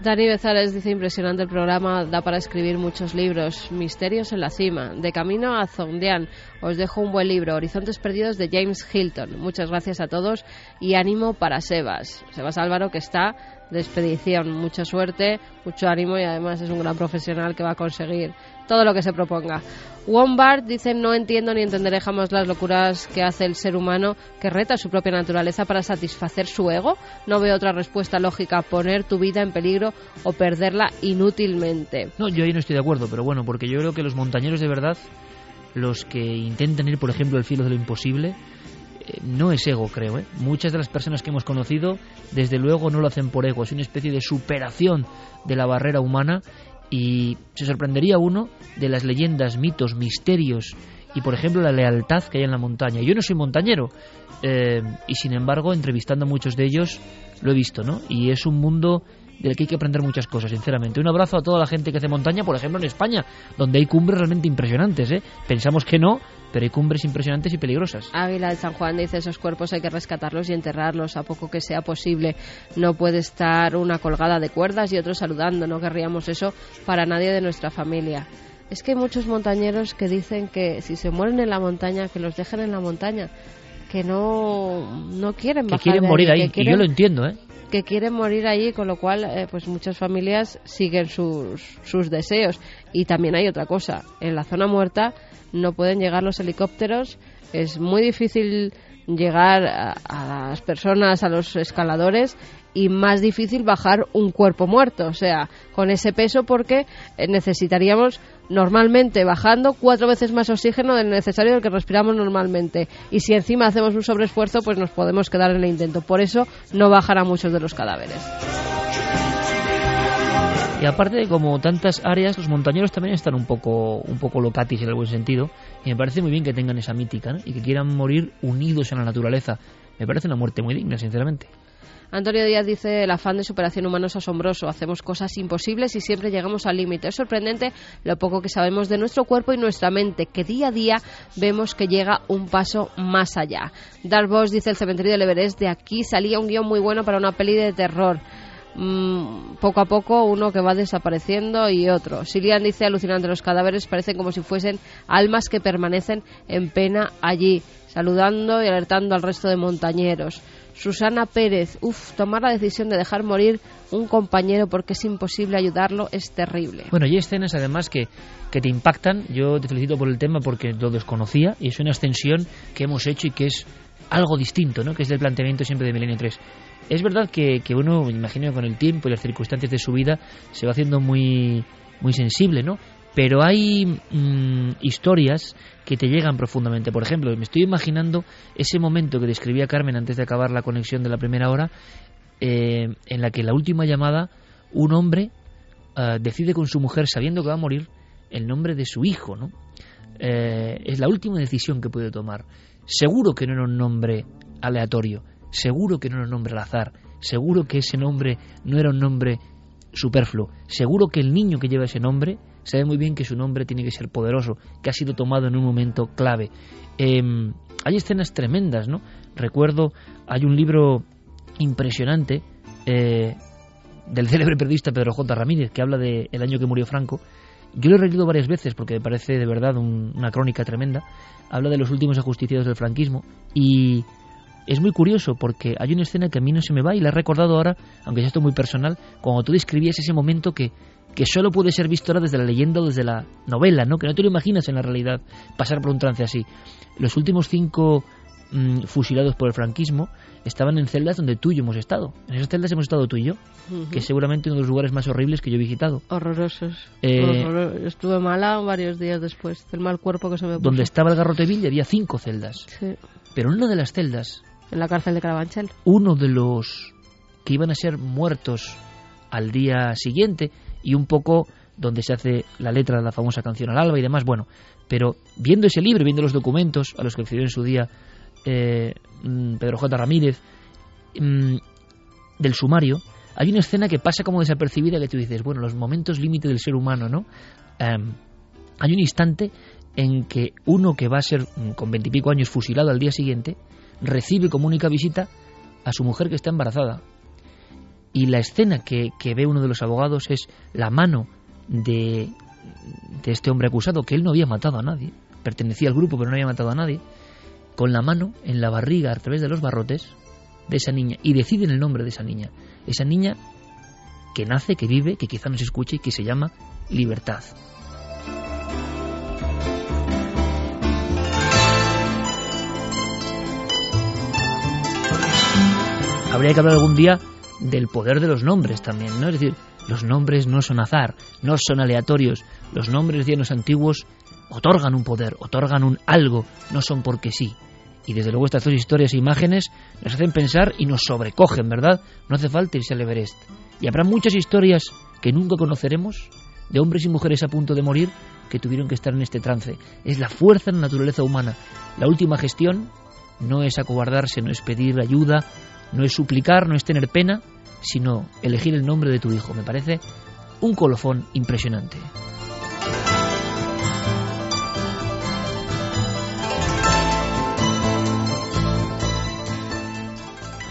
[SPEAKER 4] Dani Bezares dice impresionante el programa, da para escribir muchos libros. Misterios en la cima, De camino a Zondian. Os dejo un buen libro, Horizontes Perdidos de James Hilton. Muchas gracias a todos y ánimo para Sebas. Sebas Álvaro que está de expedición. Mucha suerte, mucho ánimo y además es un gran profesional que va a conseguir todo lo que se proponga. Wombard dice no entiendo ni entenderé jamás las locuras que hace el ser humano que reta su propia naturaleza para satisfacer su ego. No veo otra respuesta lógica, poner tu vida en peligro o perderla inútilmente.
[SPEAKER 1] No, yo ahí no estoy de acuerdo, pero bueno, porque yo creo que los montañeros de verdad, los que intentan ir, por ejemplo, al filo de lo imposible, eh, no es ego, creo. ¿eh? Muchas de las personas que hemos conocido, desde luego, no lo hacen por ego. Es una especie de superación de la barrera humana y se sorprendería uno de las leyendas, mitos, misterios y, por ejemplo, la lealtad que hay en la montaña. Yo no soy montañero eh, y, sin embargo, entrevistando a muchos de ellos, lo he visto, ¿no? Y es un mundo del que hay que aprender muchas cosas, sinceramente. Un abrazo a toda la gente que hace montaña, por ejemplo, en España, donde hay cumbres realmente impresionantes, ¿eh? Pensamos que no, pero hay cumbres impresionantes y peligrosas.
[SPEAKER 4] Águila de San Juan dice, esos cuerpos hay que rescatarlos y enterrarlos a poco que sea posible. No puede estar una colgada de cuerdas y otro saludando, no querríamos eso para nadie de nuestra familia. Es que hay muchos montañeros que dicen que si se mueren en la montaña, que los dejen en la montaña. que no, no quieren
[SPEAKER 1] que quieren morir ahí, y yo lo entiendo, ¿eh?
[SPEAKER 4] que quieren morir allí, con lo cual eh, pues muchas familias siguen sus, sus deseos. Y también hay otra cosa, en la zona muerta no pueden llegar los helicópteros, es muy difícil llegar a, las personas, a los escaladores y más difícil bajar un cuerpo muerto, o sea, con ese peso porque eh, necesitaríamos normalmente bajando cuatro veces más oxígeno del necesario del que respiramos normalmente. Y si encima hacemos un sobreesfuerzo pues nos podemos quedar en el intento, por eso no bajará muchos de los cadáveres.
[SPEAKER 1] Y aparte, como tantas áreas, los montañeros también están un poco, un poco locatis en el buen sentido. Y me parece muy bien que tengan esa mítica y que quieran morir unidos en la naturaleza. Me parece una muerte muy digna, sinceramente.
[SPEAKER 4] Antonio Díaz dice, el afán de superación humana es asombroso, hacemos cosas imposibles y siempre llegamos al límite. Es sorprendente lo poco que sabemos de nuestro cuerpo y nuestra mente, que día a día vemos que llega un paso más allá. Dark Boss dice, el cementerio del Everest, de aquí salía un guion muy bueno para una peli de terror. Mm, poco a poco uno que va desapareciendo y otro. Silian dice alucinante, los cadáveres parecen como si fuesen almas que permanecen en pena allí, saludando y alertando al resto de montañeros. Susana Pérez, uff, tomar la decisión de dejar morir un compañero porque es imposible ayudarlo es terrible.
[SPEAKER 1] Bueno, y hay escenas además que, que te impactan. Yo te felicito por el tema porque lo desconocía y es una extensión que hemos hecho y que es algo distinto, ¿no? que es del planteamiento siempre de Milenio 3. Es verdad que, uno, me imagino, con el tiempo y las circunstancias de su vida se va haciendo muy, muy sensible, ¿no? Pero hay mm, historias que te llegan profundamente. Por ejemplo, me estoy imaginando ese momento que describía Carmen antes de acabar la conexión de la primera hora, eh, en la que la última llamada, un hombre eh, decide con su mujer, sabiendo que va a morir, el nombre de su hijo, ¿no? Eh, es la última decisión que puede tomar. Seguro que no era un nombre aleatorio, seguro que no era un nombre al azar, seguro que ese nombre no era un nombre superfluo, seguro que el niño que lleva ese nombre sabe muy bien que su nombre tiene que ser poderoso, que ha sido tomado en un momento clave. Em, hay escenas tremendas, ¿no? Recuerdo, hay un libro impresionante eh, del célebre periodista Pedro J. Ramírez que habla del el año que murió Franco. Yo lo he leído varias veces porque me parece de verdad una crónica tremenda habla de los últimos ajusticiados del franquismo y es muy curioso porque hay una escena que a mí no se me va y la he recordado ahora, aunque sea esto muy personal, cuando tú describías ese momento que, que solo puede ser visto ahora desde la leyenda o desde la novela, ¿no? que no te lo imaginas en la realidad pasar por un trance así. Los últimos cinco mm, fusilados por el franquismo estaban en celdas donde tú y yo hemos estado. En esas celdas hemos estado tú y yo, que es seguramente uno de los lugares más horribles que yo he visitado.
[SPEAKER 4] Horrorosos. Eh, Estuve mala varios días después del mal cuerpo que se me puso.
[SPEAKER 1] Donde estaba el Garroteville había cinco celdas. Sí. Pero en una de las celdas...
[SPEAKER 4] En la cárcel de Carabanchel.
[SPEAKER 1] Uno de los que iban a ser muertos al día siguiente y un poco donde se hace la letra de la famosa canción al alba y demás, bueno, pero viendo ese libro, viendo los documentos a los que accedió en su día eh, mm, Pedro J. Ramírez, mm, del sumario, hay una escena que pasa como desapercibida que tú dices, bueno, los momentos límite del ser humano, ¿no? Em, hay un instante en que uno que va a ser mm, con veintipico años fusilado al día siguiente, recibe como única visita a su mujer que está embarazada. Y la escena que, que ve uno de los abogados es la mano de, de este hombre acusado, que él no había matado a nadie, pertenecía al grupo pero no había matado a nadie, con la mano en la barriga a través de los barrotes de esa niña y deciden el nombre de esa niña. Esa niña que nace, que vive, que quizá nos escuche y que se llama libertad. Habría que hablar algún día del poder de los nombres también, ¿no? Es decir, los nombres no son azar, no son aleatorios. Los nombres, decían los antiguos, otorgan un poder, otorgan un algo, no son porque sí. Y desde luego estas dos historias e imágenes nos hacen pensar y nos sobrecogen, ¿verdad? No hace falta irse al Everest. Y habrá muchas historias que nunca conoceremos de hombres y mujeres a punto de morir que tuvieron que estar en este trance. Es la fuerza en la naturaleza humana. La última gestión no es acobardarse, no es pedir ayuda, no es suplicar, no es tener pena, sino elegir el nombre de tu hijo. Me parece un colofón impresionante.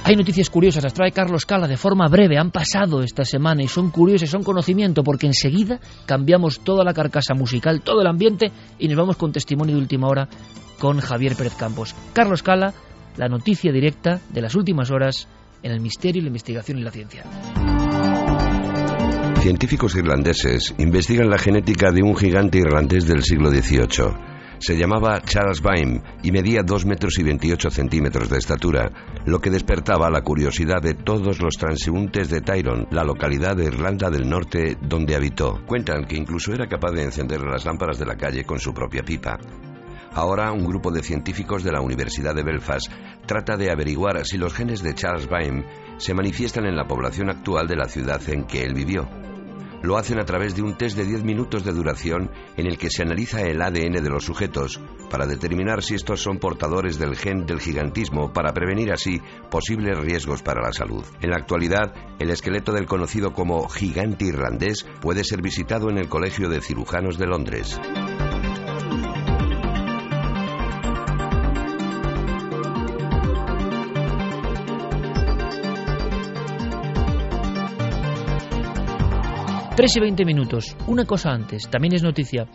[SPEAKER 1] Hay noticias curiosas, las trae Carlos Cala de forma breve, han pasado esta semana y son curiosas, son conocimiento, porque enseguida cambiamos toda la carcasa musical, todo el ambiente y nos vamos con testimonio de última hora con Javier Pérez Campos. Carlos Cala, la noticia directa de las últimas horas en el misterio, la investigación y la ciencia.
[SPEAKER 21] Científicos irlandeses investigan la genética de un gigante irlandés del siglo XVIII. Se llamaba Charles Bain y medía 2 metros y 28 centímetros de estatura, lo que despertaba la curiosidad de todos los transeúntes de Tyrone, la localidad de Irlanda del Norte donde habitó. Cuentan que incluso era capaz de encender las lámparas de la calle con su propia pipa. Ahora un grupo de científicos de la Universidad de Belfast trata de averiguar si los genes de Charles Bain se manifiestan en la población actual de la ciudad en que él vivió. Lo hacen a través de un test de 10 minutos de duración en el que se analiza el ADN de los sujetos para determinar si estos son portadores del gen del gigantismo para prevenir así posibles riesgos para la salud. En la actualidad, el esqueleto del conocido como gigante irlandés puede ser visitado en el Colegio de Cirujanos de Londres.
[SPEAKER 1] 3 y 20 minutos. Una cosa antes, también es noticia.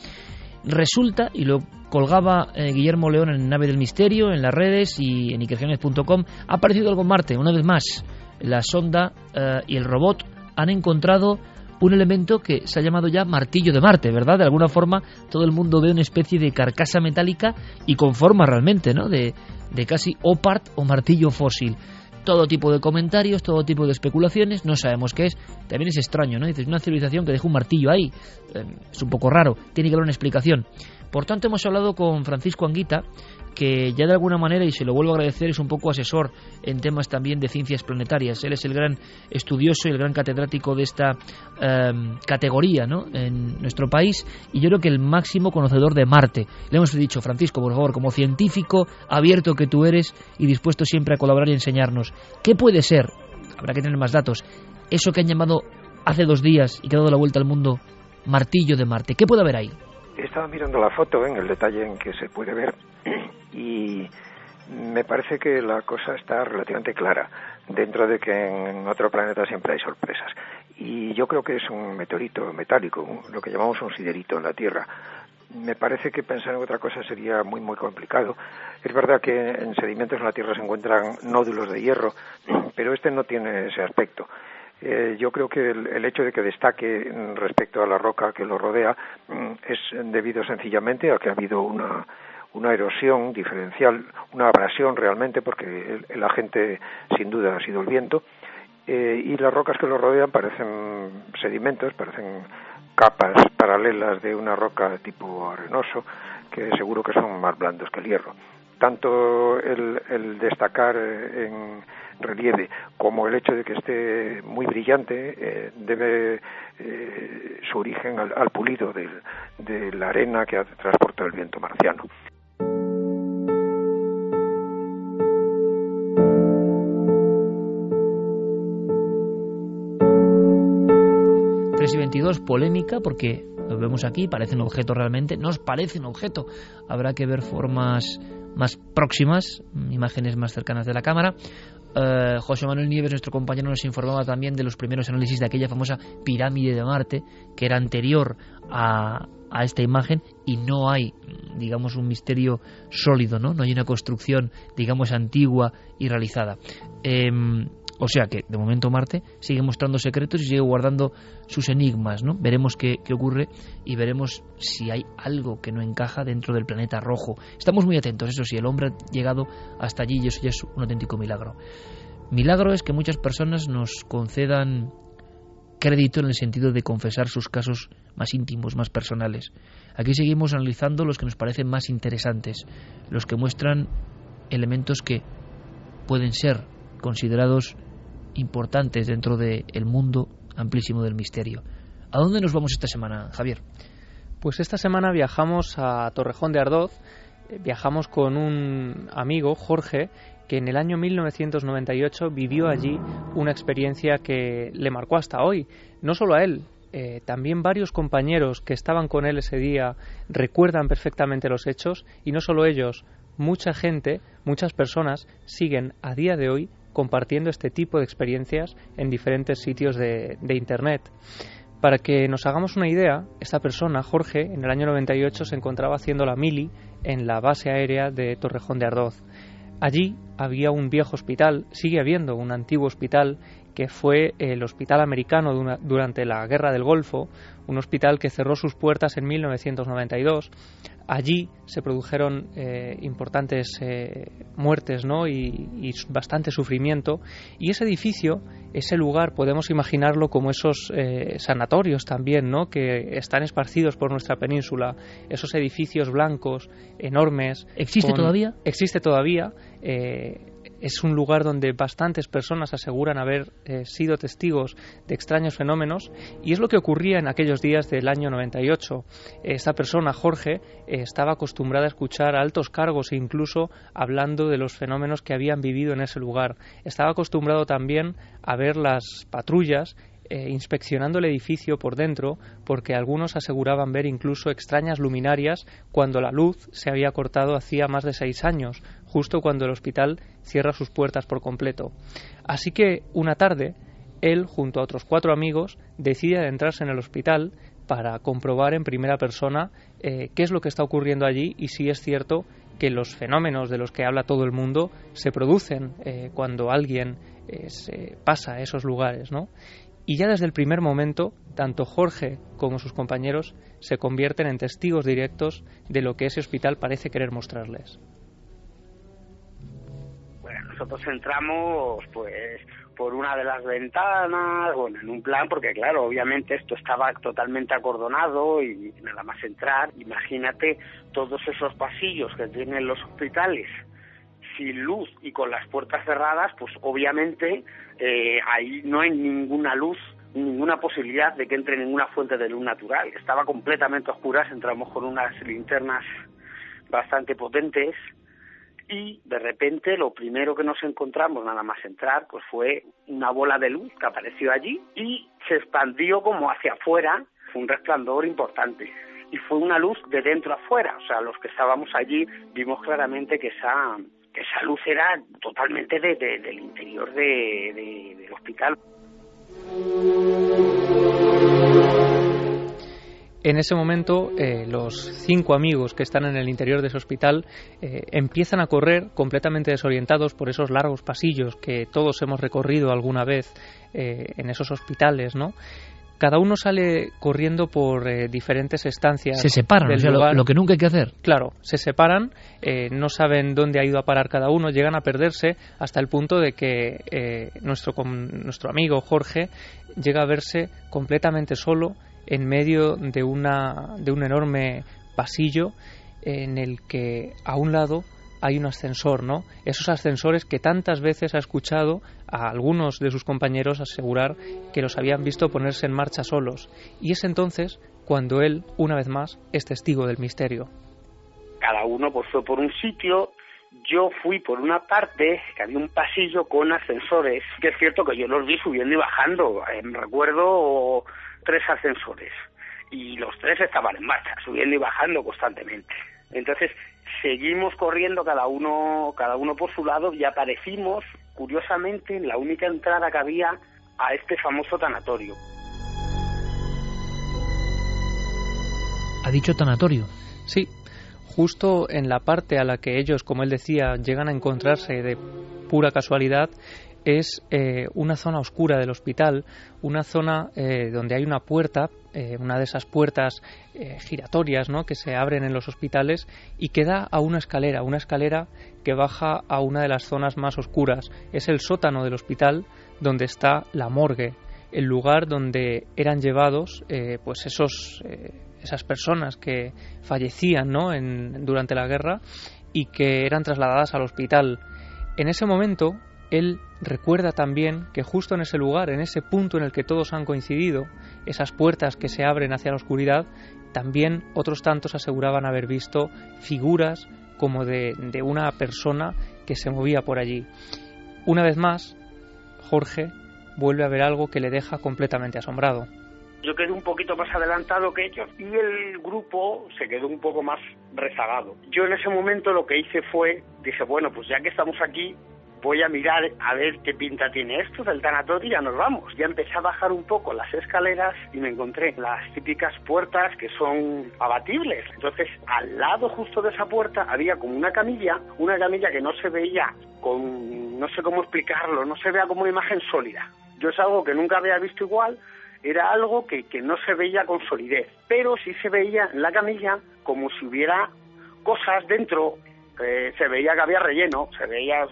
[SPEAKER 1] Resulta, y lo colgaba eh, Guillermo León en Nave del Misterio, en las redes y en ikergenes.com, ha aparecido algo en Marte, una vez más. La sonda eh, y el robot han encontrado un elemento que se ha llamado ya martillo de Marte, ¿verdad? De alguna forma todo el mundo ve una especie de carcasa metálica y con forma realmente, ¿no? De, de casi opart o martillo fósil todo tipo de comentarios, todo tipo de especulaciones, no sabemos qué es. También es extraño, ¿no? Dices, una civilización que deja un martillo ahí, eh, es un poco raro, tiene que haber una explicación. Por tanto, hemos hablado con Francisco Anguita, que ya de alguna manera, y se lo vuelvo a agradecer, es un poco asesor en temas también de ciencias planetarias. Él es el gran estudioso y el gran catedrático de esta em, categoría ¿no? en nuestro país y yo creo que el máximo conocedor de Marte. Le hemos dicho, Francisco, por favor, como científico abierto que tú eres y dispuesto siempre a colaborar y enseñarnos, ¿qué puede ser? Habrá que tener más datos. Eso que han llamado hace dos días y que ha dado la vuelta al mundo martillo de Marte. ¿Qué puede haber ahí?
[SPEAKER 22] Estaba mirando la foto en el detalle en que se puede ver y me parece que la cosa está relativamente clara, dentro de que en otro planeta siempre hay sorpresas. Y yo creo que es un meteorito metálico, lo que llamamos un siderito en la Tierra. Me parece que pensar en otra cosa sería muy, muy complicado. Es verdad que en sedimentos en la Tierra se encuentran nódulos de hierro, pero este no tiene ese aspecto. Eh, yo creo que el, hecho de que destaque respecto a la roca que lo rodea mm, es debido sencillamente a que ha habido una, una erosión diferencial, una abrasión realmente, porque el, agente sin duda ha sido el viento, eh, y las rocas que lo rodean parecen sedimentos, parecen capas paralelas de una roca tipo arenoso, que seguro que son más blandos que el hierro. Tanto el, el destacar en relieve como el hecho de que esté muy brillante eh, debe eh, su origen al, pulido de la arena que transporta el viento marciano.
[SPEAKER 1] y 22, polémica, porque lo vemos aquí, parece un objeto realmente, nos parece un objeto. Habrá que ver formas más próximas, imágenes más cercanas de la cámara. Eh, José Manuel Nieves, nuestro compañero, nos informaba también de los primeros análisis de aquella famosa pirámide de Marte, que era anterior a, a esta imagen y no hay, digamos, un misterio sólido, ¿no? No hay una construcción, digamos, antigua y realizada. Em, o sea que, de momento, Marte sigue mostrando secretos y sigue guardando sus enigmas, ¿no? Veremos qué, qué ocurre y veremos si hay algo que no encaja dentro del planeta rojo. Estamos muy atentos, eso sí, el hombre ha llegado hasta allí y eso ya es un auténtico milagro. Milagro es que muchas personas nos concedan crédito en el sentido de confesar sus casos más íntimos, más personales. Aquí seguimos analizando los que nos parecen más interesantes, los que muestran elementos que pueden ser considerados importantes dentro del mundo amplísimo del misterio. ¿A dónde nos vamos esta semana, Javier?
[SPEAKER 12] Pues esta semana viajamos a Torrejón de Ardoz, eh, viajamos con un amigo, Jorge, que en el año 1998 vivió allí una experiencia que le marcó hasta hoy. No solo a él, eh, también varios compañeros que estaban con él ese día recuerdan perfectamente los hechos y no solo ellos, mucha gente, muchas personas siguen a día de hoy compartiendo este tipo de experiencias en diferentes sitios de, Internet. Para que nos hagamos una idea, esta persona, Jorge, en el año 98 se encontraba haciendo la mili en la base aérea de Torrejón de Ardoz. Allí había un viejo hospital, sigue habiendo un antiguo hospital que fue el Hospital Americano durante la Guerra del Golfo, un hospital que cerró sus puertas en 1992. Allí se produjeron eh, importantes eh, muertes ¿no? y, bastante sufrimiento. Y ese edificio, ese lugar, podemos imaginarlo como esos eh, sanatorios también, ¿no? que están esparcidos por nuestra península. Esos edificios blancos, enormes.
[SPEAKER 1] ¿Existe todavía?
[SPEAKER 12] Existe todavía es un lugar donde bastantes personas aseguran haber eh, sido testigos de extraños fenómenos y es lo que ocurría en aquellos días del año 98. Esta persona, Jorge, eh, estaba acostumbrada a escuchar a altos cargos e incluso hablando de los fenómenos que habían vivido en ese lugar. Estaba acostumbrado también a ver las patrullas eh, inspeccionando el edificio por dentro porque algunos aseguraban ver incluso extrañas luminarias cuando la luz se había cortado hacía más de seis años, justo cuando el hospital cierra sus puertas por completo. Así que una tarde, él, junto a otros cuatro amigos, decide adentrarse en el hospital para comprobar en primera persona eh, qué es lo que está ocurriendo allí y si es cierto que los fenómenos de los que habla todo el mundo se producen eh, cuando alguien se pasa a esos lugares, ¿no? Y ya desde el primer momento, tanto Jorge como sus compañeros se convierten en testigos directos de lo que ese hospital parece querer mostrarles.
[SPEAKER 23] Bueno, nosotros entramos pues por una de las ventanas, bueno, en un plan, porque claro, obviamente esto estaba totalmente acordonado y nada más entrar, imagínate todos esos pasillos que tienen los hospitales sin luz y con las puertas cerradas, pues obviamente eh, ahí no hay ninguna luz, ninguna posibilidad de que entre ninguna fuente de luz natural. Estaba completamente oscuras, entramos con unas linternas bastante potentes y de repente lo primero que nos encontramos nada más entrar pues fue una bola de luz que apareció allí y se expandió como hacia afuera, fue un resplandor importante y fue una luz de dentro afuera, o sea, los que estábamos allí vimos claramente que esa esa luz era totalmente de, del interior de, del hospital.
[SPEAKER 12] En ese momento, eh, los cinco amigos que están en el interior de ese hospital eh, empiezan a correr completamente desorientados por esos largos pasillos que todos hemos recorrido alguna vez eh, en esos hospitales, ¿no? Cada uno sale corriendo por eh, diferentes estancias.
[SPEAKER 1] Se separan, Lo, que nunca hay que hacer.
[SPEAKER 12] Claro, se separan, eh, no saben dónde ha ido a parar cada uno, llegan a perderse hasta el punto de que eh, nuestro, nuestro amigo Jorge llega a verse completamente solo en medio de, una, de un enorme pasillo en el que a un lado hay un ascensor, ¿no? Esos ascensores que tantas veces ha escuchado a algunos de sus compañeros asegurar que los habían visto ponerse en marcha solos. Y es entonces cuando él, una vez más, es testigo del misterio.
[SPEAKER 23] Cada uno pues por un sitio, yo fui por una parte, que había un pasillo con ascensores, que es cierto que yo los vi subiendo y bajando, eh, recuerdo tres ascensores, y los tres estaban en marcha, subiendo y bajando constantemente. Entonces seguimos corriendo cada uno, cada uno por su lado y aparecimos, curiosamente, en la única entrada que había a este famoso tanatorio.
[SPEAKER 1] ¿Ha dicho tanatorio?
[SPEAKER 12] Sí, justo en la parte a la que ellos, como él decía, llegan a encontrarse de pura casualidad, es eh, una zona oscura del hospital, una zona eh, donde hay una puerta, eh, una de esas puertas giratorias ¿no? que se abren en los hospitales y que da a una escalera, una escalera que baja a una de las zonas más oscuras. Es el sótano del hospital donde está la morgue, el lugar donde eran llevados pues esos, esas personas que fallecían ¿no? en, durante la guerra y que eran trasladadas al hospital. En ese momento él recuerda también que justo en ese lugar, en ese punto en el que todos han coincidido, esas puertas que se abren hacia la oscuridad, también otros tantos aseguraban haber visto figuras como de, una persona que se movía por allí. Una vez más, Jorge vuelve a ver algo que le deja completamente asombrado.
[SPEAKER 23] Yo quedé un poquito más adelantado que ellos y el grupo se quedó un poco más rezagado. Yo en ese momento lo que hice fue, dije, bueno, pues ya que estamos aquí, voy a mirar a ver qué pinta tiene esto del tanatorio y ya nos vamos. Ya empecé a bajar un poco las escaleras y me encontré las típicas puertas que son abatibles. Entonces, al lado justo de esa puerta había como una camilla, una camilla que no se veía con, no sé cómo explicarlo, no se vea como una imagen sólida. Yo es algo que nunca había visto igual, era algo que, que no se veía con solidez, pero sí se veía en la camilla como si hubiera cosas dentro, eh, se veía que había relleno, se veía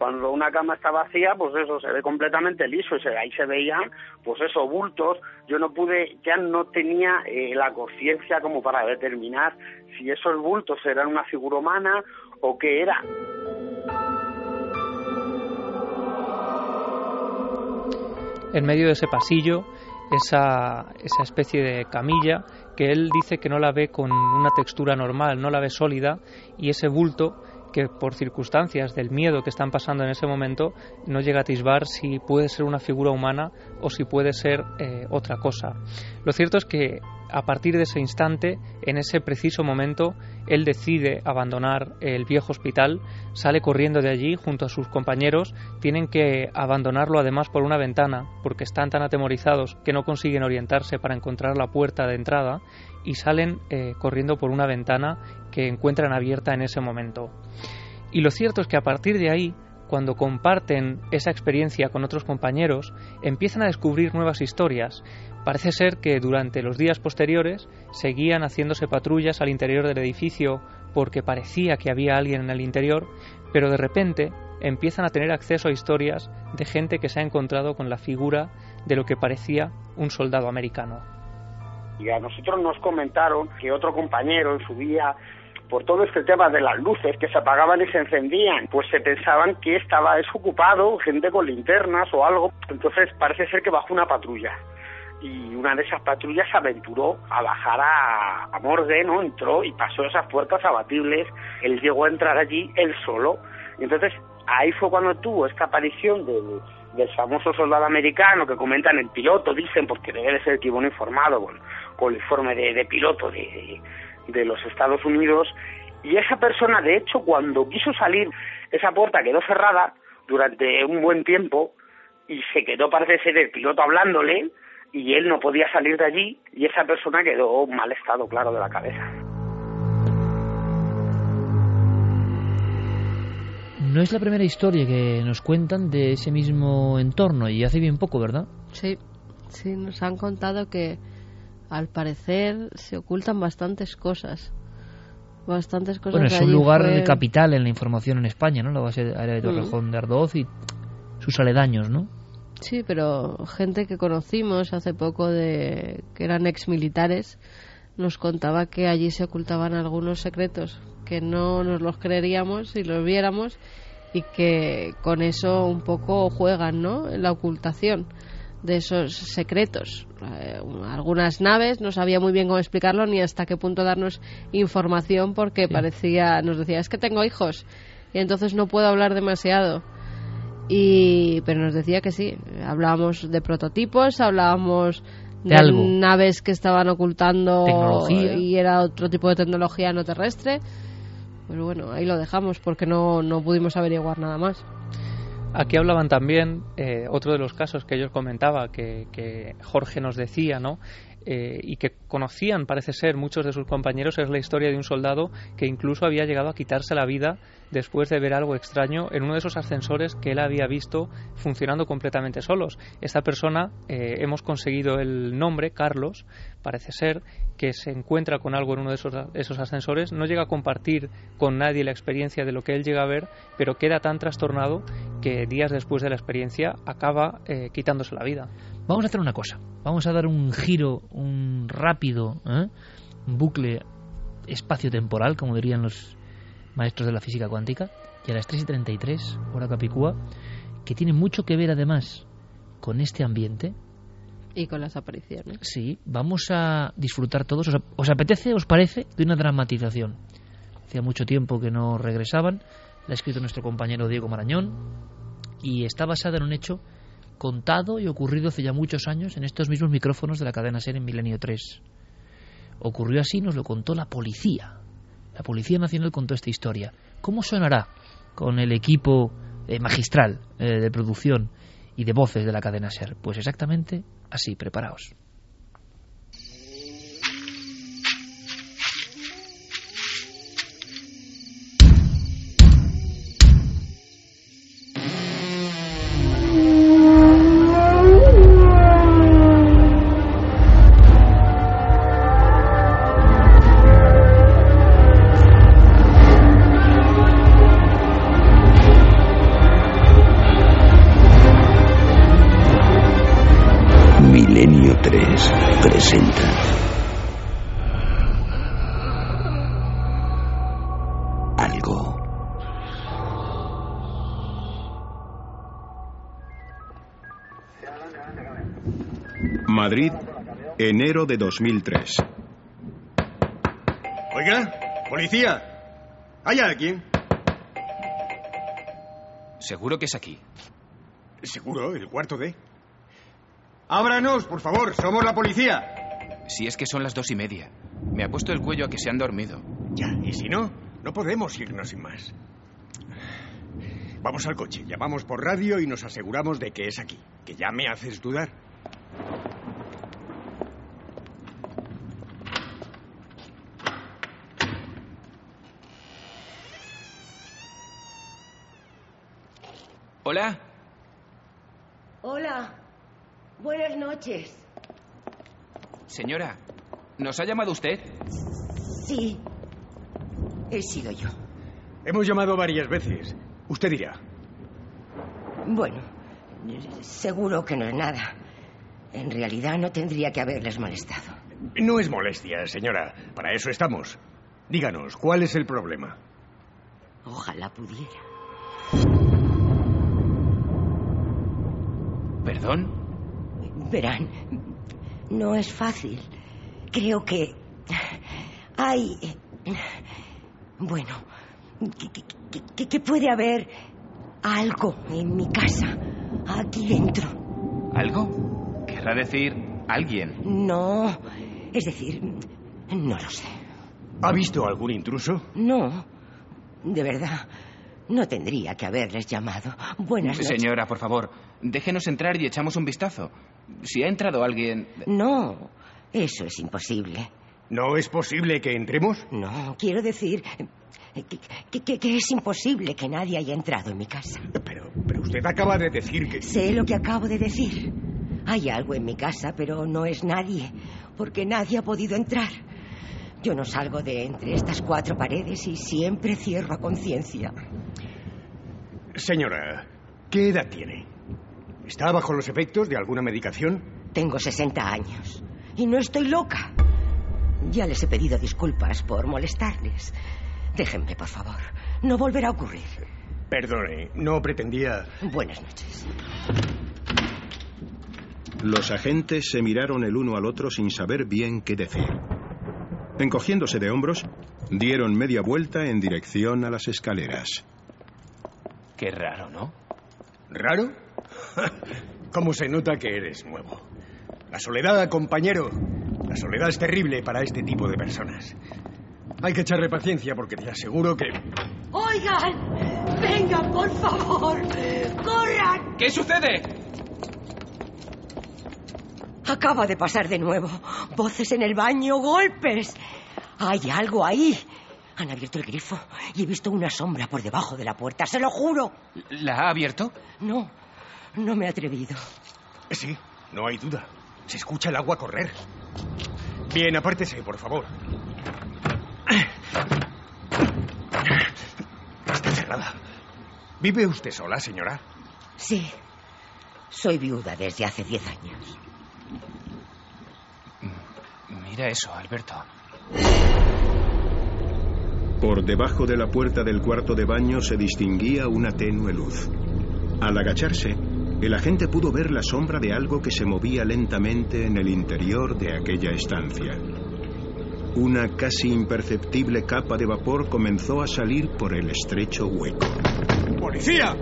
[SPEAKER 23] cuando una cama está vacía, pues eso se ve completamente liso y se, ahí se veían, pues eso, bultos. Yo no pude, ya no tenía eh, la conciencia como para determinar si esos bultos eran una figura humana o qué era.
[SPEAKER 12] En medio de ese pasillo, esa, esa especie de camilla que él dice que no la ve con una textura normal, no la ve sólida, y ese bulto que por circunstancias del miedo que están pasando en ese momento no llega a atisbar si puede ser una figura humana o si puede ser eh, otra cosa. Lo cierto es que a partir de ese instante, en ese preciso momento, él decide abandonar el viejo hospital, sale corriendo de allí junto a sus compañeros, tienen que abandonarlo además por una ventana, porque están tan atemorizados que no consiguen orientarse para encontrar la puerta de entrada y salen eh, corriendo por una ventana que encuentran abierta en ese momento. Y lo cierto es que a partir de ahí, cuando comparten esa experiencia con otros compañeros, empiezan a descubrir nuevas historias. Parece ser que durante los días posteriores seguían haciéndose patrullas al interior del edificio porque parecía que había alguien en el interior, pero de repente empiezan a tener acceso a historias de gente que se ha encontrado con la figura de lo que parecía un soldado americano.
[SPEAKER 23] Y a nosotros nos comentaron que otro compañero en su día por todo este tema de las luces que se apagaban y se encendían, pues se pensaban que estaba desocupado, gente con linternas o algo. Entonces parece ser que bajó una patrulla. Y una de esas patrullas se aventuró a bajar a, a Morgue, ¿no? Entró y pasó esas puertas abatibles. Él llegó a entrar allí él solo. Y entonces ahí fue cuando tuvo esta aparición del, del famoso soldado americano que comentan el piloto, dicen, porque debe de ser que iba informado con, con el informe de, de piloto de, de los Estados Unidos y esa persona, de hecho, cuando quiso salir, esa puerta quedó cerrada durante un buen tiempo y se quedó, parece ser, el piloto hablándole y él no podía salir de allí y esa persona quedó mal estado, claro, de la cabeza.
[SPEAKER 1] No es la primera historia que nos cuentan de ese mismo entorno y hace bien poco, ¿verdad?
[SPEAKER 4] Sí, sí, nos han contado que al parecer se ocultan bastantes cosas. Bastantes cosas.
[SPEAKER 1] Bueno, es un lugar capital en la información en España, ¿no? La base aérea de Torrejón mm. de Ardoz y sus aledaños, ¿no?
[SPEAKER 4] Sí, pero gente que conocimos hace poco de que eran ex militares nos contaba que allí se ocultaban algunos secretos que no nos los creeríamos si los viéramos y que con eso un poco juegan, ¿no? La ocultación de esos secretos. Eh, algunas naves no sabía muy bien cómo explicarlo ni hasta qué punto darnos información porque parecía, nos decía, es que tengo hijos y entonces no puedo hablar demasiado. Y, pero nos decía que sí, hablábamos de prototipos, hablábamos de, naves que estaban ocultando y era otro tipo de tecnología no terrestre. Pero bueno, ahí lo dejamos porque no, no pudimos averiguar nada más.
[SPEAKER 12] Aquí hablaban también, eh, otro de los casos que ellos comentaba, que, que Jorge nos decía, ¿no? Eh, y que conocían, parece ser, muchos de sus compañeros, es la historia de un soldado que incluso había llegado a quitarse la vida después de ver algo extraño en uno de esos ascensores que él había visto funcionando completamente solos. Esta persona, eh, hemos conseguido el nombre, Carlos, parece ser, que se encuentra con algo en uno de esos, esos ascensores, no llega a compartir con nadie la experiencia de lo que él llega a ver, pero queda tan trastornado que días después de la experiencia acaba eh, quitándose la vida.
[SPEAKER 1] Vamos a hacer una cosa. Vamos a dar un giro, un rápido ¿eh? bucle espacio-temporal, como dirían los maestros de la física cuántica, y a las 3 y 33, hora Capicúa, que tiene mucho que ver además con este ambiente.
[SPEAKER 4] Y con las apariciones.
[SPEAKER 1] Sí, vamos a disfrutar todos. ¿Os, os apetece, os parece, de una dramatización? Hacía mucho tiempo que no regresaban. Ha escrito nuestro compañero Diego Marañón y está basada en un hecho contado y ocurrido hace ya muchos años en estos mismos micrófonos de la cadena SER en Milenio 3. Ocurrió así, nos lo contó la policía. La Policía Nacional contó esta historia. ¿Cómo sonará con el equipo magistral de producción y de voces de la cadena SER. Pues exactamente así, preparaos.
[SPEAKER 24] Enero de 2003.
[SPEAKER 25] Oiga, policía, ¿hay alguien?
[SPEAKER 17] Seguro que es aquí.
[SPEAKER 25] Seguro, el cuarto D. Ábranos, por favor, somos la policía.
[SPEAKER 17] Si es que son las dos y media. Me ha puesto el cuello a que se han dormido.
[SPEAKER 25] Ya, y si no, no podemos irnos sin más. Vamos al coche, llamamos por radio y nos aseguramos de que es aquí. Que ya me haces dudar.
[SPEAKER 17] Hola.
[SPEAKER 26] Hola. Buenas noches.
[SPEAKER 17] Señora, ¿nos ha llamado usted?
[SPEAKER 26] Sí. He sido yo.
[SPEAKER 25] Hemos llamado varias veces. Usted dirá.
[SPEAKER 26] Bueno, seguro que no es nada. En realidad no tendría que haberles molestado.
[SPEAKER 25] No es molestia, señora. Para eso estamos. Díganos, ¿cuál es el problema?
[SPEAKER 26] Ojalá pudiera.
[SPEAKER 17] ¿Perdón?
[SPEAKER 26] Verán, no es fácil. Creo que hay... Bueno, que, que, puede haber algo en mi casa, aquí dentro.
[SPEAKER 17] ¿Algo? ¿Querrá decir alguien?
[SPEAKER 26] No, es decir, no lo sé.
[SPEAKER 25] ¿Ha visto algún intruso?
[SPEAKER 26] No, de verdad. No tendría que haberles llamado. Buenas noches.
[SPEAKER 17] Señora, por favor, déjenos entrar y echamos un vistazo. Si ha entrado alguien...
[SPEAKER 26] No, eso es imposible.
[SPEAKER 25] ¿No es posible que entremos?
[SPEAKER 26] No, quiero decir que, que, es imposible que nadie haya entrado en mi casa.
[SPEAKER 25] Pero, pero usted acaba de decir que...
[SPEAKER 26] Sé lo que acabo de decir. Hay algo en mi casa, pero no es nadie, porque nadie ha podido entrar. Yo no salgo de entre estas cuatro paredes y siempre cierro a conciencia.
[SPEAKER 25] Señora, ¿qué edad tiene? ¿Está bajo los efectos de alguna medicación?
[SPEAKER 26] Tengo 60 años y no estoy loca. Ya les he pedido disculpas por molestarles. Déjenme, por favor. No volverá a ocurrir.
[SPEAKER 25] Perdone, no pretendía...
[SPEAKER 26] Buenas noches.
[SPEAKER 24] Los agentes se miraron el uno al otro sin saber bien qué decir. Encogiéndose de hombros, dieron media vuelta en dirección a las escaleras.
[SPEAKER 17] Qué raro, ¿no?
[SPEAKER 25] ¿Raro? ¿Cómo se nota que eres nuevo? La soledad, compañero. La soledad es terrible para este tipo de personas. Hay que echarle paciencia porque te aseguro que...
[SPEAKER 26] Oigan, vengan, por favor. Corran.
[SPEAKER 17] ¿Qué sucede?
[SPEAKER 26] Acaba de pasar de nuevo. Voces en el baño, golpes. Hay algo ahí. Han abierto el grifo y he visto una sombra por debajo de la puerta, se lo juro.
[SPEAKER 17] ¿La ha abierto?
[SPEAKER 26] No, no me he atrevido.
[SPEAKER 25] Sí, no hay duda. Se escucha el agua correr. Bien, apártese, por favor. Está cerrada. ¿Vive usted sola, señora?
[SPEAKER 26] Sí. Soy viuda desde hace diez años.
[SPEAKER 17] Mira eso, Alberto.
[SPEAKER 24] Por debajo de la puerta del cuarto de baño se distinguía una tenue luz. Al agacharse, el agente pudo ver la sombra de algo que se movía lentamente en el interior de aquella estancia. Una casi imperceptible capa de vapor comenzó a salir por el estrecho hueco.
[SPEAKER 25] ¡Policía!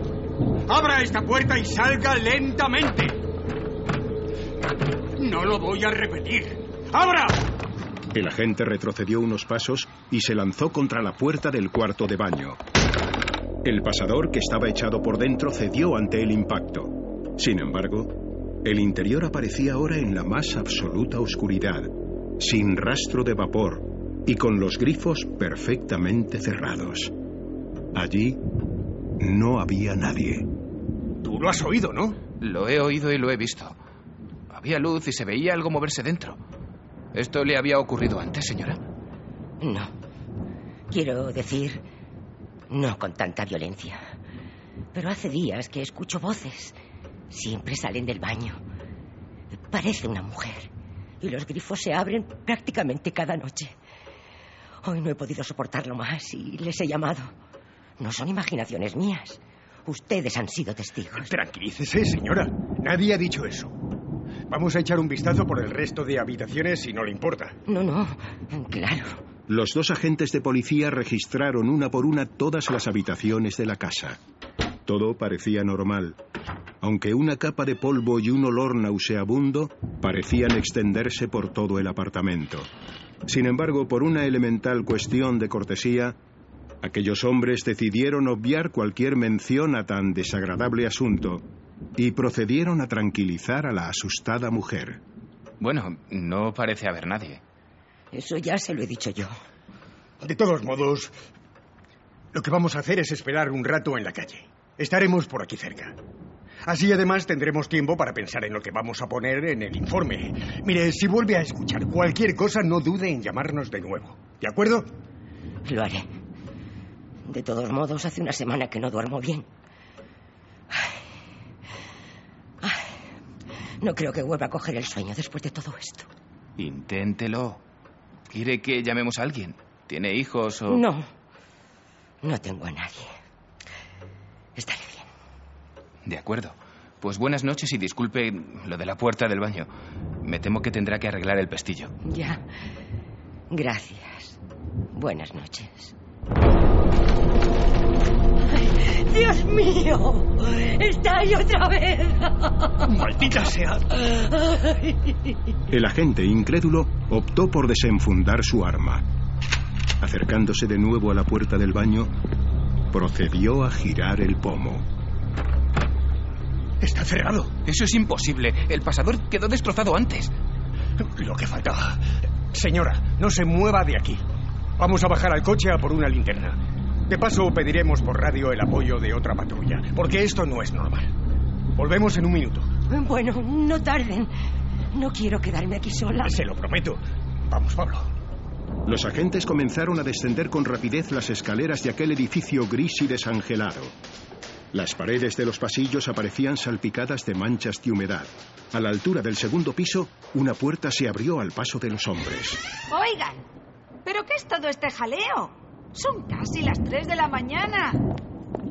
[SPEAKER 25] ¡Abra esta puerta y salga lentamente! No lo voy a repetir. ¡Abra!
[SPEAKER 24] El agente retrocedió unos pasos y se lanzó contra la puerta del cuarto de baño. El pasador, que estaba echado por dentro, cedió ante el impacto. Sin embargo, el interior aparecía ahora en la más absoluta oscuridad, sin rastro de vapor y con los grifos perfectamente cerrados. Allí no había nadie.
[SPEAKER 25] Tú lo has oído, ¿no?
[SPEAKER 27] Lo he oído y lo he visto. Había luz y se veía algo moverse dentro. ¿Esto le había ocurrido antes, señora?
[SPEAKER 26] No. Quiero decir, no con tanta violencia. Pero hace días que escucho voces. Siempre salen del baño. Parece una mujer. Y los grifos se abren prácticamente cada noche. Hoy no he podido soportarlo más y les he llamado. No son imaginaciones mías. Ustedes han sido testigos.
[SPEAKER 25] Tranquilícese, señora. Nadie ha dicho eso. Vamos a echar un vistazo por el resto de habitaciones si no le importa.
[SPEAKER 26] No, no. Claro.
[SPEAKER 24] Los dos agentes de policía registraron una por una todas las habitaciones de la casa. Todo parecía normal, aunque una capa de polvo y un olor nauseabundo parecían extenderse por todo el apartamento. Sin embargo, por una elemental cuestión de cortesía, aquellos hombres decidieron obviar cualquier mención a tan desagradable asunto y procedieron a tranquilizar a la asustada mujer.
[SPEAKER 27] Bueno, no parece haber nadie.
[SPEAKER 26] Eso ya se lo he dicho yo.
[SPEAKER 25] De todos modos, lo que vamos a hacer es esperar un rato en la calle. Estaremos por aquí cerca. Así además tendremos tiempo para pensar en lo que vamos a poner en el informe. Mire, si vuelve a escuchar cualquier cosa, no dude en llamarnos de nuevo. ¿De acuerdo?
[SPEAKER 26] Lo haré. De todos modos, hace una semana que no duermo bien. No creo que vuelva a coger el sueño después de todo esto.
[SPEAKER 27] Inténtelo. ¿Quiere que llamemos a alguien? ¿Tiene hijos o...?
[SPEAKER 26] No. No tengo a nadie. Estaré bien.
[SPEAKER 27] De acuerdo. Pues buenas noches y disculpe lo de la puerta del baño. Me temo que tendrá que arreglar el pestillo.
[SPEAKER 26] Ya. Gracias. Buenas noches. Dios mío, está ahí otra vez.
[SPEAKER 25] Maldita sea.
[SPEAKER 24] El agente incrédulo optó por desenfundar su arma. Acercándose de nuevo a la puerta del baño, procedió a girar el pomo.
[SPEAKER 25] Está cerrado.
[SPEAKER 27] Eso es imposible. El pasador quedó destrozado antes.
[SPEAKER 25] Lo que faltaba. Señora, no se mueva de aquí. Vamos a bajar al coche a por una linterna. De paso, pediremos por radio el apoyo de otra patrulla, porque esto no es normal. Volvemos en un minuto.
[SPEAKER 26] Bueno, no tarden. No quiero quedarme aquí sola.
[SPEAKER 25] Se lo prometo. Vamos, Pablo.
[SPEAKER 24] Los agentes comenzaron a descender con rapidez las escaleras de aquel edificio gris y desangelado. Las paredes de los pasillos aparecían salpicadas de manchas de humedad. A la altura del segundo piso, una puerta se abrió al paso de los hombres.
[SPEAKER 28] Oigan, ¿pero qué es todo este jaleo? Son casi las tres de la mañana.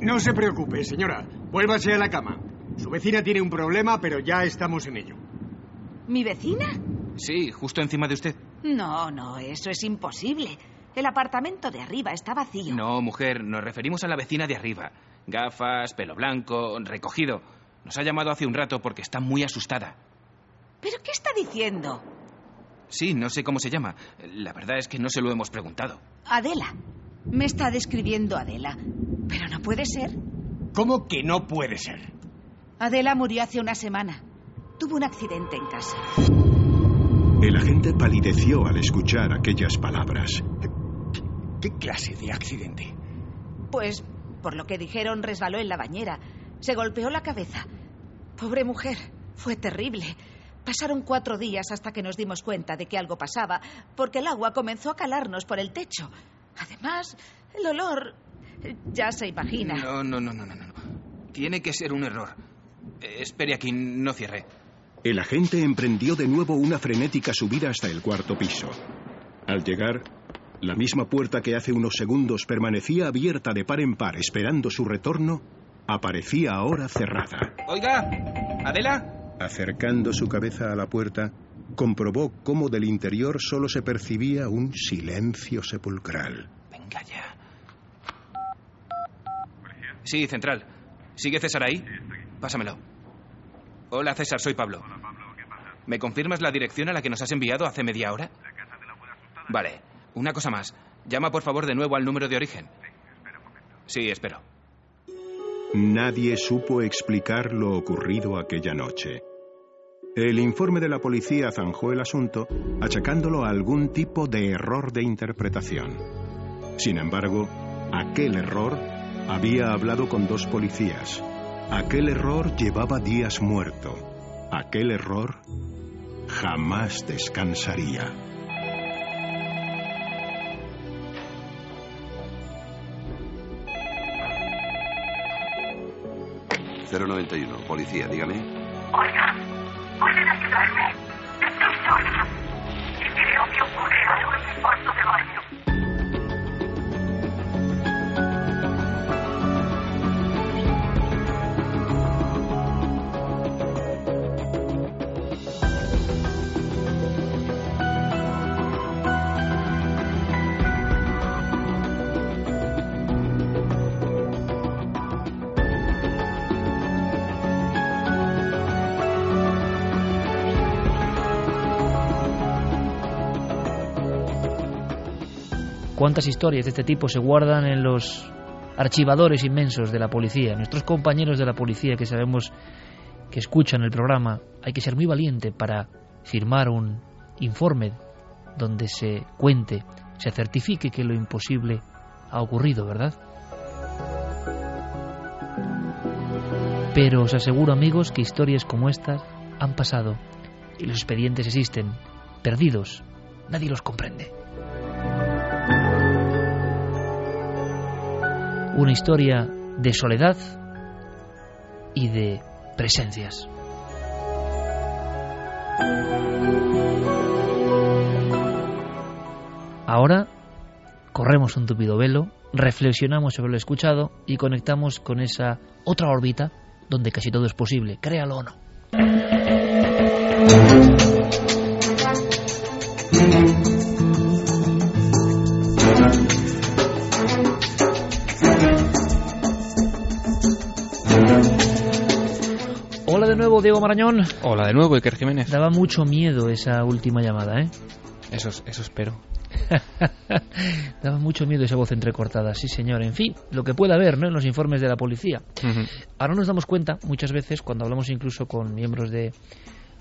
[SPEAKER 25] No se preocupe, señora. Vuélvase a la cama. Su vecina tiene un problema, pero ya estamos en ello.
[SPEAKER 28] ¿Mi vecina?
[SPEAKER 27] Sí, justo encima de usted.
[SPEAKER 28] No, no, eso es imposible. El apartamento de arriba está vacío.
[SPEAKER 27] No, mujer, nos referimos a la vecina de arriba. Gafas, pelo blanco, recogido. Nos ha llamado hace un rato porque está muy asustada.
[SPEAKER 28] ¿Pero qué está diciendo?
[SPEAKER 27] Sí, no sé cómo se llama. La verdad es que no se lo hemos preguntado.
[SPEAKER 28] Adela. Me está describiendo Adela. Pero no puede ser.
[SPEAKER 25] ¿Cómo que no puede ser?
[SPEAKER 28] Adela murió hace una semana. Tuvo un accidente en casa.
[SPEAKER 24] El agente palideció al escuchar aquellas palabras.
[SPEAKER 25] ¿Qué, clase de accidente?
[SPEAKER 28] Pues, por lo que dijeron, resbaló en la bañera. Se golpeó la cabeza. Pobre mujer. Fue terrible. Pasaron cuatro días hasta que nos dimos cuenta de que algo pasaba, porque el agua comenzó a calarnos por el techo. Además, el olor... Ya se imagina.
[SPEAKER 27] No, no, no, no, no. no. Tiene que ser un error. Eh, espere aquí, no cierre.
[SPEAKER 24] El agente emprendió de nuevo una frenética subida hasta el cuarto piso. Al llegar, la misma puerta que hace unos segundos permanecía abierta de par en par esperando su retorno, aparecía ahora cerrada.
[SPEAKER 27] Oiga, Adela.
[SPEAKER 24] Acercando su cabeza a la puerta, comprobó cómo del interior solo se percibía un silencio sepulcral.
[SPEAKER 27] Venga ya. Sí, central. ¿Sigue César ahí? Pásamelo. Hola, César, soy Pablo. ¿Me confirmas la dirección a la que nos has enviado hace media hora? Vale. Una cosa más. Llama por favor de nuevo al número de origen. Sí, espero.
[SPEAKER 24] Nadie supo explicar lo ocurrido aquella noche. El informe de la policía zanjó el asunto, achacándolo a algún tipo de error de interpretación. Sin embargo, aquel error había hablado con dos policías. Aquel error llevaba días muerto. Aquel error jamás descansaría.
[SPEAKER 29] 091, policía, dígame.
[SPEAKER 30] Oiga, ¿pueden ayudarme? Estoy sola. Y creo que ocurre algo en mi cuarto de baño.
[SPEAKER 1] ¿Cuántas historias de este tipo se guardan en los archivadores inmensos de la policía? Nuestros compañeros de la policía que sabemos que escuchan el programa, hay que ser muy valiente para firmar un informe donde se cuente, se certifique que lo imposible ha ocurrido, ¿verdad? Pero os aseguro amigos que historias como estas han pasado y los expedientes existen, perdidos, nadie los comprende. Una historia de soledad y de presencias. Ahora corremos un tupido velo, reflexionamos sobre lo escuchado y conectamos con esa otra órbita donde casi todo es posible, créalo o no. Nuevo, Diego Marañón.
[SPEAKER 5] Hola de nuevo, Iker Jiménez.
[SPEAKER 1] Daba mucho miedo esa última llamada, ¿eh?
[SPEAKER 5] Eso, eso espero.
[SPEAKER 1] Daba mucho miedo esa voz entrecortada, sí señor. En fin, lo que puede haber ¿no? en los informes de la policía. Ahora nos damos cuenta, muchas veces, cuando hablamos incluso con miembros de,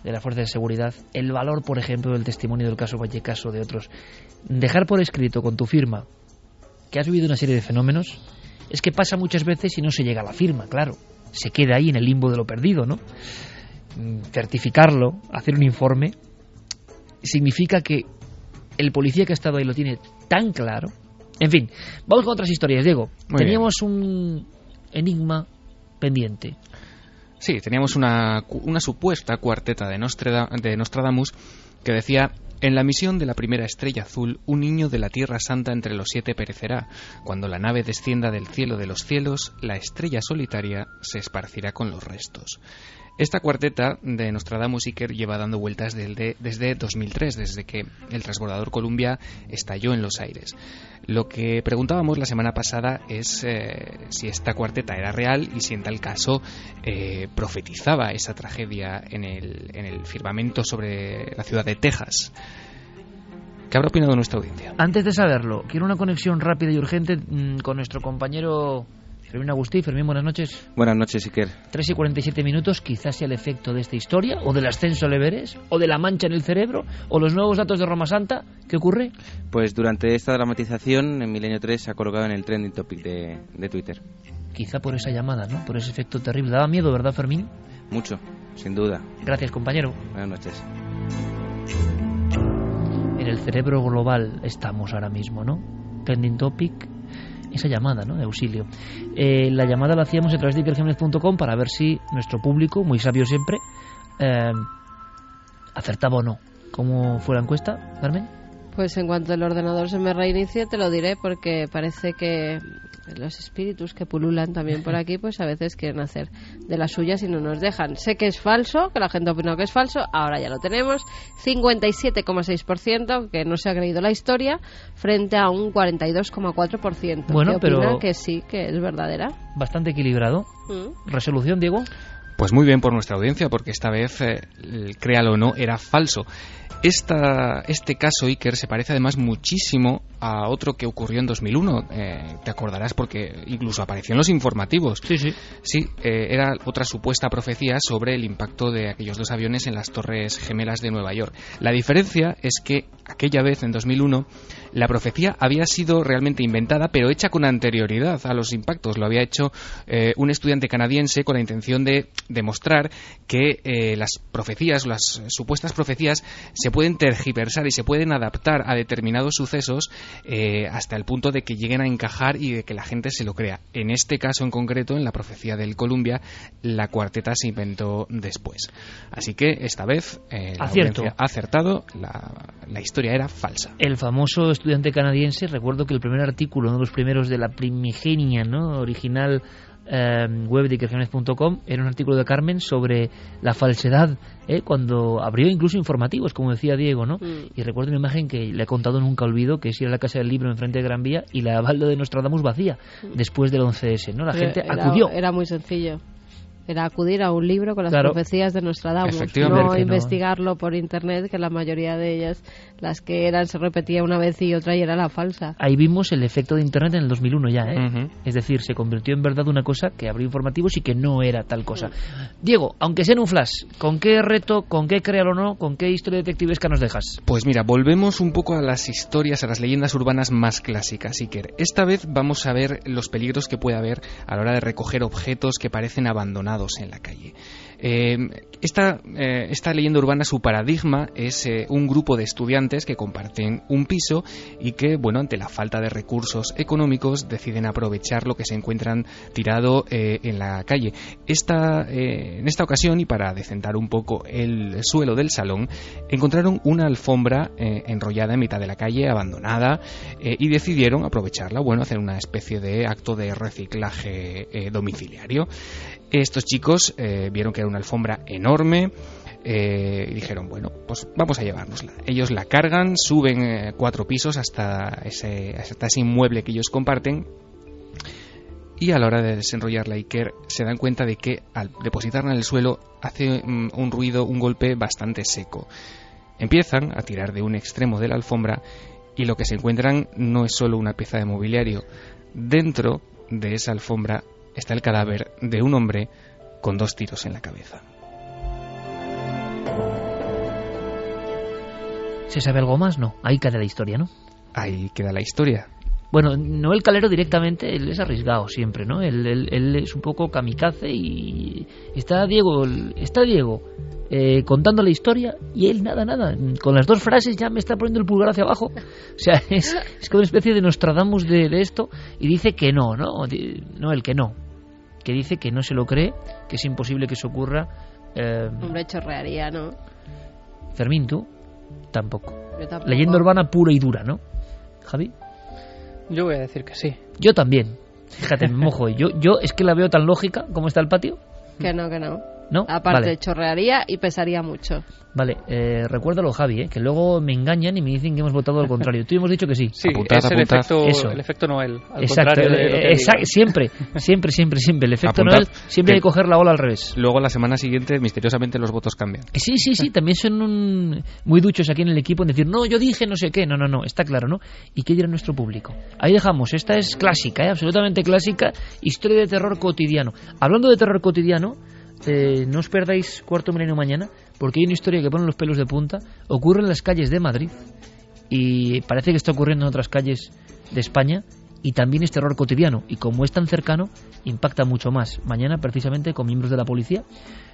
[SPEAKER 1] de la Fuerza de Seguridad, el valor, por ejemplo, del testimonio del caso Vallecaso de otros. Dejar por escrito con tu firma que has vivido una serie de fenómenos, es que pasa muchas veces y no se llega a la firma, claro. Se queda ahí en el limbo de lo perdido, ¿no? Mm, certificarlo, hacer un informe, significa que el policía que ha estado ahí lo tiene tan claro. En fin, vamos con otras historias, Diego. teníamos un enigma pendiente.
[SPEAKER 5] Sí, teníamos una, una supuesta cuarteta de, de Nostradamus que decía en la misión de la primera estrella azul, un niño de la Tierra Santa entre los siete perecerá. Cuando la nave descienda del cielo de los cielos, la estrella solitaria se esparcirá con los restos. Esta cuarteta de Nostradamus Iker lleva dando vueltas desde 2003, desde que el transbordador Columbia estalló en los aires. Lo que preguntábamos la semana pasada es eh, si esta cuarteta era real y si en tal caso eh, profetizaba esa tragedia en el, en el firmamento sobre la ciudad de Texas. ¿Qué habrá opinado nuestra audiencia?
[SPEAKER 1] Antes de saberlo, quiero una conexión rápida y urgente mm, con nuestro compañero Fermín Agustí. Fermín, buenas noches.
[SPEAKER 31] Buenas noches, Iker.
[SPEAKER 1] 3 y 47 minutos, quizás sea el efecto de esta historia, o del ascenso al Everest, o de la mancha en el cerebro, o los nuevos datos de Roma Santa. ¿Qué ocurre?
[SPEAKER 31] Pues durante esta dramatización, en Milenio 3 se ha colocado en el trending topic de, de Twitter.
[SPEAKER 1] Quizá por esa llamada, ¿no? Por ese efecto terrible. Daba miedo, ¿verdad, Fermín?
[SPEAKER 31] Mucho, sin duda.
[SPEAKER 1] Gracias, compañero.
[SPEAKER 31] Buenas noches.
[SPEAKER 1] En el cerebro global estamos ahora mismo, ¿no? Trending topic esa llamada ¿no? de auxilio. Eh, la llamada la hacíamos a través de ikerjiménez.com para ver si nuestro público, muy sabio siempre, eh, acertaba o no. ¿Cómo fue la encuesta, Carmen?
[SPEAKER 4] Pues en cuanto el ordenador se me reinicie te lo diré porque parece que los espíritus que pululan también por aquí pues a veces quieren hacer de las suyas y no nos dejan. Sé que es falso, que la gente opina que es falso, ahora ya lo tenemos. 57,6% que no se ha creído la historia frente a un 42,4%
[SPEAKER 1] bueno, que opina pero
[SPEAKER 4] que sí, que es verdadera.
[SPEAKER 1] Bastante equilibrado. Mm. ¿Resolución, Diego?
[SPEAKER 5] Pues muy bien por nuestra audiencia, porque esta vez, eh, créalo o no, era falso. Esta, este caso, Iker, se parece además muchísimo a otro que ocurrió en 2001. Eh, te acordarás porque incluso apareció en los informativos.
[SPEAKER 1] Sí, sí.
[SPEAKER 5] Sí, eh, era otra supuesta profecía sobre el impacto de aquellos dos aviones en las Torres Gemelas de Nueva York. La diferencia es que aquella vez, en 2001, la profecía había sido realmente inventada, pero hecha con anterioridad a los impactos. Lo había hecho eh, un estudiante canadiense con la intención de demostrar que eh, las profecías, las supuestas profecías, se pueden tergiversar y se pueden adaptar a determinados sucesos eh, hasta el punto de que lleguen a encajar y de que la gente se lo crea. En este caso en concreto, en la profecía del Columbia, la cuarteta se inventó después. Así que esta vez la ha acertado, la, la historia era falsa.
[SPEAKER 1] El famoso estudiante canadiense, recuerdo que el primer artículo, uno de los primeros de la primigenia ¿no? original eh, web de Ikerjiménez.com era un artículo de Carmen sobre la falsedad, ¿eh? cuando abrió incluso informativos, como decía Diego, ¿no? Mm. Y recuerdo una imagen que le he contado nunca olvido, que es ir a la Casa del Libro enfrente de Gran Vía y la balda de Nostradamus vacía, mm. después del 11S, ¿no? La gente acudió.
[SPEAKER 4] Era muy sencillo. Era acudir a un libro con las profecías de Nostradamus, no investigarlo por internet, que la mayoría de ellas, las que eran, se repetía una vez y otra y era la falsa.
[SPEAKER 1] Ahí vimos el efecto de internet en el 2001 ya, ¿eh? Es decir, se convirtió en verdad una cosa que abrió informativos y que no era tal cosa. Diego, aunque sea en un flash, ¿con qué reto, con qué créalo o no, con qué historia detectivesca nos dejas?
[SPEAKER 5] Pues mira, volvemos un poco a las historias, a las leyendas urbanas más clásicas, Iker. Esta vez vamos a ver los peligros que puede haber a la hora de recoger objetos que parecen abandonados en la calle. Eh, esta, eh, esta, leyenda urbana, su paradigma es eh, un grupo de estudiantes que comparten un piso y que, bueno, ante la falta de recursos económicos, deciden aprovechar lo que se encuentran tirado en la calle. Esta, en esta ocasión, y para decentar un poco el suelo del salón, encontraron una alfombra enrollada en mitad de la calle, abandonada, y decidieron aprovecharla, bueno, hacer una especie de acto de reciclaje domiciliario. Estos chicos eh, vieron que era una alfombra enorme eh, y dijeron, bueno, pues vamos a llevárnosla. Ellos la cargan, suben eh, cuatro pisos hasta ese, inmueble que ellos comparten y a la hora de desenrollar la Iker se dan cuenta de que al depositarla en el suelo hace mm, un ruido, un golpe bastante seco. Empiezan a tirar de un extremo de la alfombra y lo que se encuentran no es solo una pieza de mobiliario. Dentro de esa alfombra está el cadáver de un hombre con dos tiros en la cabeza.
[SPEAKER 1] ¿Se sabe algo más? No. Ahí queda la historia, ¿no?
[SPEAKER 5] Ahí queda la historia.
[SPEAKER 1] Bueno, no el calero directamente, él es arriesgado siempre, ¿no? Él, es un poco kamikaze y está Diego, está Diego eh, contando la historia y él nada, nada. Con las dos frases ya me está poniendo el pulgar hacia abajo. O sea, es, es como una especie de Nostradamus de, de esto y dice que no, ¿no? No, el que no que dice que no se lo cree, que es imposible que eso ocurra.
[SPEAKER 4] Eh, Hombre, chorrearía, ¿no?
[SPEAKER 1] Fermín, ¿tú? Tampoco. Leyenda urbana pura y dura, ¿no? Javi.
[SPEAKER 12] Yo voy a decir que sí.
[SPEAKER 1] Yo también. Fíjate, me mojo. Yo, yo es que la veo tan lógica como está el patio.
[SPEAKER 4] Que no, que no.
[SPEAKER 1] ¿No?
[SPEAKER 4] Aparte, chorrearía y pesaría mucho.
[SPEAKER 1] Vale, eh, recuérdalo, Javi, eh, que luego me engañan y me dicen que hemos votado al contrario. Tú hemos dicho que sí.
[SPEAKER 12] Sí, es el efecto, el efecto Noel.
[SPEAKER 1] Al exacto,
[SPEAKER 12] eh,
[SPEAKER 1] siempre, siempre, siempre, siempre. El efecto Noel siempre hay que coger la ola al revés.
[SPEAKER 5] Luego la semana siguiente, misteriosamente, los votos cambian.
[SPEAKER 1] Sí, sí, sí, también son muy duchos aquí en el equipo en decir, no, yo dije no sé qué. No, no, no, está claro, ¿no? ¿Y qué dirá nuestro público? Ahí dejamos, esta es clásica, ¿eh? absolutamente clásica, historia de terror cotidiano. Hablando de terror cotidiano, eh, no os perdáis cuarto milenio mañana, porque hay una historia que pone los pelos de punta. Ocurre en las calles de Madrid y parece que está ocurriendo en otras calles de España y también es terror cotidiano. Y como es tan cercano, impacta mucho más. Mañana, precisamente, con miembros de la policía,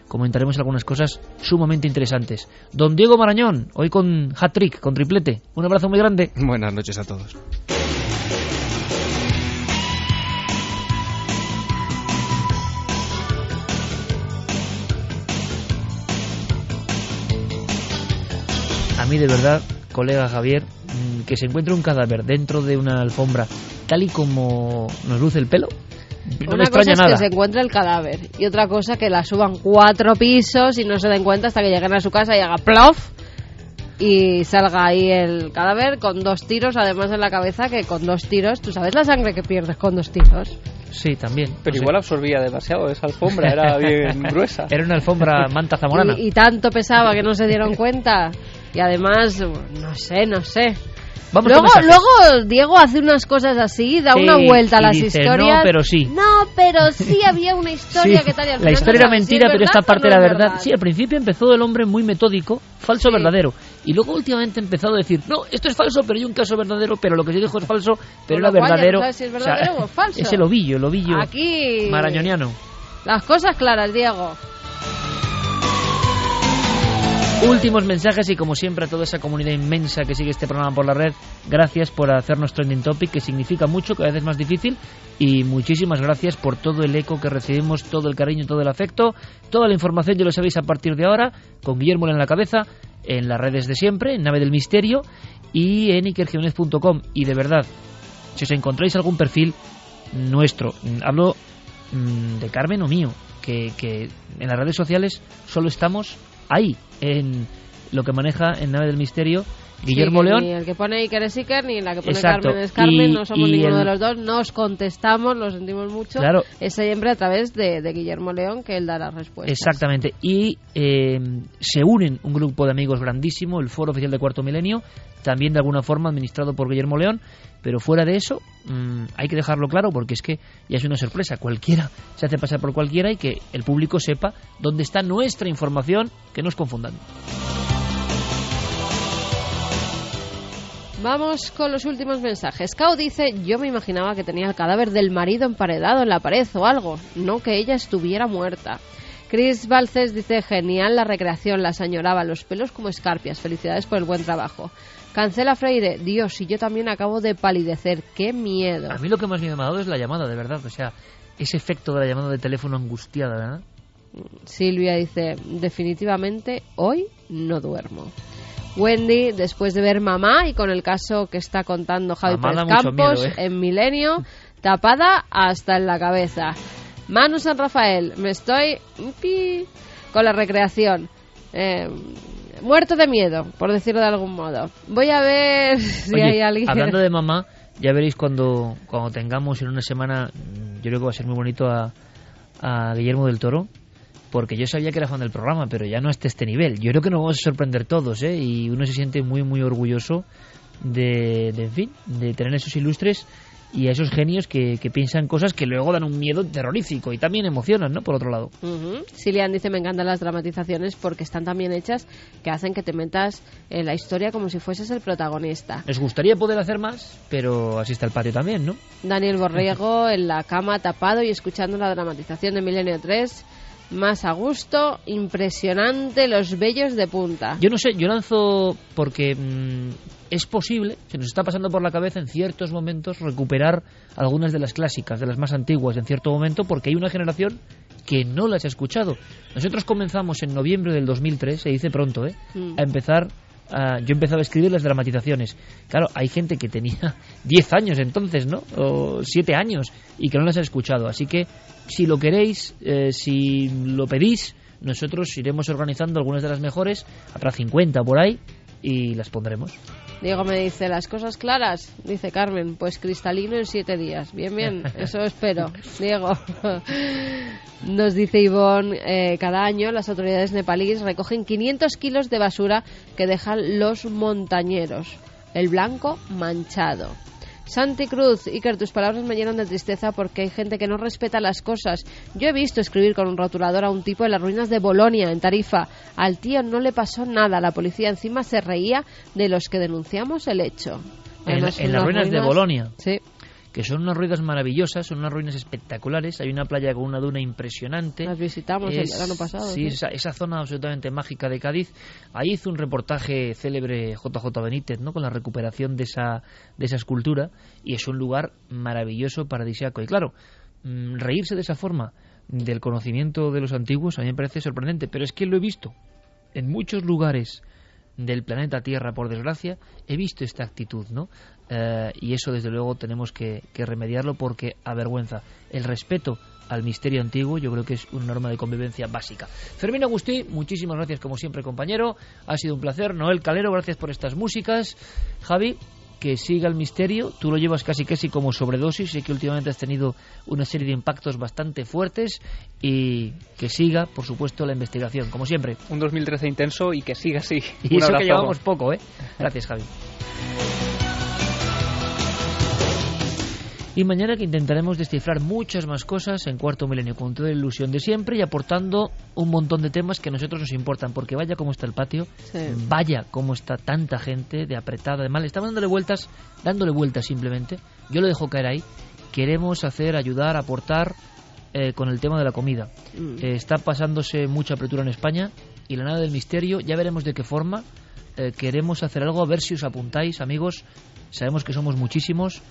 [SPEAKER 1] comentaremos algunas cosas sumamente interesantes. Don Diego Marañón, hoy con hat-trick, con triplete. Un abrazo muy grande.
[SPEAKER 5] Buenas noches a todos.
[SPEAKER 1] Mí de verdad, colega Javier, mm, que se encuentre un cadáver dentro de una alfombra tal y como nos luce el pelo, no
[SPEAKER 4] una
[SPEAKER 1] cosa
[SPEAKER 4] es
[SPEAKER 1] que
[SPEAKER 4] se encuentre el cadáver y otra cosa que la suban cuatro pisos y no se den cuenta hasta que lleguen a su casa y haga plof y salga ahí el cadáver con dos tiros además en la cabeza que con dos tiros tú sabes la sangre que pierdes con dos tiros
[SPEAKER 1] Sí, también.
[SPEAKER 12] Pero igual absorbía demasiado esa alfombra, era bien gruesa.
[SPEAKER 1] Era una alfombra manta zamorana.
[SPEAKER 4] y tanto pesaba que no se dieron cuenta. Y además, no sé, no sé. luego, luego Diego hace unas cosas así, da una vuelta a las historias.
[SPEAKER 1] No, pero sí.
[SPEAKER 4] No, pero sí había una historia que tal. Y
[SPEAKER 1] la historia era mentira, pero esta parte era verdad. Sí, al principio empezó el hombre muy metódico, falso verdadero. Y luego últimamente ha empezado a decir, no, esto es falso, pero hay un caso verdadero, pero lo que se dijo es falso, pero era verdadero.
[SPEAKER 4] si es verdadero o, falso.
[SPEAKER 1] Es el ovillo, el ovillo
[SPEAKER 4] Aquí...
[SPEAKER 1] marañoniano.
[SPEAKER 4] Las cosas claras, Diego.
[SPEAKER 1] Últimos mensajes y como siempre a toda esa comunidad inmensa que sigue este programa por la red, gracias por hacernos trending topic, que significa mucho, cada vez es más difícil, y muchísimas gracias por todo el eco que recibimos, todo el cariño, todo el afecto, toda la información, ya lo sabéis a partir de ahora, con Guillermo en la cabeza, en las redes de siempre, en Nave del Misterio y en ikergiones.com. Y de verdad, si os encontráis algún perfil nuestro, hablo mm, de Carmen o mío, que en las redes sociales solo estamos ahí, en lo que maneja en Nave del Misterio Guillermo León.
[SPEAKER 4] Ni el que pone Iker es Iker, ni la que pone Carmen es Carmen, no somos ninguno de los dos, nos contestamos, lo sentimos mucho.
[SPEAKER 1] Claro.
[SPEAKER 4] Es siempre a través de, Guillermo León que él da las respuestas.
[SPEAKER 1] Exactamente. Y eh, se unen un grupo de amigos grandísimo, el Foro Oficial de Cuarto Milenio, también de alguna forma administrado por Guillermo León, pero fuera de eso mm, hay que dejarlo claro porque es que ya es una sorpresa, cualquiera se hace pasar por cualquiera y que el público sepa dónde está nuestra información, que no es confundan.
[SPEAKER 4] Vamos con los últimos mensajes. Cao dice, yo me imaginaba que tenía el cadáver del marido emparedado en la pared o algo, no que ella estuviera muerta. Chris Balces dice, genial la recreación, la señoraba, los pelos como escarpias, felicidades por el buen trabajo. Cancela Freire, Dios, y yo también acabo de palidecer, qué miedo.
[SPEAKER 1] A mí lo que más me ha dado es la llamada, de verdad, o sea, ese efecto de la llamada de teléfono angustiada, ¿verdad?
[SPEAKER 4] Silvia dice, definitivamente hoy no duermo. Wendy, después de ver Mamá y con el caso que está contando Javi Pérez Campos
[SPEAKER 1] ¿eh?
[SPEAKER 4] en Milenio, tapada hasta en la cabeza. Manu San Rafael, me estoy con la recreación. Eh, muerto de miedo, por decirlo de algún modo. Voy a ver si hay alguien.
[SPEAKER 1] Hablando de mamá, ya veréis cuando, cuando tengamos en una semana, yo creo que va a ser muy bonito a, a Guillermo del Toro, porque yo sabía que era fan del programa, pero ya no hasta este nivel. Yo creo que nos vamos a sorprender todos, ¿eh? Y uno se siente muy, muy orgulloso de, de en fin, de tener esos ilustres y a esos genios que, que, piensan cosas que luego dan un miedo terrorífico y también emocionan, ¿no? Por otro lado.
[SPEAKER 4] Uh Silian dice, me encantan las dramatizaciones porque están tan bien hechas que hacen que te metas en la historia como si fueses el protagonista.
[SPEAKER 1] Les gustaría poder hacer más, pero así está el patio también, ¿no?
[SPEAKER 4] Daniel Borrego en la cama tapado y escuchando la dramatización de Milenio 3 más a gusto, impresionante, los bellos de punta.
[SPEAKER 1] Yo no sé, yo lanzo porque mm, es posible, se nos está pasando por la cabeza en ciertos momentos recuperar algunas de las clásicas, de las más antiguas en cierto momento, porque hay una generación que no las ha escuchado. Nosotros comenzamos en noviembre del 2003, se dice pronto, ¿eh? Mm. a empezar yo empezaba a escribir las dramatizaciones. Claro, hay gente que tenía 10 años entonces, ¿no? O 7 años y que no las ha escuchado. Así que si lo queréis, eh, si lo pedís, nosotros iremos organizando algunas de las mejores, habrá 50 por ahí y las pondremos.
[SPEAKER 4] Diego me dice, las cosas claras, dice Carmen, pues cristalino en siete días. Bien, bien, eso espero. Diego. Nos dice Ivonne, eh, cada año las autoridades nepalíes recogen 500 kilos de basura que dejan los montañeros. El blanco manchado. Santi Cruz, Iker, tus palabras me llenan de tristeza porque hay gente que no respeta las cosas. Yo he visto escribir con un rotulador a un tipo en las ruinas de Bolonia, en Tarifa. Al tío no le pasó nada. La policía encima se reía de los que denunciamos el hecho.
[SPEAKER 1] En, las ruinas, de Bolonia.
[SPEAKER 4] Sí
[SPEAKER 1] que son unas ruinas maravillosas, son unas ruinas espectaculares. Hay una playa con una duna impresionante.
[SPEAKER 4] Las visitamos el año pasado.
[SPEAKER 1] Sí, Esa, esa, zona absolutamente mágica de Cádiz. Ahí hizo un reportaje célebre JJ Benítez, ¿no? Con la recuperación de esa, de esa escultura. Y es un lugar maravilloso, paradisíaco. Y claro, mm, reírse de esa forma del conocimiento de los antiguos a mí me parece sorprendente, pero es que lo he visto en muchos lugares del planeta Tierra, por desgracia, he visto esta actitud, ¿no? Eh, y eso desde luego tenemos que, remediarlo porque avergüenza. El respeto al misterio antiguo yo creo que es una norma de convivencia básica. Fermín Agustí, muchísimas gracias como siempre compañero, ha sido un placer. Noel Calero, gracias por estas músicas. Javi, que siga el misterio. Tú lo llevas casi casi como sobredosis. Sé que últimamente has tenido una serie de impactos bastante fuertes y que siga, por supuesto, la investigación, como siempre.
[SPEAKER 12] Un 2013 intenso y que siga así.
[SPEAKER 1] Y eso que llevamos poco, ¿eh? Gracias, Javi. Y mañana que intentaremos descifrar muchas más cosas en Cuarto Milenio con toda la ilusión de siempre y aportando un montón de temas que a nosotros nos importan, porque vaya como está el patio, vaya como está tanta gente de apretada, de mal, estamos dándole vueltas, dándole vueltas simplemente. Yo lo dejo caer ahí. Queremos hacer, ayudar, aportar eh, con el tema de la comida. Mm. Eh, está pasándose mucha apertura en España y la nada del misterio, ya veremos de qué forma. Eh, queremos hacer algo, a ver si os apuntáis, amigos. Sabemos que somos muchísimos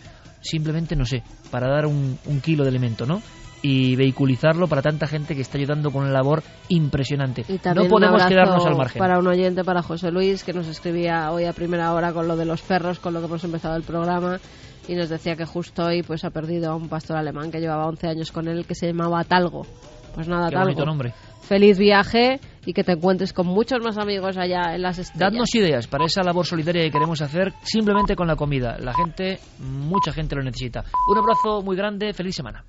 [SPEAKER 1] simplemente, no sé, para dar un, kilo de elemento, ¿no? y vehiculizarlo para tanta gente que está ayudando con una labor impresionante. no podemos quedarnos al margen.
[SPEAKER 4] Para un oyente, para José Luis, que nos escribía hoy a primera hora con lo de los perros, con lo que hemos empezado el programa, y nos decía que justo hoy pues ha perdido a un pastor alemán que llevaba 11 años con él, que se llamaba Talgo. Pues nada,
[SPEAKER 1] Qué
[SPEAKER 4] Talgo.
[SPEAKER 1] nombre.
[SPEAKER 4] Feliz viaje y que te encuentres con muchos más amigos allá en las estrellas.
[SPEAKER 1] Dadnos ideas para esa labor solidaria que queremos hacer simplemente con la comida. La gente, mucha gente lo necesita. Un abrazo muy grande, feliz semana.